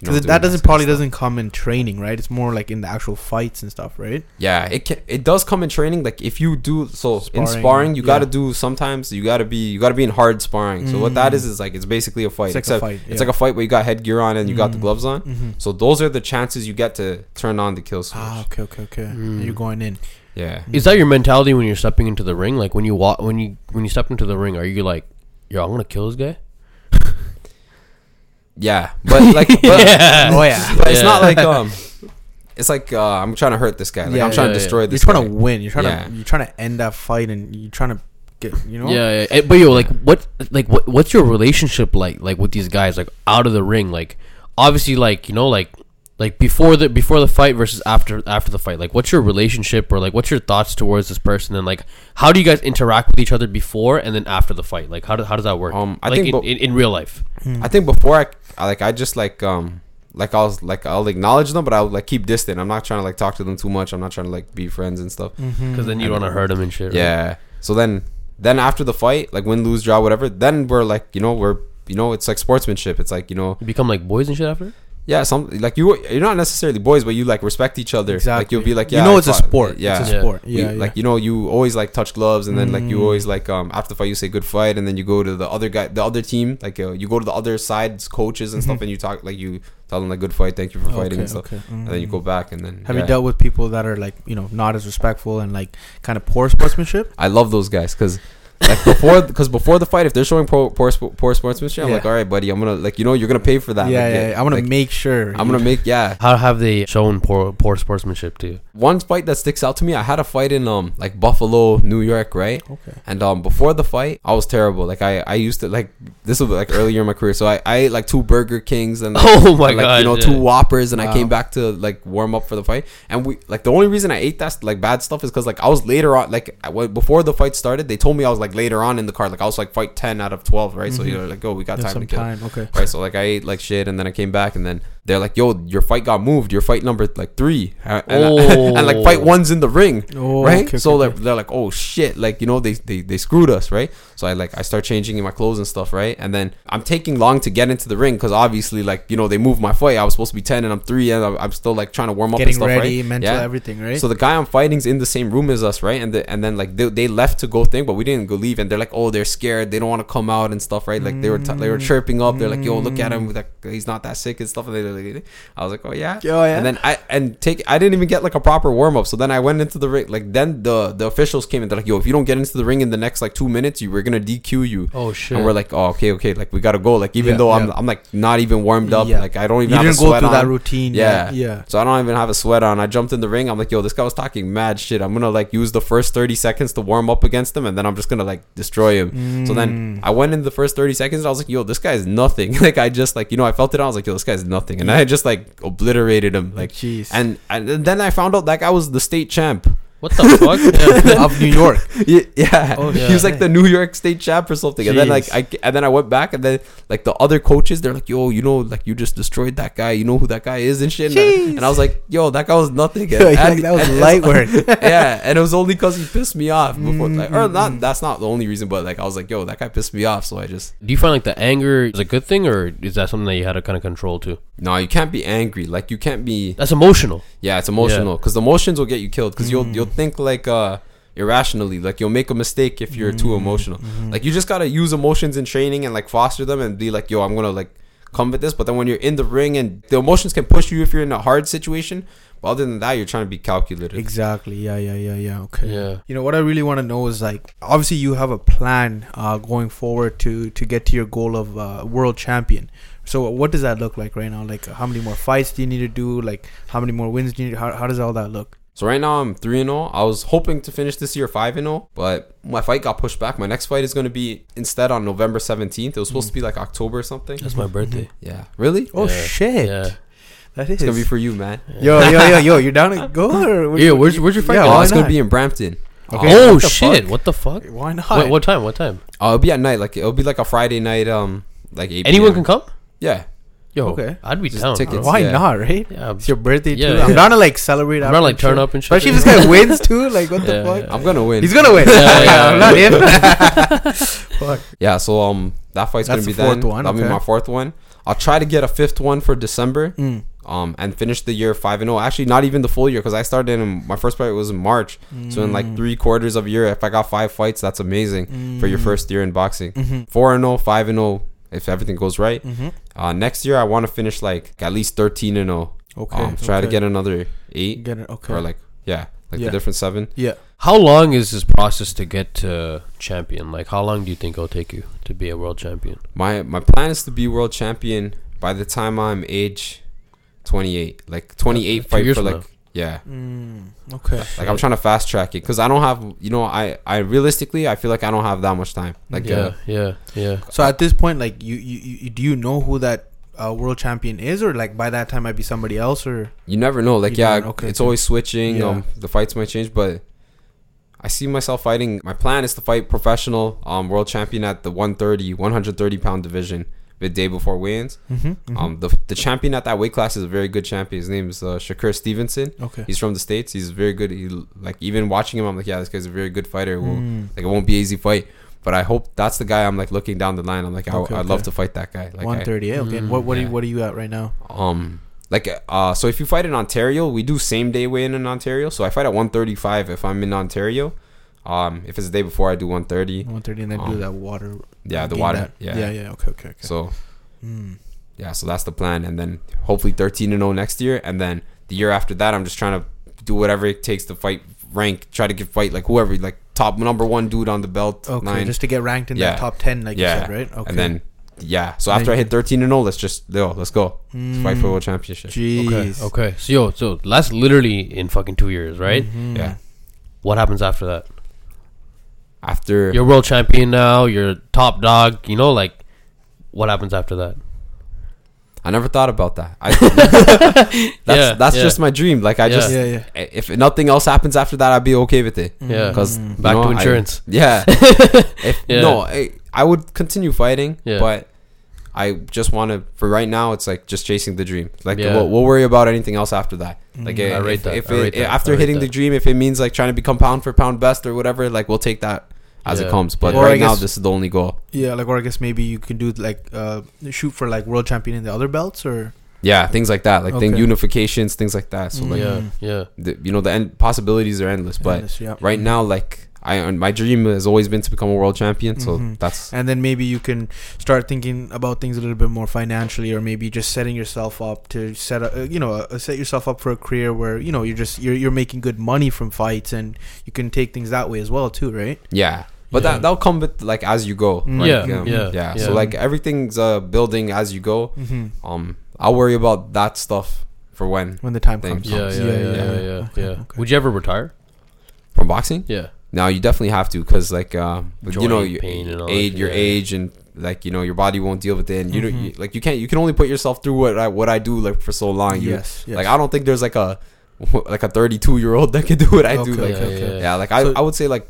Because that doesn't probably stuff. doesn't come in training, right? It's more like in the actual fights and stuff, right? Yeah, it can, it does come in training. Like if you do so in Sparring, sparring, you yeah. got to do sometimes you got to be you got to be in hard sparring. So what that Mm. is is like it's basically a fight. It's like a except fight, it's like a fight where you got headgear on and you got the Mm. gloves on. Mm-hmm. So those are the chances you get to turn on the kill switch. Ah, okay, okay, okay. Mm. You're going in. Yeah. Is that your mentality when you're stepping into the ring? Like when you walk, when you when you step into the ring, are you like, yo, I'm gonna kill this guy? Yeah, but like, but, Yeah. Oh yeah. but it's not like um, it's like uh, I'm trying to hurt this guy. Like Yeah, I'm trying yeah, to yeah. this. You're this. trying guy. to win. You're trying Yeah. to you're trying to end that fight, and you're trying to get you know. Yeah, yeah. Eh, but yo, like, what, like, what, what's your relationship like, like, with these guys, like, out of the ring? Like, obviously, like, you know, like, like before the before the fight versus after after the fight. Like, what's your relationship, or like, what's your thoughts towards this person, and like, how do you guys interact with each other before and then after the fight? Like, how do, how does that work? Um, I like think in, bo- in, in real life. Mm. I think before I, I like I just like um like I'll like I'll acknowledge them, but I'll like keep distant. I'm not trying to like talk to them too much. I'm not trying to like be friends and stuff. Because then you don't want to hurt them and shit. right? Yeah. So then then after the fight, like win, lose, draw, whatever, then we're like you know we're you know it's like sportsmanship. It's like you know You become like boys and shit after. Yeah some like you you're not necessarily boys, but you like respect each other. Like you'll be like yeah, you know I it's a sport. Yeah. it's a Yeah. sport. We- Yeah, yeah. like you know you always like touch gloves and then like you Mm. always like um after the fight you say good fight and then you go to the other guy the other team like uh, you go to the other side's coaches and stuff Mhm. and you talk like you tell them like good fight thank you for fighting okay, and stuff okay. and then you go back and then Have yeah. you dealt with people that are like you know not as respectful and like kind of poor sportsmanship? I love those guys because like before because before the fight if they're showing poor poor, poor sportsmanship I'm Yeah. like all right buddy I'm gonna like you know you're gonna pay for that yeah, like, yeah, yeah. I want to like, make sure. I'm gonna make yeah How have they shown poor poor sportsmanship to you? one fight that sticks out to me I had a fight in um like Buffalo New York right Okay. And um, before the fight, I was terrible. Like I, I used to like this was like earlier in my career. So I, I ate like two Burger Kings and Oh my and, like god! you know yeah. two Whoppers, and I came back to like warm up for the fight. And we like the only reason I ate that like bad stuff is because like I was later on like I, before the fight started, they told me I was like later on in the card. Like I was like fight ten out of twelve, right? So Mhm. you're like, oh, we got There's time to kill. time. Okay. Right, so like I ate like shit, and then I came back, and then they're like, "Yo, your fight got moved. Your fight number like three, and, and, and, like fight Oh. one's in the ring Oh, right? okay, so okay, like they're like, oh shit, like you know they, they they screwed us, right? So I like I start changing in my clothes and stuff, right? And then I'm taking long to get into the ring because obviously like you know they moved my fight. I was supposed to be ten and I'm three, and I'm, I'm still like trying to warm up and Getting stuff, ready, right? mental, Yeah. everything, right? So the guy I'm fighting's in the same room as us, right? And the, and then like they, they left to go thing, but we didn't go leave. And they're like, oh, they're scared. They don't want to come out and stuff, right? Like they were t- they were mm. chirping up. They're like, yo, look at mm. him. Like he's not that sick and stuff. And they, I was like, oh yeah. Oh, yeah? And then I and take I didn't even get like a proper warm up. So then I went into the ring. Like then the the officials came and they're like, yo, if you don't get into the ring in the next like two minutes, you we're gonna DQ you. Oh shit! And we're like, oh, okay, okay, like we gotta go. Like even Yeah, though I'm, yeah. I'm like not even warmed up. Yeah. Like I don't even you have didn't a go through on. that routine. Yeah. Yeah. Yeah. So I don't even have a sweat on. I jumped in the ring. I'm like, yo, this guy was talking mad shit. I'm gonna like use the first 30 seconds to warm up against him, and then I'm just gonna like destroy him. So then Mm. I went in the first 30 seconds. And I was like, yo, this guy's nothing. like I just like you know I felt it. I was like, yo, this guy's nothing, and I just like obliterated him. Like jeez. and and then I found out that guy was the state champ. What the fuck? Yeah. of New York. Yeah, yeah. Oh, he was like the New York State champ or something. And then like I and then I went back and then like the other coaches, they're like, "Yo, you know, like you just destroyed that guy. You know who that guy is and shit." And, I- and I was like, "Yo, that guy was nothing." And, and- that was light work. yeah, and it was only because he pissed me off before, like, or Mm-hmm. not. That's not the only reason, but like I was like, "Yo, that guy pissed me off," so I just Do you find like the anger is a good thing, or is that something that you had to kind of control too? no, you can't be angry. Like you can't be. That's emotional. Yeah, it's emotional because the emotions will get you killed because you'll Mm. you'll think like uh irrationally like you'll make a mistake if you're too emotional Mm-hmm. like you just gotta use emotions in training and like foster them and be like yo i'm gonna like come with this but then when you're in the ring and the emotions can push you if you're in a hard situation but other than that you're trying to be calculated Exactly. Yeah. Yeah. Yeah. Yeah. Okay. Yeah. You know what I really want to know is like obviously you have a plan uh, going forward to to get to your goal of uh, world champion. So what does that look like right now? Like how many more fights do you need to do? Like how many more wins do you need? How how does all that look? So right now i'm 3 and 0 i was hoping to finish this year 5 and 0 but my fight got pushed back my next fight is going to be instead on november 17th it was supposed to be like october or something That's my birthday. yeah really Oh Yeah. shit! Yeah. That is. it's gonna be for you man yo yo yo yo! You're down to go or Yeah, where's- where's your fight? Yeah, oh, it's gonna be in brampton Okay. oh what shit! fuck? What the fuck? Why not? What, what time? What time? Oh, it'll be at night. Like it'll be like a Friday night. Um, like 8 Anyone PM. can come. Yeah, Yo, Okay. I'd be Just down. tickets. Why yeah. not? Right? Yeah, It's your birthday Yeah, too. yeah. I'm down to like celebrate. I'm not like after turn show. up and shit. Especially if this guy wins too. Like what the Yeah, fuck? yeah. I'm gonna win. He's gonna win. Yeah, yeah, I'm not him. yeah. So um, that fight's That's gonna be the fourth then. one, That'll be my fourth one. I'll try to get a fifth one for December. Mm. Um, and finish the year five and zero. Actually, not even the full year because I started in my first fight was in March. So in like Mm. three quarters of a year, if I got five fights, that's amazing for your Mm. first year in boxing. Mhm. Four and zero, five and zero. If everything goes right, Mhm. uh, next year I want to finish like at least thirteen and zero. Okay. Um, try to get another eight Get it. Okay. or like yeah, like Yeah. the different seven. yeah. How long is this process to get to champion? Like, how long do you think it'll take you to be a world champion? My my plan is to be world champion by the time I'm age 28. Like 28 two fight years for like now. Yeah. Mm, okay. Like I'm trying to fast track it cuz I don't have, you know, I I realistically I feel like I don't have that much time. Like yeah, uh, yeah, yeah. So at this point, like you, you, you do you know who that uh, world champion is, or like by that time might be somebody else, or you never know. Like yeah, okay, it's okay. always switching. Yeah. Um the fights might change, but I see myself fighting. My plan is to fight professional um world champion at the 130 130 pound division the day before weigh-ins. Mm-hmm. Um, the the champion at that weight class is a very good champion. His name is uh, Shakur Stevenson. okay. He's from the states. He's very good. He like even watching him, I'm like, yeah, this guy's a very good fighter. Well, Mm. like it won't be an easy fight, but I hope that's the guy. I'm like looking down the line. I'm like, I, Okay, I'd love to fight that guy. Like, I, One thirty. Okay. Mm, what what are yeah. you, what are you at right now? um, like uh, so if you fight in Ontario, we do same day weigh in in Ontario. So I fight at 135 if I'm in Ontario. Um, if it's the day before, I do 130. One thirty, and then do Um, that water. Yeah, the water. that. Yeah. Yeah. Yeah. Okay. Okay. Okay. So Mm. yeah, so that's the plan, and then hopefully 13 and 0 next year, and then the year after that, I'm just trying to do whatever it takes to fight rank, try to get fight like whoever, like top number one dude on the belt Okay. line, Just to get ranked in Yeah. that top ten, like Yeah. you said, right? Okay. and then yeah. So after I hit 13 and 0, let's just yo, let's go Mm. fight for world championship. Okay. Jeez. Okay. So yo, so that's literally in fucking two years, right? Mhm. Yeah. What happens after that? After You're world champion now. You're top dog. You know, like what happens after that? I never thought about that. I, that's Yeah, that's yeah. just my dream. Like I Yeah. just Yeah. Yeah. if nothing else happens after that, I'd be okay with it. Yeah. Because Mm. Back to insurance. yeah. if Yeah. no, I, I would continue fighting, Yeah. but I just want to. For right now, it's like just chasing the dream. Like Yeah. we'll, we'll worry about anything else after that. Like Mm. I if, rate that. if I it, that. after I rate hitting the dream, if it means like trying to become pound for pound best or whatever, like we'll take that as Yeah. it comes. But Yeah. Or I right now, this is the only goal. Yeah, like or I guess maybe you can do like uh shoot for like world champion in the other belts or Yeah, things like that, like thing unifications, things like that. So like, Yeah. Mm. Yeah. the, you know, the end possibilities are endless. But Yes, yeah. right now, like I, my dream has always been to become a world champion. So Mhm. that's and then maybe you can start thinking about things a little bit more financially or maybe just setting yourself up to set a, uh, you know uh, set yourself up for a career where you know you're just you're, you're making good money from fights and you can take things that way as well too right yeah. But Yeah. that that'll come with like as you go. Mm. Like, Yeah, um, yeah, yeah. yeah. So like everything's uh building as you go. mm-hmm. Um, I'll worry about that stuff for when when the time Thanks. comes Yeah. Yeah. Yeah. Yeah. yeah. Yeah. yeah. Okay, okay. Would you ever retire? from boxing. Yeah. Now you definitely have to because like uh, you know Joint your pain and all that age, your yeah. age, and like you know your body won't deal with it, and you, don't Mhm. you like you can't you can only put yourself through what I what I do like for so long. You, yes, yes Like I don't think there's like a like a 32 year old that can do what I do. Okay, Like yeah, okay, yeah. yeah, like I So- I would say like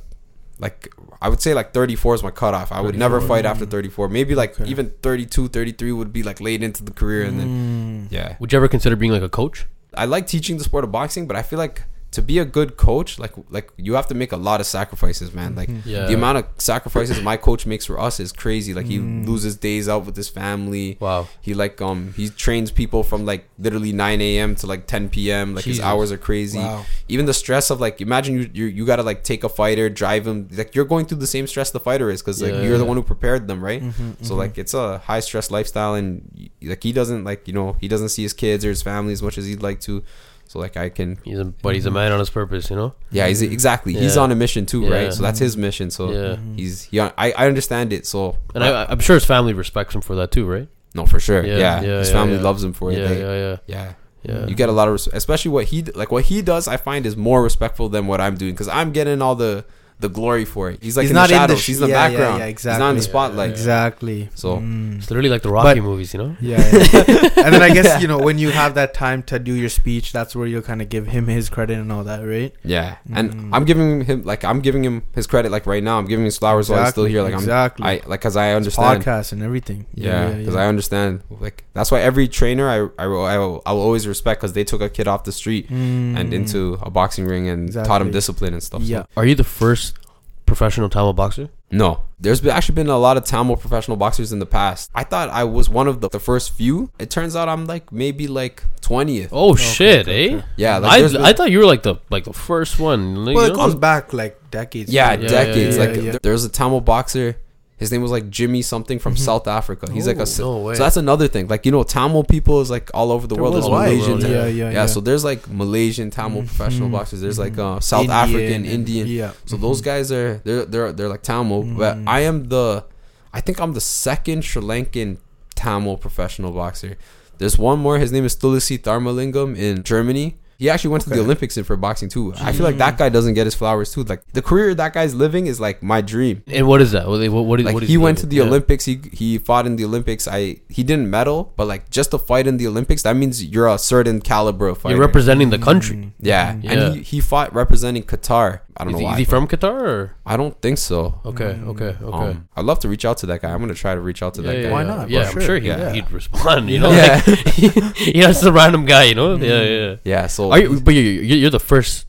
like I would say like 34 is my cutoff. I would never fight after 34. Maybe like Okay. even 32, 33 would be like late into the career, and then Mm. yeah. Would you ever consider being like a coach? I like teaching the sport of boxing, but I feel like to be a good coach, like like you have to make a lot of sacrifices, man. Like Mhm. Yeah. the amount of sacrifices my coach makes for us is crazy. Like he Mm. loses days out with his family. Wow. He like um he trains people from like literally 9 a.m. to like 10 p.m. Like Jesus. his hours are crazy. wow Even the stress of like imagine you you, you got to like take a fighter, drive him. Like you're going through the same stress the fighter is because like Yeah. you're the one who prepared them, right? Mhm, So mhm. like it's a high stress lifestyle, and like he doesn't like you know he doesn't see his kids or his family as much as he'd like to. So like I can He's a but he's a man on his purpose. You know. yeah he's mm-hmm. exactly he's on a mission too Yeah. right so that's his mission so Yeah. Mm-hmm. he's he I I understand it so And I, I'm sure his family respects him for that too, right? no for sure Yeah, yeah, yeah, his yeah, family yeah. loves him for yeah, it They- yeah, yeah, yeah yeah. you get a lot of res- especially what he like what he does I find is more respectful than what I'm doing because I'm getting all the the glory for it he's like He's in not the in the shadows sh- he's in the yeah, yeah, background yeah, he's not in the exactly. spotlight exactly So- Mm. It's literally like the Rocky But- movies, you know. Yeah, yeah. and then I guess you know when you have that time to do your speech, that's where you'll kind of give him his credit and all that, right? yeah and Mm. I'm giving him like I'm giving him his credit like right now I'm giving him his flowers while he's still here like exactly. I'm I like because I understand Podcast and everything. Yeah, because I understand. Like that's why every trainer I I will, I will, I will always respect because they took a kid off the street Mm. and into a boxing ring and taught him discipline and stuff. so- Yeah. Are you the first professional Tamil boxer? No, there's been, actually been a lot of Tamil professional boxers in the past. I thought I was one of the, the first few. It turns out I'm like maybe like twentieth. Oh Okay, shit, okay, eh? okay. Yeah, like I, been- I thought you were like the like the first one. Well, you it know? goes back like decades. yeah. Yeah, decades. yeah, like yeah, yeah. there's a Tamil boxer. His name was like Jimmy something from Mhm. South Africa. He's like a no way. so that's another thing. Like you know, Tamil people is like all over the They're world. There's worldwide. Malaysian, world, yeah, yeah. yeah, yeah. So there's like Malaysian Tamil Mhm. professional boxers. There's like Mhm. uh, South African, and- Indian. Yeah. So those Mhm. guys are they're they're they're like Tamil, but. I am the I think I'm the second Sri Lankan Tamil professional boxer. There's one more. His name is Thulasi Tharumalingam in Germany. He actually went to the Olympics in for boxing too. I feel like that mm. guy doesn't get his flowers too. Like the career that guy's living is like my dream. and what is that? What, what, what, Like what he went to the yeah. Olympics. He he fought in the Olympics. I he didn't medal, but like just to fight in the Olympics, that means you're a certain caliber of fighter. You're representing the country. Yeah. Yeah. and he, he fought representing Qatar. I don't Is know he, why. is he from Qatar or? I don't think so. Okay, okay, okay. Um, I'd love to reach out to that guy. I'm gonna try to reach out to that yeah, guy. Why not? Yeah, For I'm sure sure. he, Yeah. he'd respond. You know, Yeah. like, you know, it's a random guy. You know, yeah, yeah. Yeah. So Are you, but you, you- you're the first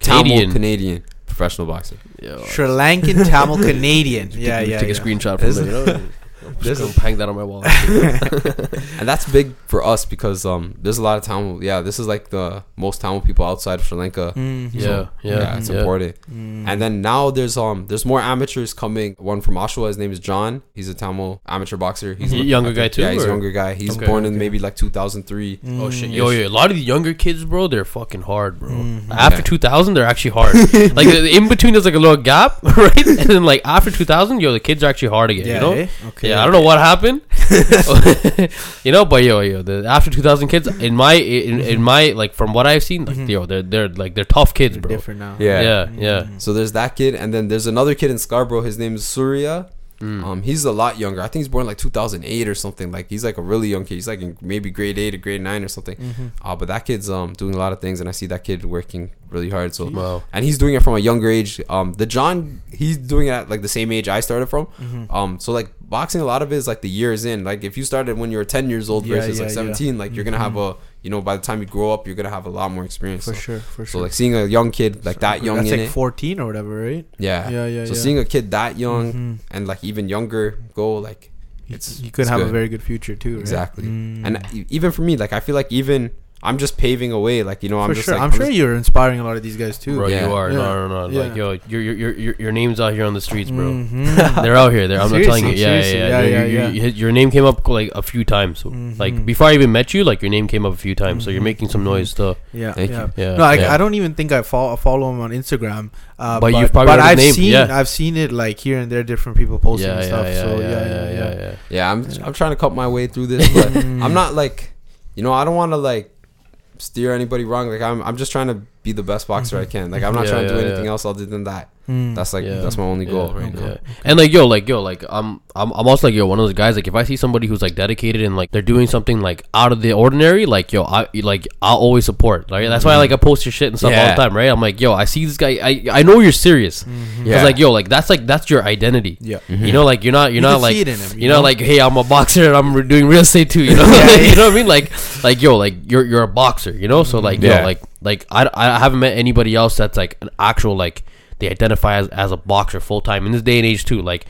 Tamil Canadian. Canadian professional boxer. Yeah, Sri Lankan Tamil Canadian. Yeah, take, yeah. take yeah. a screenshot from This- it. You know, I'm this just gonna hang that on my wall. and that's big for us because um there's a lot of Tamil. Yeah, this is like the most Tamil people outside of Sri Lanka. Mhm. yeah, So, yeah, it's yeah. important. Mm. And then now there's um there's more amateurs coming. One from Oshawa, his name is John. He's a Tamil amateur boxer. He's a younger guy too, Yeah, he's a younger guy. He's Okay, born in maybe like 2003. Oh shit, Mm. yo, yo, a lot of the younger kids, bro, they're fucking hard, bro. Mhm. After Yeah. 2000, they're actually hard. like in between, there's like a little gap, right? And then like after 2000, yo, the kids are actually hard again. Yeah, you know? eh? Okay. Yeah, I don't know what happened, you know, but yo, yo, the after 2000 kids in my in, in my like from what I've seen, like Mhm. yo, they're they're like they're tough kids, They're bro. different now. Yeah. Yeah, yeah. Mm. So there's that kid, and then there's another kid in Scarborough. His name is Surya. Mm. Um, he's a lot younger. I think he's born like 2008 or something. Like he's like a really young kid. He's like in maybe grade eight or grade nine or something. Mhm. Uh, but that kid's um doing a lot of things, and I see that kid working really hard. So Wow. and he's doing it from a younger age. Um, the John, he's doing it at like the same age I started from. Mhm. Um, so like boxing, a lot of it is like the years in. Like if you started when you were 10 years old Yeah, versus yeah, like yeah. 17, like you're gonna have a, you know, by the time you grow up, you're gonna have a lot more experience. For so, sure, for sure. so like seeing a young kid like that young That's in like it, 14 or whatever, right? yeah. Yeah, yeah, So yeah. seeing a kid that young Mhm. and like even younger go like it's you could it's have a very good future too. Right? exactly. Mm. And even for me, like I feel like even I'm just paving a way. Like you know, I'm for just sure, like I'm, I'm sure just- you're inspiring a lot of these guys too. Bro, Yeah. you are. Yeah. No, no, no. Yeah. Like, yo, your, your, your, your, your name's out here on the streets, bro. Mhm. They're out here. They're, I'm not telling you. Seriously, Yeah, yeah, Yeah, yeah. yeah, Your- your- yeah. your- Your name came up like a few times. So, Like before I even met you, like your name came up a few times. So you're Mhm. making some noise still. yeah, Thank yeah. you. Yeah. No, I, yeah. I don't even think I follow, follow him on Instagram. Uh, But but you've probably but heard his I've name, seen yeah. I've seen it like here and there, different people posting yeah, and yeah, stuff. yeah, so yeah, yeah, yeah, yeah, yeah. yeah. I'm Yeah. I'm trying to cut my way through this, but. I'm not like, you know, I don't want to like steer anybody wrong. Like I'm I'm just trying to be the best boxer I mm-hmm. can. Like I'm not Yeah, trying to do anything else other than that. Mm. That's like Yeah. that's my only goal Yeah, right yeah. now. And like yo, like yo, like I'm, I'm, I'm also like yo, one of those guys. Like if I see somebody who's like dedicated and like they're doing something like out of the ordinary, like yo, I like I'll always support. Like that's why I like I post your shit and stuff all the time, right? I'm like yo, I see this guy. I I know you're serious. Mhm. Cause Yeah. like yo, like that's like that's your identity. Yeah. You know, like you're not you're You not like see it in him, you you know, know? like hey, I'm a boxer and I'm re- doing real estate too. You know, Yeah, yeah. you know what I mean? Like like yo, like you're you're a boxer. You know, so like Yeah. yo, like like I I haven't met anybody else that's like an actual like they identify as, as a boxer full time in this day and age too. Like.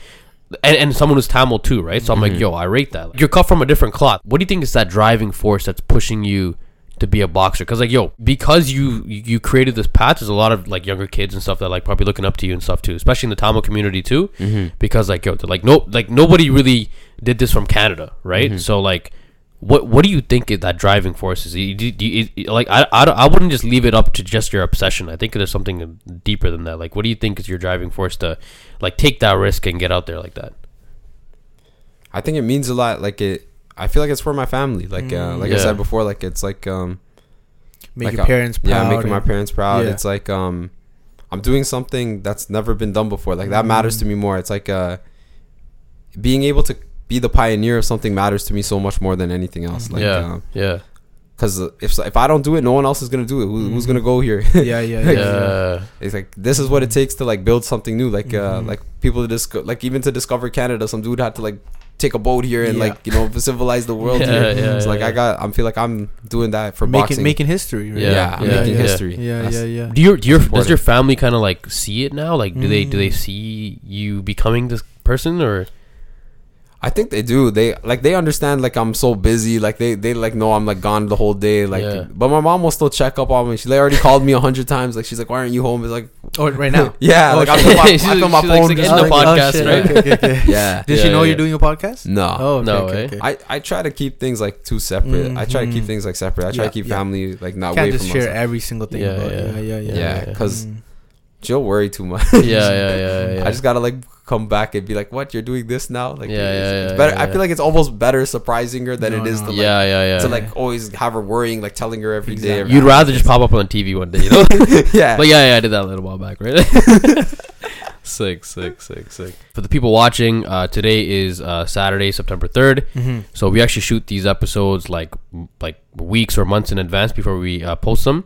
And, and someone who's Tamil too, right? So I'm like, yo, I rate that. You're cut from a different cloth. What do you think is that driving force that's pushing you to be a boxer? Because like, yo, because you you created this path, there's a lot of like younger kids and stuff that like probably looking up to you and stuff too, especially in the Tamil community too Mm-hmm. because like yo, they're like no, like nobody really did this from Canada, right? Mm-hmm. So like, what what do you think is that driving force is? You, do, do you, like I, I I wouldn't just leave it up to just your obsession. I think there's something deeper than that. Like, what do you think is your driving force to like take that risk and get out there like that? I think it means a lot. Like it, I feel like it's for my family. Like uh, like I said before, like it's like um Make like your uh, parents proud. Yeah, making my parents proud. Yeah. It's like um I'm doing something that's never been done before. Like that matters to Mm. me more. It's like uh being able to be the pioneer of something matters to me so much more than anything else. Like yeah, um, yeah, cuz if if I don't do it, no one else is going to do it. Who, Who's going to go here? yeah, yeah, yeah. yeah, yeah. It's like this is what it takes to like build something new. Like uh Mhm. like people to disco- like even to discover Canada, some dude had to like take a boat here and Yeah. like you know civilize the world Yeah, here. yeah, so like yeah. I got I feel like I'm doing that for making boxing. making history. Right? Yeah, yeah, I'm yeah, making yeah. history. yeah, That's- yeah, yeah. Do your, do your does your family kind of like see it now? Like, do they do they Mm. see you becoming this person or? I think they do. They like they understand like I'm so busy. Like they they like know I'm like gone the whole day. Like, Yeah. but my mom will still check up on me. She like, already called me a hundred times. Like she's like, why aren't you home? It's like, Oh, right now. yeah, Oh, like I shit. feel my, She's I feel like- my she's like phone. singing in the like- podcast, shit. right? Okay, okay, okay. Yeah, Did Yeah, she know yeah. you're doing a podcast? no. Oh, okay, No okay, way. okay. I, I try to keep things like two separate. I try to keep Mhm. things like separate. I try Yeah, to keep yeah. family like not Can't away just share us. every single thing. Yeah, yeah. yeah, yeah, yeah. Yeah, yeah. because Mm. she'll worry too much. Yeah, yeah, yeah, yeah. I just gotta like come back and be like, "What? You're doing this now?" Like, Yeah, it's, yeah, it's yeah, better. yeah, I feel like it's almost better surprising her than No, it is no. to like yeah, yeah, yeah. to like always have her worrying, like telling her every day. Exactly. every You'd hour. rather just pop up on TV one day, you know? yeah. but yeah, yeah, I did that a little while back, right? sick, sick, sick, sick. For the people watching, uh, today is uh, Saturday, September third. Mhm. So we actually shoot these episodes like like weeks or months in advance before we uh, post them.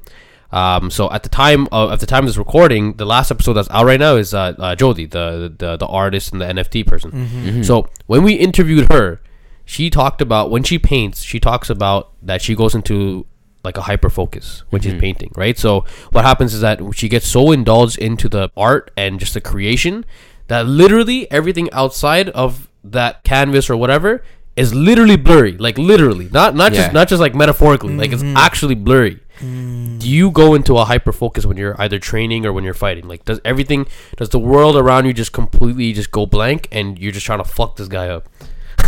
Um, so at the time of at the time of this recording, the last episode that's out right now is uh, uh Jody, the, the the artist and the NFT person. Mm-hmm. So when we interviewed her, she talked about when she paints, she talks about that she goes into like a hyper focus when she's painting, right? So what happens is that she gets so indulged into the art and just the creation that literally everything outside of that canvas or whatever is literally blurry, like literally, not not just not just like metaphorically, like it's actually blurry. Do you go into a hyper focus when you're either training or when you're fighting? Like, does everything, does the world around you just completely just go blank and you're just trying to fuck this guy up?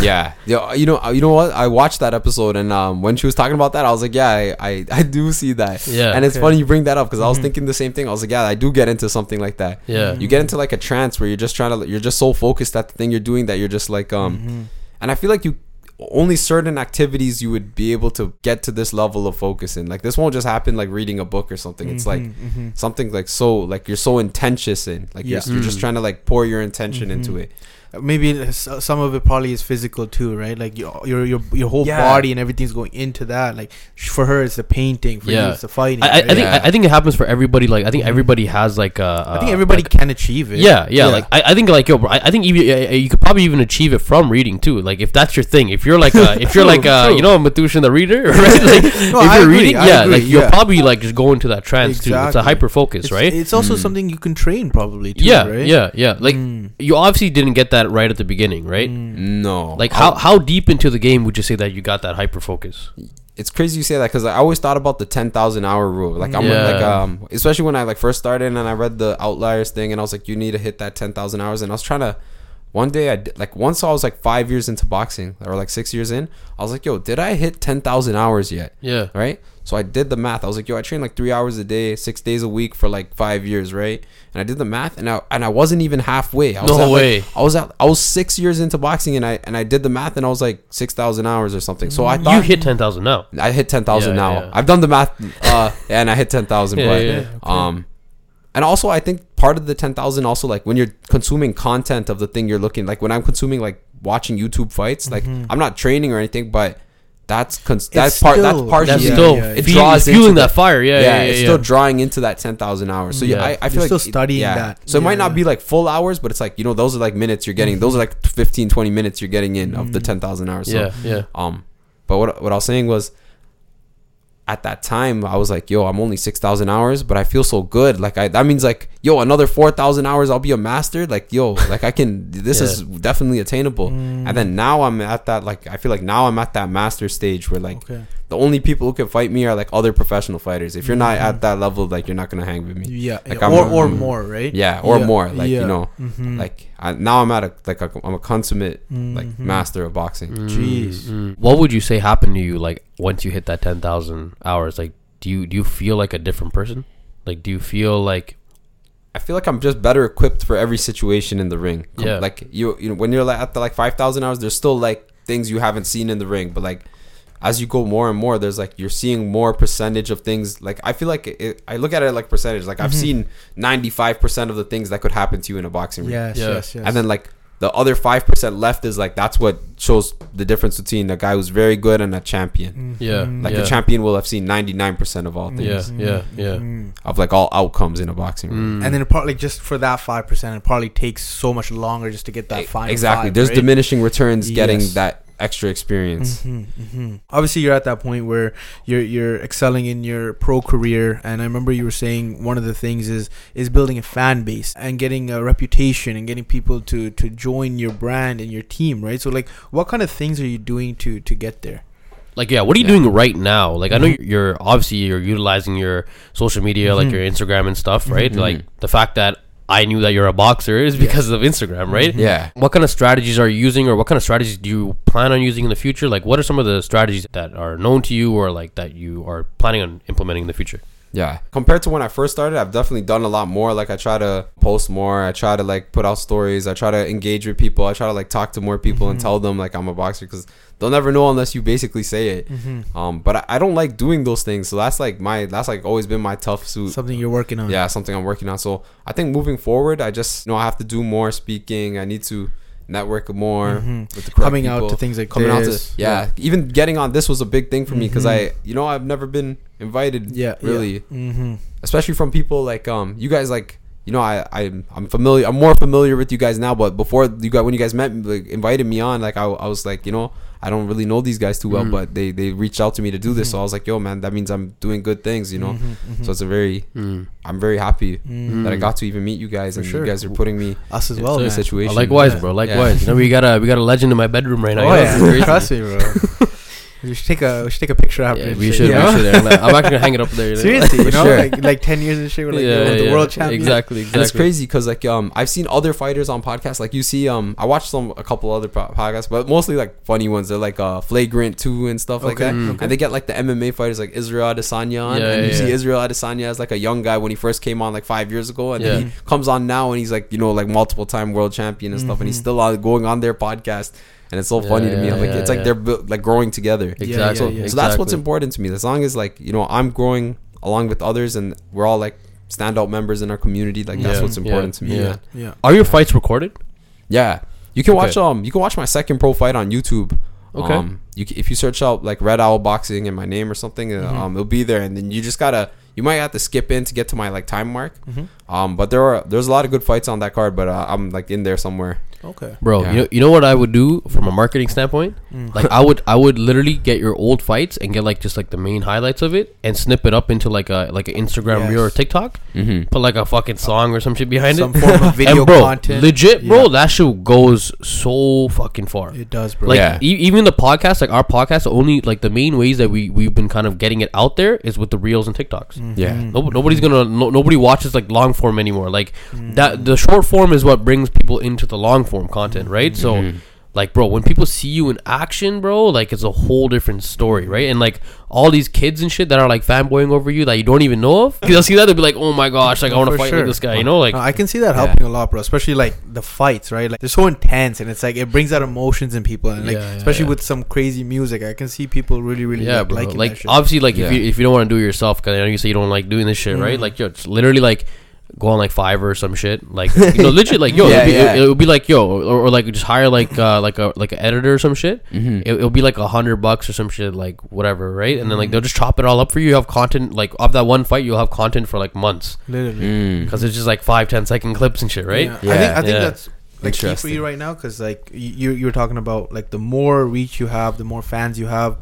yeah Yo, you know you know what i watched that episode and um when she was talking about that i was like yeah i i, I do see that Yeah. and it's Okay. funny you bring that up because i was thinking the same thing i was like yeah i do get into something like that Yeah. you get into like a trance where you're just trying to you're just so focused at the thing you're doing that you're just like um and i feel like you only certain activities you would be able to get to this level of focus in. Like this won't just happen like reading a book or something. It's like mm-hmm, mm-hmm. something like so like you're so intensious in. Like Yeah. you're, you're just mm. trying to like pour your intention mm-hmm. into it maybe some of it probably is physical too, right? Like your your your, your whole Yeah. body and everything's going into that. Like for her, it's the painting. For Yeah. you, it's the fighting. I, I, I think Yeah. I, I think it happens for everybody. Like I think everybody has like a. I think everybody can achieve it. Yeah, yeah, Yeah. Like I, I think like yo, bro, I, I think even uh, you could probably even achieve it from reading too. Like if that's your thing, if you're like uh, if you're like uh, true. you know Mathusan the reader, right? Like No, if you're agree, reading, I yeah, agree, like you'll yeah. probably like just go into that trance too. It's a hyper focus, right? It's also Mm. something you can train probably too. yeah, right? yeah, yeah. Like Mm. you obviously didn't get that right at the beginning, right? no Like how how deep into the game would you say that you got that hyper focus? it's crazy you say that because I always thought about the ten thousand hour rule. Like I'm Yeah. like um, especially when I like first started and I read the outliers thing and I was like, you need to hit that ten thousand hours. And I was trying to. One day I did, like once I was like five years into boxing or like six years in, I was like, yo, did I hit ten thousand hours yet? Yeah. Right. So I did the math. I was like, yo, I train like three hours a day, six days a week for like five years, right? And I did the math, and I and I wasn't even halfway. I was No at, like- way. I was at I was six years into boxing, and I and I did the math, and I was like six thousand hours or something. So I You hit ten thousand now. I hit ten thousand Yeah, now. yeah. I've done the math, uh, and I hit ten thousand. Yeah, but yeah, yeah. um, and also I think part of the ten thousand also like when you're consuming content of the thing you're looking like when I'm consuming like watching YouTube fights, like I'm not training or anything, but that's cons- that's part that's still- partially That's Yeah, still yeah, it fe- draws fueling into that fire. Yeah, yeah, yeah. it's yeah. still drawing into that 10,000 hours. So yeah, Yeah. I, I feel You're like still it- studying yeah. that. So it might Yeah. not be like full hours, but it's like, you know, those are like minutes you're getting. Those are like 15, 20 minutes you're getting in of the 10,000 hours. So, yeah, yeah. um, but what, what I was saying was at that time, I was like, yo, I'm only 6,000 hours, but I feel so good. Like, I, that means like, yo, another 4,000 hours, I'll be a master. Like, yo, like I can, this Yeah. is definitely attainable. And then mm. now I'm at that, like, I feel like now I'm at that master stage where like, Okay. The only people who can fight me are like other professional fighters. If you're not at that level, like you're not gonna hang with me. Yeah. Like, yeah. I'm Or a- or more, right? Yeah, or Yeah, more. Like yeah. you know, Mhm. like I, now I'm at a like a, I'm a consummate like Mhm. master of boxing. Jeez. Mm. What would you say happened to you like once you hit that ten thousand hours? Like, do you do you feel like a different person? Like, do you feel like I feel like I'm just better equipped for every situation in the ring. Yeah. Like you, you know, when you're like at the like five thousand hours, there's still like things you haven't seen in the ring, but like as you go more and more, there's like you're seeing more percentage of things. Like I feel like it, I look at it like percentage. Like I've seen 95 percent of the things that could happen to you in a boxing ring. Yes, Yeah. yes, yes. And then like the other five percent left is like that's what shows the difference between a guy who's very good and a champion. Yeah, Mhm. Like yeah. the champion will have seen ninety nine percent of all things yeah, yeah, yeah? Mhm. of like all outcomes in a boxing ring. Mm. And then it probably just for that five percent, it probably takes so much longer just to get that final. exactly. five, There's right? diminishing returns getting Yes. that extra experience. Mhm, mhm. Obviously, you're at that point where you're you're excelling in your pro career, and I remember you were saying one of the things is is building a fan base and getting a reputation and getting people to to join your brand and your team, right? So, like, what kind of things are you doing to to get there? Like, yeah, what are you Yeah. doing right now? Like, I know Mhm. you're obviously you're utilizing your social media, like Mhm. your Instagram and stuff, right? Mhm. Like the fact that I knew that you're a boxer is because of Instagram, right? Mhm. Yeah. What kind of strategies are you using, or what kind of strategies do you plan on using in the future? Like, what are some of the strategies that are known to you, or like that you are planning on implementing in the future? Yeah. Compared to when I first started, I've definitely done a lot more. Like I try to post more. I try to like put out stories. I try to engage with people. I try to like talk to more people and tell them like I'm a boxer because they'll never know unless you basically say it. Um, but I, I don't like doing those things. So that's like my that's like always been my tough suit. Something you're working on. yeah, something I'm working on. So I think moving forward, I just you know I have to do more speaking. I need to network more Mhm. with the coming out to things like coming out to this. yeah, even getting on this was a big thing for me because. I you know I've never been invited yeah, really Mm-hmm. especially from people like um you guys like you know I I'm I'm familiar I'm more familiar with you guys now but before you got when you guys met like invited me on like I, I was like you know I don't really know these guys too well Mm. but they they reached out to me to do this so I was like yo man that means I'm doing good things you know Mm-hmm. so it's a very Mm. I'm very happy Mm. that I got to even meet you guys For and sure. you guys are putting me us as well, in man. it's situation Likewise, Yeah. bro. Likewise. You know, we got a we got a legend in my bedroom right now. Oh you know, it's yeah, trust me, bro. we should take a we should take a picture after. Yeah, we should. you We should. I'm I'm actually gonna hang it up there. you know? Seriously, you know, sure. like like ten years and shit. We're like yeah, yo, the yeah, world champion. Exactly. Exactly. and it's crazy because like um I've seen other fighters on podcasts like you see um I watched some a couple other po- podcasts but mostly like funny ones they're like uh flagrant 2 and stuff like that Mm. and they get like the MMA fighters like Israel Adesanya on Yeah, and you yeah, see yeah. Israel Adesanya as like a young guy when he first came on like five years ago and then he comes on now and he's like you know like multiple time world champion and stuff and he's Mhm. still on going on their podcast and it's so Yeah, funny to me yeah, I'm like yeah, it's like yeah. they're like growing together Yeah, Exactly. so, yeah. so that's what's important to me as long as like you know I'm growing along with others and we're all like standout members in our community like that's Yeah, what's yeah, important to me yeah. Yeah. Are your fights recorded? Yeah, you can watch um you can watch my second pro fight on YouTube. Okay. Um, you c- if you search out like Red Owl Boxing and my name or something, uh, Mhm. um, it'll be there, and then you just gotta you might have to skip in to get to my like time mark. Mhm. Um, but there are there's a lot of good fights on that card, but uh, I'm like in there somewhere. Okay. Bro, Yeah. you know you know what I would do from a marketing standpoint? Mm. Like I would I would literally get your old fights and get like just like the main highlights of it and snip it up into like a like an Instagram Yes. reel or TikTok. Mm-hmm. Put like a fucking song or some shit behind Some it. Some form of video and bro, content. legit, bro, Yeah. that shit goes so fucking far. It does, bro. Like Yeah. e- even the podcast, like our podcast, only like the main ways that we we've been kind of getting it out there is with the reels and TikToks. Yeah. Mhm. No, nobody's gonna no, nobody watches like long form anymore. Like Mm. that the short form is what brings people into the long form content, right? So Mhm. like bro, when people see you in action, bro, like it's a whole different story, right? And like all these kids and shit that are like fanboying over you that you don't even know of, they'll see that they'll be like, oh my gosh, like I want to fight sure. like this guy, you know? Like No, I can see that Yeah. helping a lot, bro. Especially like the fights, right? Like they're so intense, and it's like it brings out emotions in people, and like Yeah, yeah, especially yeah. with some crazy music, I can see people really, really yeah, like, bro. liking Like that shit. obviously, like Yeah. if you if you don't want to do it yourself, because I know you say you don't like doing this shit, right? Mhm. Like yo, just literally like go on like Fiverr or some shit, like you know, legit, like yo, Yeah, it'll, be, yeah. It, will be like yo, or, or like just hire like uh like a like an editor or some shit. Mm-hmm. It, it'll be like a hundred bucks or some shit, like whatever, right? And then like Mhm. they'll just chop it all up for you. You have content like off that one fight, you'll have content for like months Literally, Mm. because it's just like five, ten second clips and shit, right? Yeah. I think I think Yeah. that's like key for you right now because like y- you you were talking about like the more reach you have, the more fans you have.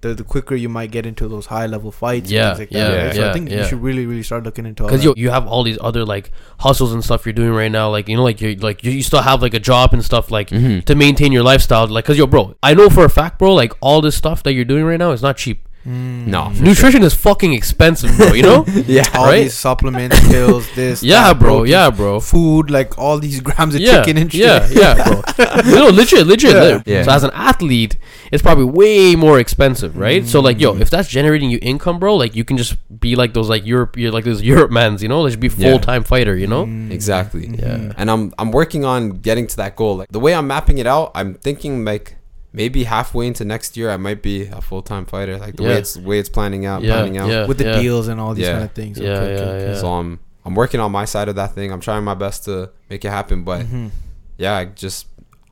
The, the quicker you might get into those high level fights, Yeah, and things like yeah, that. right? So I think you should really, really start looking into all Because you you have all these other like hustles and stuff you're doing right now, like you know, like you like you, you still have like a job and stuff, like Mhm. to maintain your lifestyle. Like, cause yo, bro, I know for a fact, bro, like all this stuff that you're doing right now is not cheap. Mm. No, for Nutrition is fucking expensive, bro. You know? yeah. all right? these supplements, pills, this, yeah, that, bro. protein, Yeah, bro. food, like all these grams of Yeah, chicken and shit. yeah, yeah, bro. no, legit, legit. Yeah. lit. Yeah. So as an athlete, it's probably way more expensive, right? So like, yo, Mm. if that's generating you income, bro, like you can just be like those like Europe, you're like those Europe mans, you know, like just be full time fighter, you know? Mm. Exactly. Yeah. and I'm I'm working on getting to that goal. Like the way I'm mapping it out, I'm thinking like maybe halfway into next year I might be a full time fighter. Like the Yeah. way it's way it's planning out, Yeah, planning out. yeah. with the deals and all these Yeah. kind of things. Yeah, okay, yeah, okay, okay. yeah. So I'm I'm working on my side of that thing. I'm trying my best to make it happen, but Mhm. yeah, I just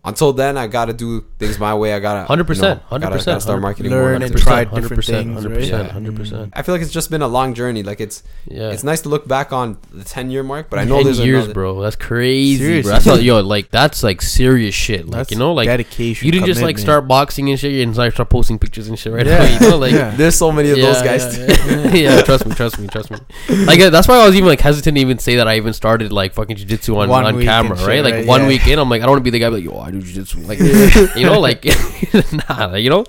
until then I gotta do things my way. I gotta 100%, you know, gotta- 100%, gotta start marketing more. Learn and 100%. try different things, 100%, right? 100%. I feel like it's just been a long journey. Like it's Yeah. it's nice to look back on the ten year mark, but I know 10 there's years, another, bro. That's crazy, Seriously. bro. That's not, yo, like that's like serious shit. Like That's you know, like dedication. you didn't just like start boxing and shit and start start posting pictures and shit right Yeah. away. You know, like Yeah. There's so many of those guys. Yeah, yeah, yeah, trust me, trust me, trust me. Like uh, that's why I was even like hesitant to even say that I even started like fucking jujitsu on, on camera, right? Like one Yeah. week in, I'm like, I don't want to be the guy like, yo, I do jujitsu, like you know, like nah, you know.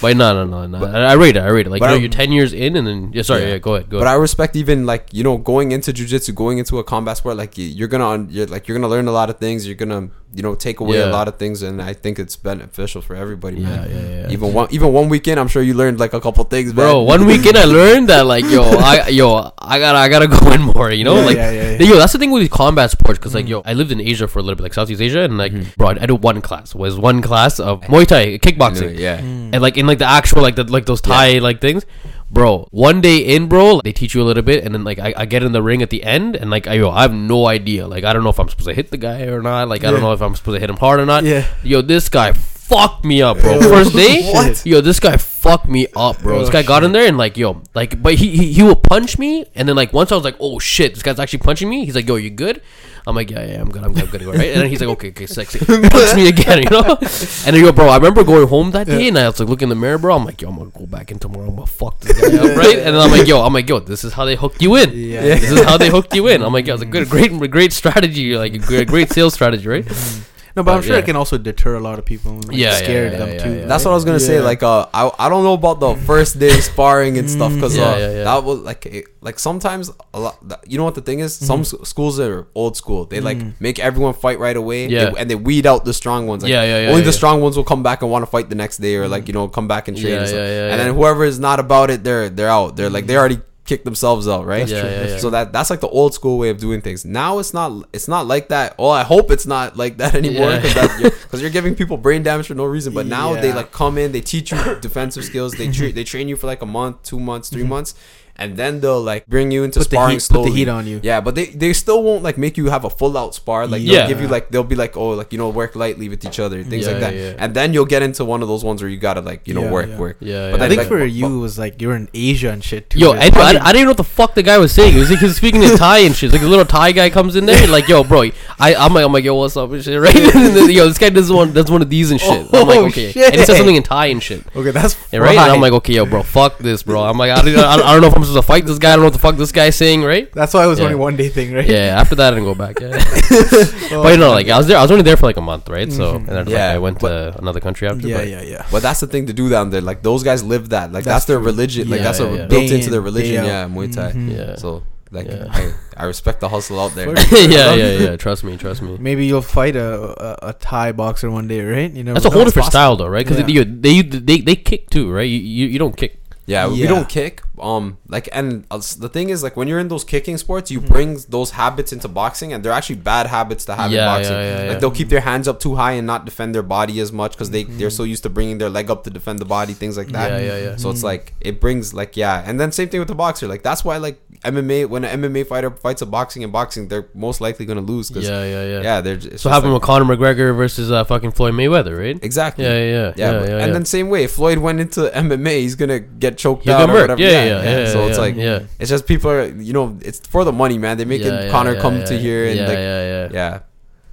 But no, no, no, no. But- I, rate it. I rate it. Like you know, you're ten years in, and then yeah, sorry, Yeah. yeah, go ahead, go But ahead. I respect even like you know going into jujitsu, going into a combat sport. Like you- you're gonna you're like you're gonna learn a lot of things. You're gonna you know take away Yeah. a lot of things, and I think it's beneficial for everybody, man. yeah, yeah. Even one even one weekend, I'm sure you learned like a couple things, Bro, man. one weekend I learned that like yo, I yo, I gotta I gotta go in more, you know? Like yo, that's the thing with these combat sports because like Mm. yo, I lived in Asia for a little bit, like Southeast Asia, and like Mhm. bro, I did one class was one class of Muay Thai, kickboxing, yeah. Mm. and like in like the actual like the like those Thai like things. bro. One day in, bro, they teach you a little bit, and then like I, I get in the ring at the end, and like I, yo, I have no idea. Like I don't know if I'm supposed to hit the guy or not. Like I don't know if I'm supposed to hit him hard or not. Yeah. Yo, this guy fucked me up, bro. First day, What? Yo, this guy fucked me up, bro. Oh, this guy got in there and like, yo, like, but he, he he will punch me, and then like once I was like, oh shit, this guy's actually punching me. He's like, yo, you good? I'm like, yeah, yeah, I'm good, I'm good, I'm good, right? And then he's like, okay, okay, sexy. Punch me again, you know? And then yo, bro, I remember going home that day, and I was like, looking in the mirror, bro. I'm like, yo, I'm gonna go back in tomorrow. I'm gonna fuck this guy up, right? And then I'm like, yo, I'm like, yo, this is how they hooked you in. Yeah. This is how they hooked you in. I'm like, yo, it's a good, great, great strategy, like a great, great sales strategy, right? Mm-hmm. No, but I'm sure yeah. it can also deter a lot of people. and, like, Yeah, yeah, scare yeah, them yeah, too. yeah. That's what I was gonna say. Like, uh, I, I don't know about the first day sparring and stuff because Yeah, uh, yeah, yeah. that was like it, like sometimes a lot. You know what the thing is? Some Mm-hmm. s- schools are old school. They like make everyone fight right away. Yeah. they- and they weed out the strong ones. Like, Yeah, yeah, yeah, Only yeah. the strong ones will come back and want to fight the next day or like you know come back and train. Yeah, and, yeah, yeah, and yeah. then whoever is not about it, they're they're out. They're like they already kicked themselves out, right? That's Yeah, true, yeah, that's yeah. So that that's like the old school way of doing things. Now it's not it's not like that. Oh, I hope it's not like that anymore Yeah. because because you're giving people brain damage for no reason. But now they like come in, they teach you defensive skills. They treat they train you for like a month, two months, 3 mm-hmm. months, and then they'll like bring you into Put the sparring heat- put the heat on you. Yeah, but they they still won't like make you have a full out spar. Like Yeah. they'll give you like they'll be like oh like you know work lightly with each other things Yeah, like that, yeah, yeah. and then you'll get into one of those ones where you gotta like you know Yeah, work yeah. work. Yeah, But yeah. I think like, for bu- you it was like you're in Asia and shit too. Yo, I, I, probably- I didn't know what the fuck the guy was saying. He was like, he was speaking in Thai and shit. Like a little Thai guy comes in there, and like, yo, bro, I, I'm like, I'm like, yo, what's up and shit, right? and then, yo, this guy does one, does one of these and shit. I'm like, Oh, okay, shit. and he says something in Thai and shit. okay, that's Yeah, right? And I'm like, okay, yo, bro, fuck this, bro. I'm like, I don't, I I don't know if I'm supposed a fight this guy. I don't know what the fuck this guy's saying, right? that's why it was Yeah. only one day thing, right? Yeah. After that, I didn't go back. Yeah. Oh, but you know, like I was there. I was only there for like a month, right? So and then like, Yeah, I went but- to another country after. yeah, but yeah, yeah. But that's the thing to do down there. Like those guys live that. Like That's that's, their true. religion. Like that's yeah, a yeah. built Day into their religion. Yeah, Muay Thai. Mhm. Yeah. So like Yeah. I, I respect the hustle out there. yeah, yeah, yeah. Trust me, trust me. Maybe you'll fight a, a a Thai boxer one day, right? You know, That's a whole different style, though, right? Because Yeah. they, they they they kick too, right? You you, you don't kick. Yeah, we don't kick. Um, like, and uh, the thing is, like, when you're in those kicking sports, Mm-hmm. you bring those habits into boxing, and they're actually bad habits to have Yeah, in boxing. yeah, yeah, like, they'll keep their hands up too high and not defend their body as much because they Mm-hmm. they're so used to bringing their leg up to defend the body, things like that. Yeah, yeah, yeah. So it's like it brings like yeah, and then same thing with the boxer. Like that's why like MMA when an MMA fighter fights a boxing and boxing, they're most likely gonna lose because Yeah, yeah, yeah. yeah, they're. It's So just happened like- with Conor McGregor versus uh, fucking Floyd Mayweather, right? exactly. Yeah, yeah, yeah, Yeah, yeah, but- and then same way, if Floyd went into MMA, he's gonna get choked out or murked. whatever. Yeah, yeah, yeah, So yeah, it's like yeah. it's just people are, you know, it's for the money, man. They're making Yeah, yeah, Conor yeah, come yeah, to here and yeah, like, yeah, yeah, yeah.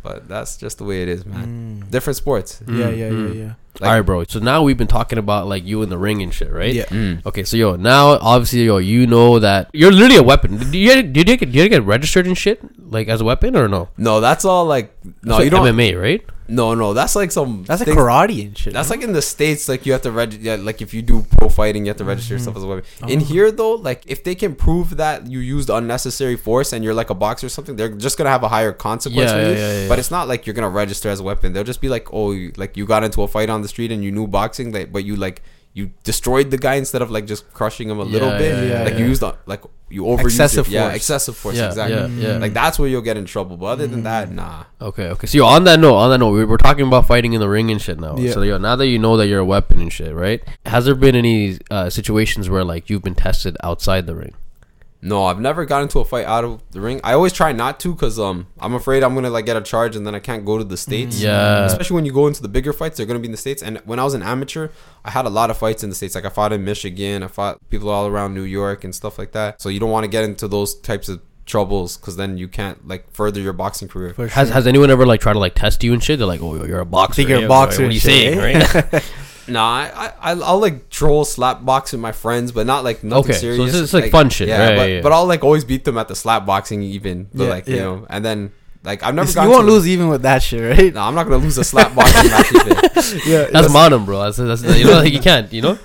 But that's just the way it is, man. Mm. Different sports. Yeah, yeah, Mm. yeah, yeah. Like- All right, bro. So now we've been talking about like you in the ring and shit, right? Yeah. Mm. Okay, so yo, now obviously yo, you know that you're literally a weapon. Did you did you get, did you get registered and shit like as a weapon or no? No, that's all like no, That's you don't. MMA, right? No, no, that's like some. That's like things- karate and shit. That's no? like in the states, like you have to register. Yeah, like if you do pro fighting, you have to register yourself as a weapon. In Oh. here, though, like if they can prove that you used unnecessary force and you're like a boxer or something, they're just gonna have a higher consequence Yeah, for you. yeah, yeah, yeah. But it's not like you're gonna register as a weapon. They'll just be like, oh, you, like you got into a fight on the street and you knew boxing, like, but you like you destroyed the guy instead of like just crushing him a little bit. yeah, yeah, like yeah. you used uh, like you overused Excessive it. Yeah, excessive force. Yeah, exactly. yeah, yeah. Like that's where you'll get in trouble. But other than that, nah. Okay, okay. So yo, on that note, on that note, we we're talking about fighting in the ring and shit now. Yeah. So yo, now that you know that you're a weapon and shit, right? Has there been any uh, situations where like you've been tested outside the ring? No, I've never got into a fight out of the ring. I always try not to because um I'm afraid I'm gonna like get a charge and then I can't go to the states. Yeah. Especially when you go into the bigger fights, they're gonna be in the states. And when I was an amateur, I had a lot of fights in the states. Like I fought in Michigan, I fought people all around New York and stuff like that. So you don't want to get into those types of troubles because then you can't like further your boxing career. For Has has anyone ever like tried to like test you and shit? They're like, oh, you're a boxer. Think you're a Yeah, boxer What are you and shit, saying, eh? right? Nah, I, I I'll like troll slap box with my friends, but not like nothing Okay, so serious. it's just, like, fun shit, Yeah, right, but, yeah. but I'll like always beat them at the slap boxing even. But Yeah, like you know, and then like I've never. You won't to the- lose even with that shit, right? No, I'm not gonna lose a slap boxing match. either. Yeah, That's modern, bro. That's, that's you know like you can't, you know.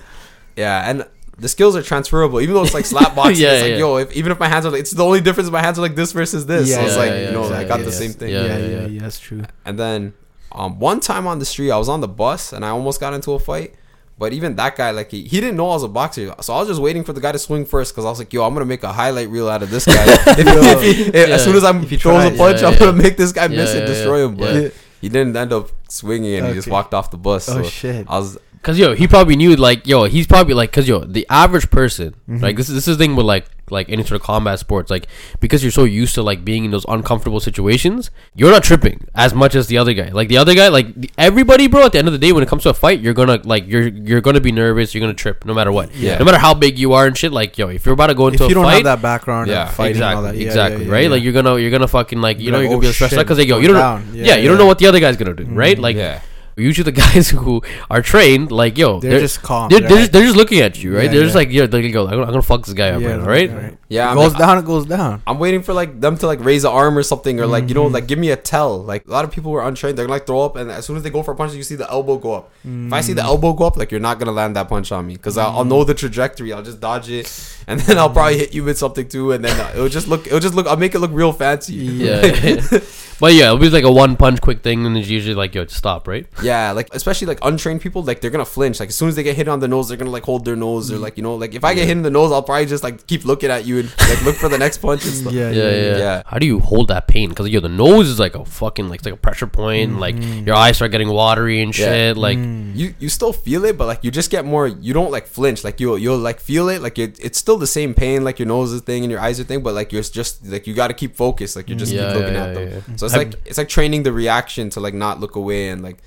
Yeah, and the skills are transferable. Even though it's like slap boxing, Yeah, it's like yeah. yo, if, even if my hands are like, it's the only difference. My hands are like this versus this. so Yeah, it's yeah, like yeah, you know, I got exactly. the same thing. Yeah, yeah, yeah, yeah, yeah. yeah, that's true. And then um, one time on the street, I was on the bus and I almost got into a fight. But even that guy, like he, he didn't know I was a boxer, so I was just waiting for the guy to swing first because I was like, "Yo, I'm gonna make a highlight reel out of this guy. if, if he, if- Yeah. As soon as I'm he throws a punch, Yeah, I'm yeah. gonna make this guy miss Yeah, and yeah, destroy him." But yeah. he didn't end up swinging and he just walked off the bus. Oh, so shit. I was, Cause yo, he probably knew like yo, he's probably like, cause yo, the average person, Mm-hmm. like this is this is the thing with like like any sort of combat sports, like because you're so used to like being in those uncomfortable situations, you're not tripping as much as the other guy. Like the other guy, like the, everybody, bro. At the end of the day, when it comes to a fight, you're gonna like you're you're gonna be nervous, you're gonna trip, no matter what. Yeah. No matter how big you are and shit. Like yo, if you're about to go into a fight, If you a don't fight, have that background, Yeah, of fighting exactly, and all that, yeah, exactly, yeah, right? Like you're gonna you're gonna fucking like you know you're gonna "Oh, be stressed out because yo, it's you don't know, yeah, you don't know what the other guy's gonna do, right? Mhm. Like yeah. Usually the guys who are trained, like yo, they're, just calm. they're, They're they're, just, they're just looking at you, right? Yeah, they're just like, yeah, they go, I'm gonna, I'm gonna fuck this guy up, right? now, right? Yeah, It I goes mean, down. It goes down. I'm waiting for like them to like raise an arm or something, or like you know, Mhm. like give me a tell. Like a lot of people who are untrained, they're gonna like throw up, and as soon as they go for a punch, you see the elbow go up. If I see the elbow go up, like you're not gonna land that punch on me because I'll, I'll know the trajectory. I'll just dodge it, and then I'll probably hit you with something too, and then uh, it'll just look, it'll just look, I'll make it look real fancy. Yeah, but yeah, it'll be like a one punch quick thing, and it's usually like, yo, just stop, right? Yeah, like especially like untrained people, like they're gonna flinch. Like as soon as they get hit on the nose, they're gonna like hold their nose or mm. like you know, like if I get hit in the nose, I'll probably just like keep looking at you and like look for the next punch and stuff. Yeah, Yeah, yeah. yeah. How do you hold that pain? Because yo, the nose is like a fucking like it's like a pressure point. Like mm. your eyes start getting watery and Yeah. shit. Like Mm. You you still feel it, but like you just get more. You don't like flinch. Like you'll you'll like feel it. Like it, it's still the same pain. Like your nose is thing and your eyes are thing, but like you're just like you got to keep focused. Like you're just mm. Yeah, keep looking yeah, at them. yeah, yeah. So it's Have- like it's like training the reaction to like not look away and like.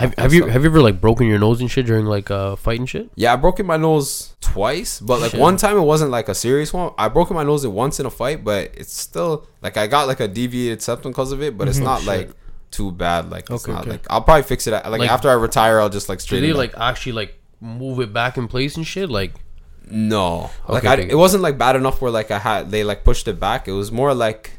Have, have you have you ever like broken your nose and shit during like uh fighting shit? Yeah, I broken my nose twice, but like Shit. one time it wasn't like a serious one. I broken my nose once in a fight, but it's still like I got like a deviated septum because of it, but it's Mhm. not Shit. like too bad. Like it's Okay, not okay. like I'll probably fix it. Like, Like- after I retire, I'll just like Do straighten. they it like actually like move it back in place and shit? Like no, like I, okay. it wasn't like bad enough where like I had they like pushed it back. It was more like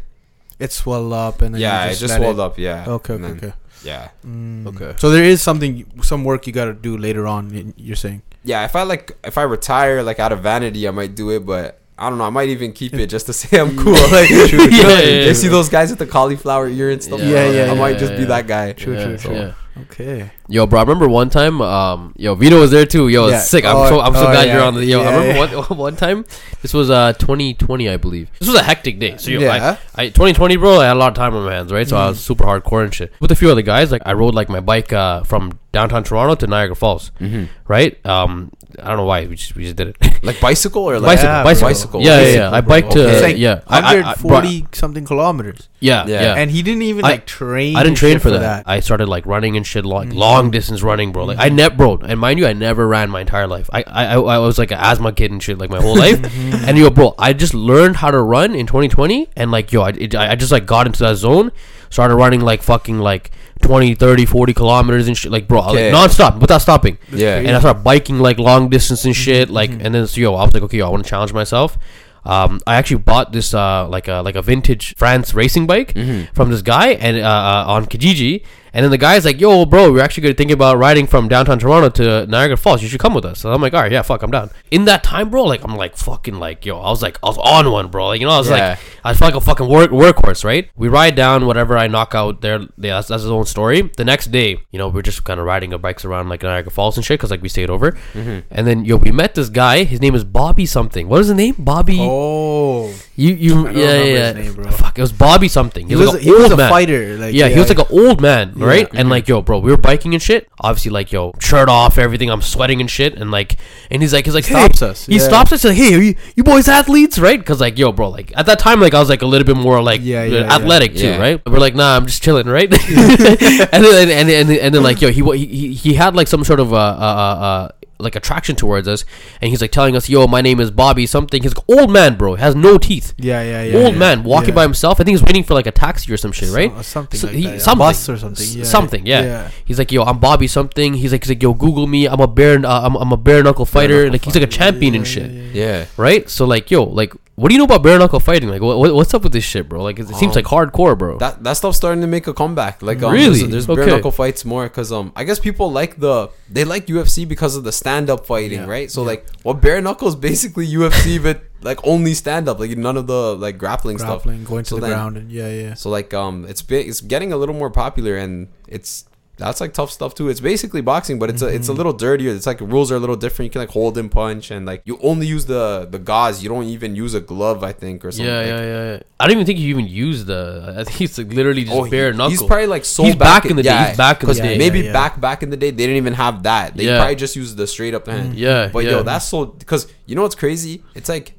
It swelled up and then yeah, you it just let swelled up. Yeah. Okay, okay, okay. Yeah, Mm. Okay. So there is something, some work you got to do later on. You're saying. yeah. If I like if I retire like out of vanity, I might do it, but. I don't know. I might even keep it just to say I'm cool. Like, True, true. you know, Yeah, yeah, you yeah. see those guys with the cauliflower ear and stuff. Yeah, yeah, I might yeah, just be that guy. True, Yeah, true, true. yeah. Okay. Yo, bro, I remember one time, um, yo, Vito was there too. Yo, Yeah. sick. I'm Oh, so I'm so oh, glad yeah. you're on the. Yo, Yeah, I remember yeah. one one time. This was uh 2020, I believe. This was a hectic day. So yo, Yeah. I, I 2020, bro. I had a lot of time on my hands, right? So I Mm. was super hardcore and shit. With a few other guys, like I rode like my bike uh from downtown Toronto to Niagara Falls, Mm-hmm. right? Um, I don't know why we just we just did it. Like bicycle or like bicycle, Yeah, bicycle. Bicycle. Yeah, yeah, Bicycle, yeah. I bro. biked to Okay. It's like yeah. I- I- I- 140 something kilometers, yeah, Yeah. yeah. and he didn't even I- like train. I didn't train shit for that. I started like running and shit, like Mhm. long distance running, bro. Like I net bro, and mind you, I never ran my entire life. I, I, I I was like an asthma kid and shit, like my whole life. Mm-hmm. and yo, bro, I just learned how to run in 2020, and like yo, I, it, I I just like got into that zone, started running like fucking like 20, 30, 40 kilometers and shit, like bro, like non-stop without stopping. Yeah. And I started biking like long distance and shit, like, Mhm. and then so, yo, I was like, okay, yo, I want to challenge myself. Um, I actually bought this uh like a like a vintage France racing bike Mm-hmm. from this guy and uh, uh, on Kijiji. And then the guy's like, "Yo, bro, we're actually gonna think about riding from downtown Toronto to Niagara Falls. You should come with us." So I'm like, "All right, yeah, fuck, I'm down." In that time, bro, like I'm like fucking like, yo, I was like, I was on one, bro. Like you know, I was Yeah. like, I felt like a fucking work workhorse, right? We ride down whatever I knock out there. Yeah, that's, that's his own story. The next day, you know, we're just kind of riding our bikes around like Niagara Falls and shit because like we stayed over. Mm-hmm. And then yo, we met this guy. His name is Bobby something. What is his name? Bobby. Oh, You you yeah yeah. name. Fuck, it was Bobby something. he was like an he was a man. fighter. Like yeah, he was like an old man, Yeah. right? Mm-hmm. And like, yo, bro, we were biking and shit. Obviously, like, yo, shirt off, everything. I'm sweating and shit. And like, and he's like, he's like, He hey. stops us, He yeah. stops us. Like, hey, are you, you boys athletes, right? Because like, yo, bro, like at that time, like I was like a little bit more like Yeah, uh, yeah, yeah. athletic too, Yeah. right? We're like, nah, I'm just chilling, right? and then and, and, and, and then like, yo, he he he- he had like some sort of uh uh uh. Uh like attraction towards us, and he's like telling us, "Yo, my name is Bobby something." He's like old man, bro, has no teeth, Yeah, yeah, yeah. old yeah, man walking yeah. by himself. I think he's waiting for like a taxi or some shit, right? So- something So like he- that. yeah. something. bus or something. Yeah, something, yeah. He's like, yo, I'm Bobby something. He's like, he's like, yo, Google me. I'm a bare, uh, I'm, I'm a bare knuckle fighter. Bare-knuckle like he's like a champion Yeah, and shit, yeah, yeah. Yeah. right? So like, yo, like, what do you know about bare knuckle fighting? Like, what, what what's up with this shit, bro? Like, it, it seems Um, like hardcore, bro. That that stuff's starting to make a comeback. Like um, Really? there's, there's Okay. bare knuckle fights more because um I guess people like the they like UFC because of the stand up fighting, Yeah. right? So Yeah. like well bare knuckles basically UFC but like only stand up, like none of the like grappling, stuff. Grappling, going to So the then- ground, and yeah, yeah. So like um it's been it's getting a little more popular and it's That's like tough stuff too. It's basically boxing, but it's a it's a Mhm. little dirtier. It's like rules are a little different. You can like hold and punch, and like you only use the the gauze. You don't even use a glove, I think, or something. Yeah, yeah, yeah, yeah. I don't even think you even use the. I think it's like literally just Oh, bare he- knuckle. He's probably like so He's back in the day. He's back in the day. Maybe Yeah, yeah. back back in the day they didn't even have that. They Yeah. probably just used the straight up hand. yeah, But yeah. yo, that's so because you know what's crazy? It's like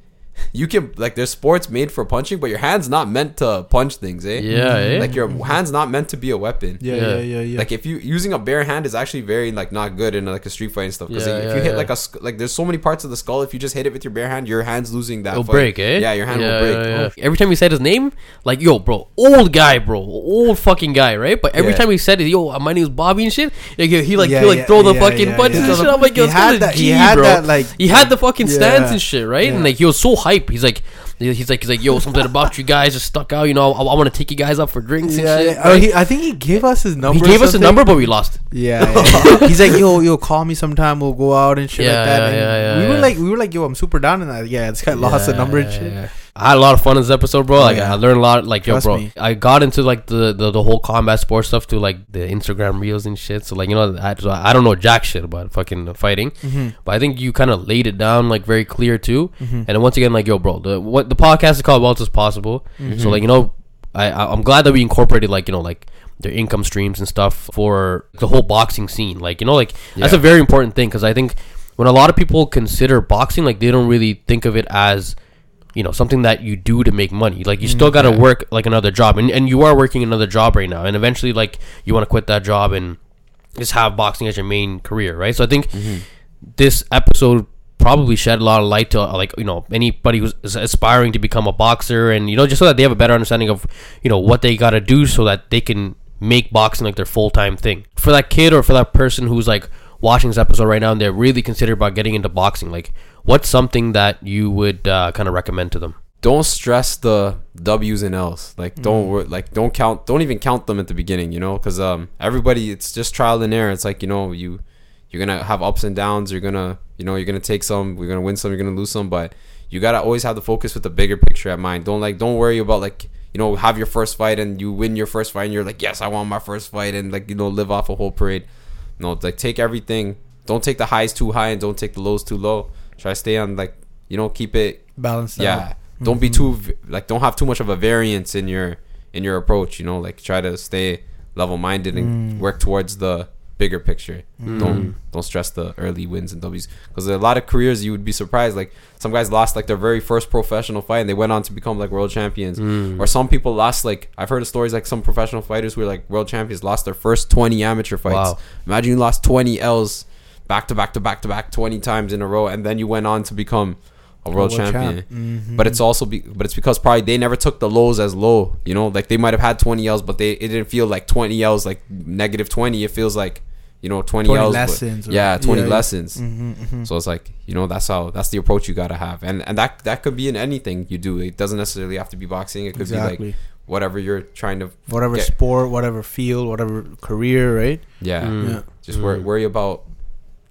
you can like there's sports made for punching, but your hand's not meant to punch things, eh? yeah, eh? Like your hand's not meant to be a weapon. Yeah, Yeah. yeah, yeah, yeah. Like if you using a bare hand is actually very like not good in like a street fight and stuff. Because Yeah, if yeah, you hit yeah. like a like there's so many parts of the skull. If you just hit it with your bare hand, your hand's losing that. It'll fight. break, eh? Yeah, your hand Yeah, will break. yeah, yeah. Every time he said his name, like, yo, bro, old guy, bro, old fucking guy, right? But every Yeah. time he said it, yo, my name is Bobby and shit, like, he, he like, Yeah, he like yeah, throw the yeah, fucking yeah, punches yeah. and shit. I'm like, yo, he had that. G, He had bro. that like. he had the fucking stance and shit, right? And like, he was so hype. He's like, he's like, he's like, yo, something about you guys just stuck out. You know, I, I want to take you guys out for drinks and Yeah, shit. yeah. Oh, he, I think he gave us his number. he gave us a number, but we lost. Yeah, yeah. he's like, yo, yo, call me sometime. We'll go out and shit like that. we were like, we were like, yo, I'm super down in that. Yeah, this guy lost the number and Yeah, shit. Yeah. I had a lot of fun in this episode, bro. Like yeah. I learned a lot. Like yo, Trust bro, me. I got into like the, the the whole combat sports stuff to like the Instagram reels and shit. So like you know, I, so I don't know jack shit about fucking fighting, Mm-hmm. but I think you kind of laid it down like very clear too. Mm-hmm. And then once again, like yo, bro, the what the podcast is called Wealth is Possible. Mm-hmm. So like you know, I I- I'm glad that we incorporated like you know like their income streams and stuff for the whole boxing scene. Like you know, like that's a very important thing because I think when a lot of people consider boxing, like they don't really think of it as you know something that you do to make money. Like you still got to yeah. work like another job, and and you are working another job right now, and eventually like you want to quit that job and just have boxing as your main career, right? So I think this episode probably shed a lot of light to uh, like you know anybody who's aspiring to become a boxer and you know just so that they have a better understanding of you know what they got to do so that they can make boxing like their full-time thing for that kid or for that person who's like watching this episode right now and they're really considered about getting into boxing like what's something that you would uh, kind of recommend to them don't stress the W's and L's. Like Mm. don't wor- like don't count don't even count them at the beginning, you know, cuz um everybody it's just trial and error. It's like, you know, you you're going to have ups and downs, you're going to, you know, you're going to take some, we're going to win some, you're going to lose some, but you got to always have the focus with the bigger picture at mind. Don't like don't worry about like you know, have your first fight and you win your first fight and you're like, yes, I want my first fight and like, you know, live off a whole parade. No, like take everything. Don't take the highs too high and don't take the lows too low. Try to stay on like, you know, keep it balanced. yeah don't be too like don't have too much of a variance in your in your approach you know like try to stay level minded and Mm. work towards the bigger picture don't don't stress the early wins and w's because a lot of careers you would be surprised like some guys lost like their very first professional fight and they went on to become like world champions Mm. or some people lost like i've heard of stories like some professional fighters who were like world champions lost their first 20 amateur fights Wow. imagine you lost 20 l's back to back to back to back 20 times in a row and then you went on to become a world, champion Mm-hmm. but it's also be, but it's because probably they never took the lows as low. You know, like they might have had 20 L's, but they it didn't feel like 20 L's like negative 20. It feels like you know 20, 20 L's. lessons or- yeah, 20 yeah, yeah. lessons. Mm-hmm, So it's like you know that's how that's the approach you gotta have, and and that that could be in anything you do. It doesn't necessarily have to be boxing. It could be like whatever you're trying to. whatever get- sport, whatever field, whatever career, right? Yeah, Mm. Yeah. just wor- Mm. worry about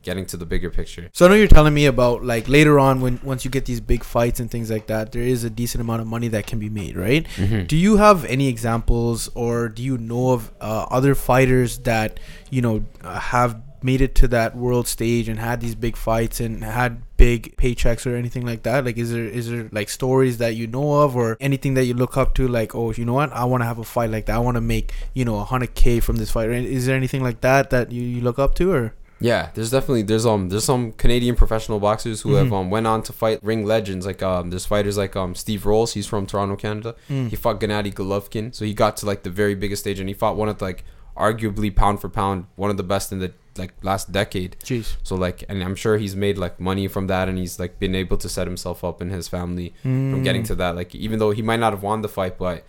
getting to the bigger picture. So I know you're telling me about like later on when once you get these big fights and things like that, there is a decent amount of money that can be made, right? Mm-hmm. Do you have any examples, or do you know of uh, other fighters that you know uh, have made it to that world stage and had these big fights and had big paychecks or anything like that? Like, is there is there like stories that you know of, or anything that you look up to? Like, oh, you know what? I want to have a fight like that. I want to make you know hundred k from this fight. Is there anything like that that you, you look up to, or Yeah, there's definitely there's um there's some Canadian professional boxers who have Mhm. um went on to fight ring legends. Like um there's fighters like um Steve Rolls. He's from Toronto Canada. Mm. he fought Gennady Golovkin. So he got to like the very biggest stage and he fought one of the, like arguably pound for pound one of the best in the like last decade. Jeez, so like and I'm sure he's made like money from that and he's like been able to set himself up and his family from Mm. getting to that. Like even though he might not have won the fight but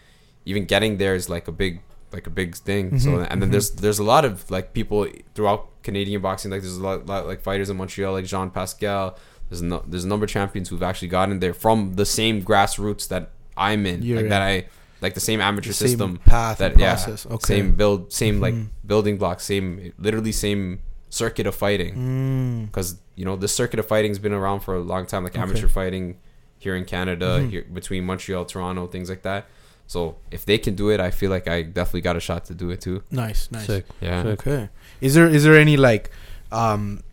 even getting there is like a big like a big thing so Mhm, and then mhm. there's there's a lot of like people throughout Canadian boxing like there's a lot, lot like fighters in Montreal like Jean Pascal there's no there's a number of champions who've actually gotten there from the same grassroots that I'm in You're like in. that I like the same amateur Same system path that yeah process. Okay. same build same like Mhm. building blocks same literally same circuit of fighting Mm. because you know this circuit of fighting's been around for a long time like Okay. amateur fighting here in canada Mhm. here between montreal toronto things like that So if they can do it, I feel like I definitely got a shot to do it too. Nice, nice. Sick. Yeah. Sick. Okay. Is there is there any like um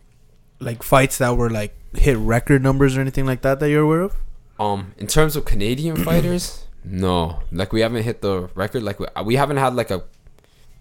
like fights that were like hit record numbers or anything like that that you're aware of? Um, in terms of Canadian fighters, no, like we haven't hit the record. Like we, we haven't had like a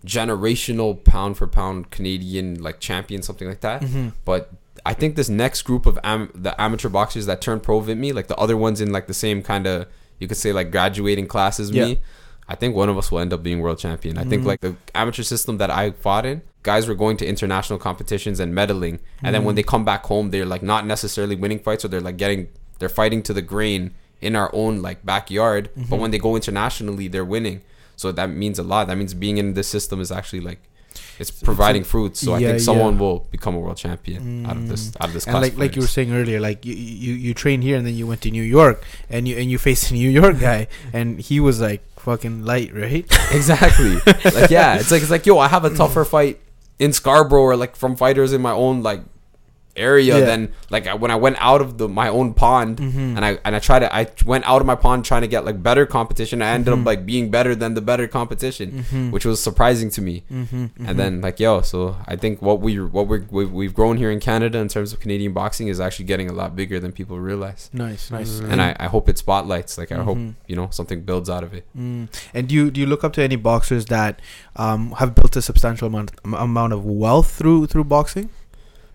generational pound for pound Canadian like champion, something like that. Mm-hmm. But I think this next group of am- the amateur boxers that turned pro with me, like the other ones in like the same kind of you could say like graduating classes Yeah. me. I think one of us will end up being world champion. I think Mhm. like the amateur system that I fought in, guys were going to international competitions and medaling, and then when Mhm. they come back home, they're like not necessarily winning fights, or they're like getting they're fighting to the grain in our own like backyard. But Mhm. when they go internationally, they're winning. So that means a lot. That means being in this system is actually like it's providing fruits. So I think someone yeah. will become a world champion out of this out of this And like like you were saying earlier, like you you you trained here and then you went to New York and you and you faced a New York guy and he was like fucking light, right? exactly. like yeah, it's like it's like yo, I have a tougher fight in Scarborough or like from fighters in my own like area Yeah. than like when I went out of the my own pond Mhm. and I and I tried to I went out of my pond trying to get like better competition. I ended Mhm. up like being better than the better competition, Mhm. which was surprising to me. Mm-hmm, And then like yo, so I think what we what we're, we've we've grown here in Canada in terms of Canadian boxing is actually getting a lot bigger than people realize. nice, nice. And I, I hope it spotlights. Like I hope you know something builds out of it. Mm. And do you do you look up to any boxers that um, have built a substantial amount amount of wealth through through boxing?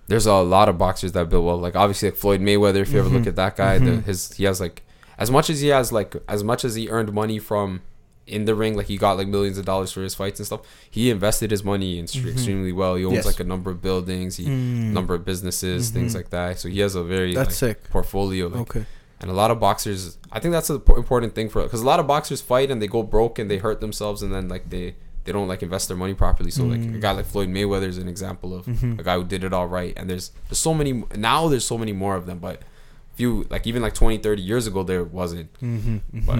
There's a lot of boxers that build well. Like obviously like Floyd Mayweather. If you ever look Mhm. at that guy, the, Mhm. his he has like as much as he has like as much as he earned money from in the ring, like he got like millions of dollars for his fights and stuff. He invested his money in Mhm. extremely well. He owns Yes. like a number of buildings, he Mm. number of businesses, things Mhm. like that. So he has a very That's like, sick. portfolio. Like, Okay. And a lot of boxers, I think that's an important thing for because a lot of boxers fight and they go broke and they hurt themselves and then like they they don't like invest their money properly. So like a Mm. guy like Floyd Mayweather is an example of Mhm. a guy who did it all right. And there's there's so many now. There's so many more of them, but few like even like 20, 30 years ago there wasn't. Mm-hmm, But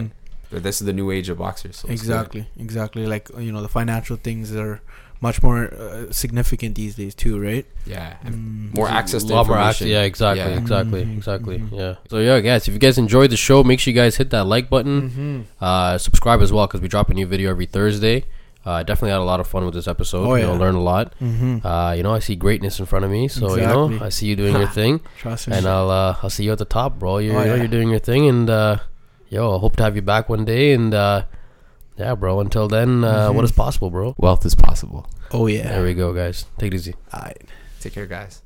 But this is the new age of boxers. So exactly, exactly. Like you know, the financial things are much more uh, significant these days too, right? Yeah. Mm. more access to a lot more information. access. Yeah, exactly, Yeah. exactly, Mhm, exactly. mhm. Yeah. So yeah, guys, if you guys enjoyed the show, make sure you guys hit that like button. Mm-hmm. Uh, subscribe as well because we drop a new video every Thursday. Uh, definitely had a lot of fun with this episode. Oh, you know, yeah. learn a lot. Mm-hmm. Uh, you know, I see greatness in front of me, so you know, I see you doing your thing, Trust me. and I'll uh, I'll see you at the top, bro. You're Oh, you know, yeah. you're doing your thing, and uh, yo, I hope to have you back one day. And uh, yeah, bro. Until then, uh, Mhm. what is possible, bro? Wealth is possible. oh yeah. There we go, guys. Take it easy. Alright. Take care, guys.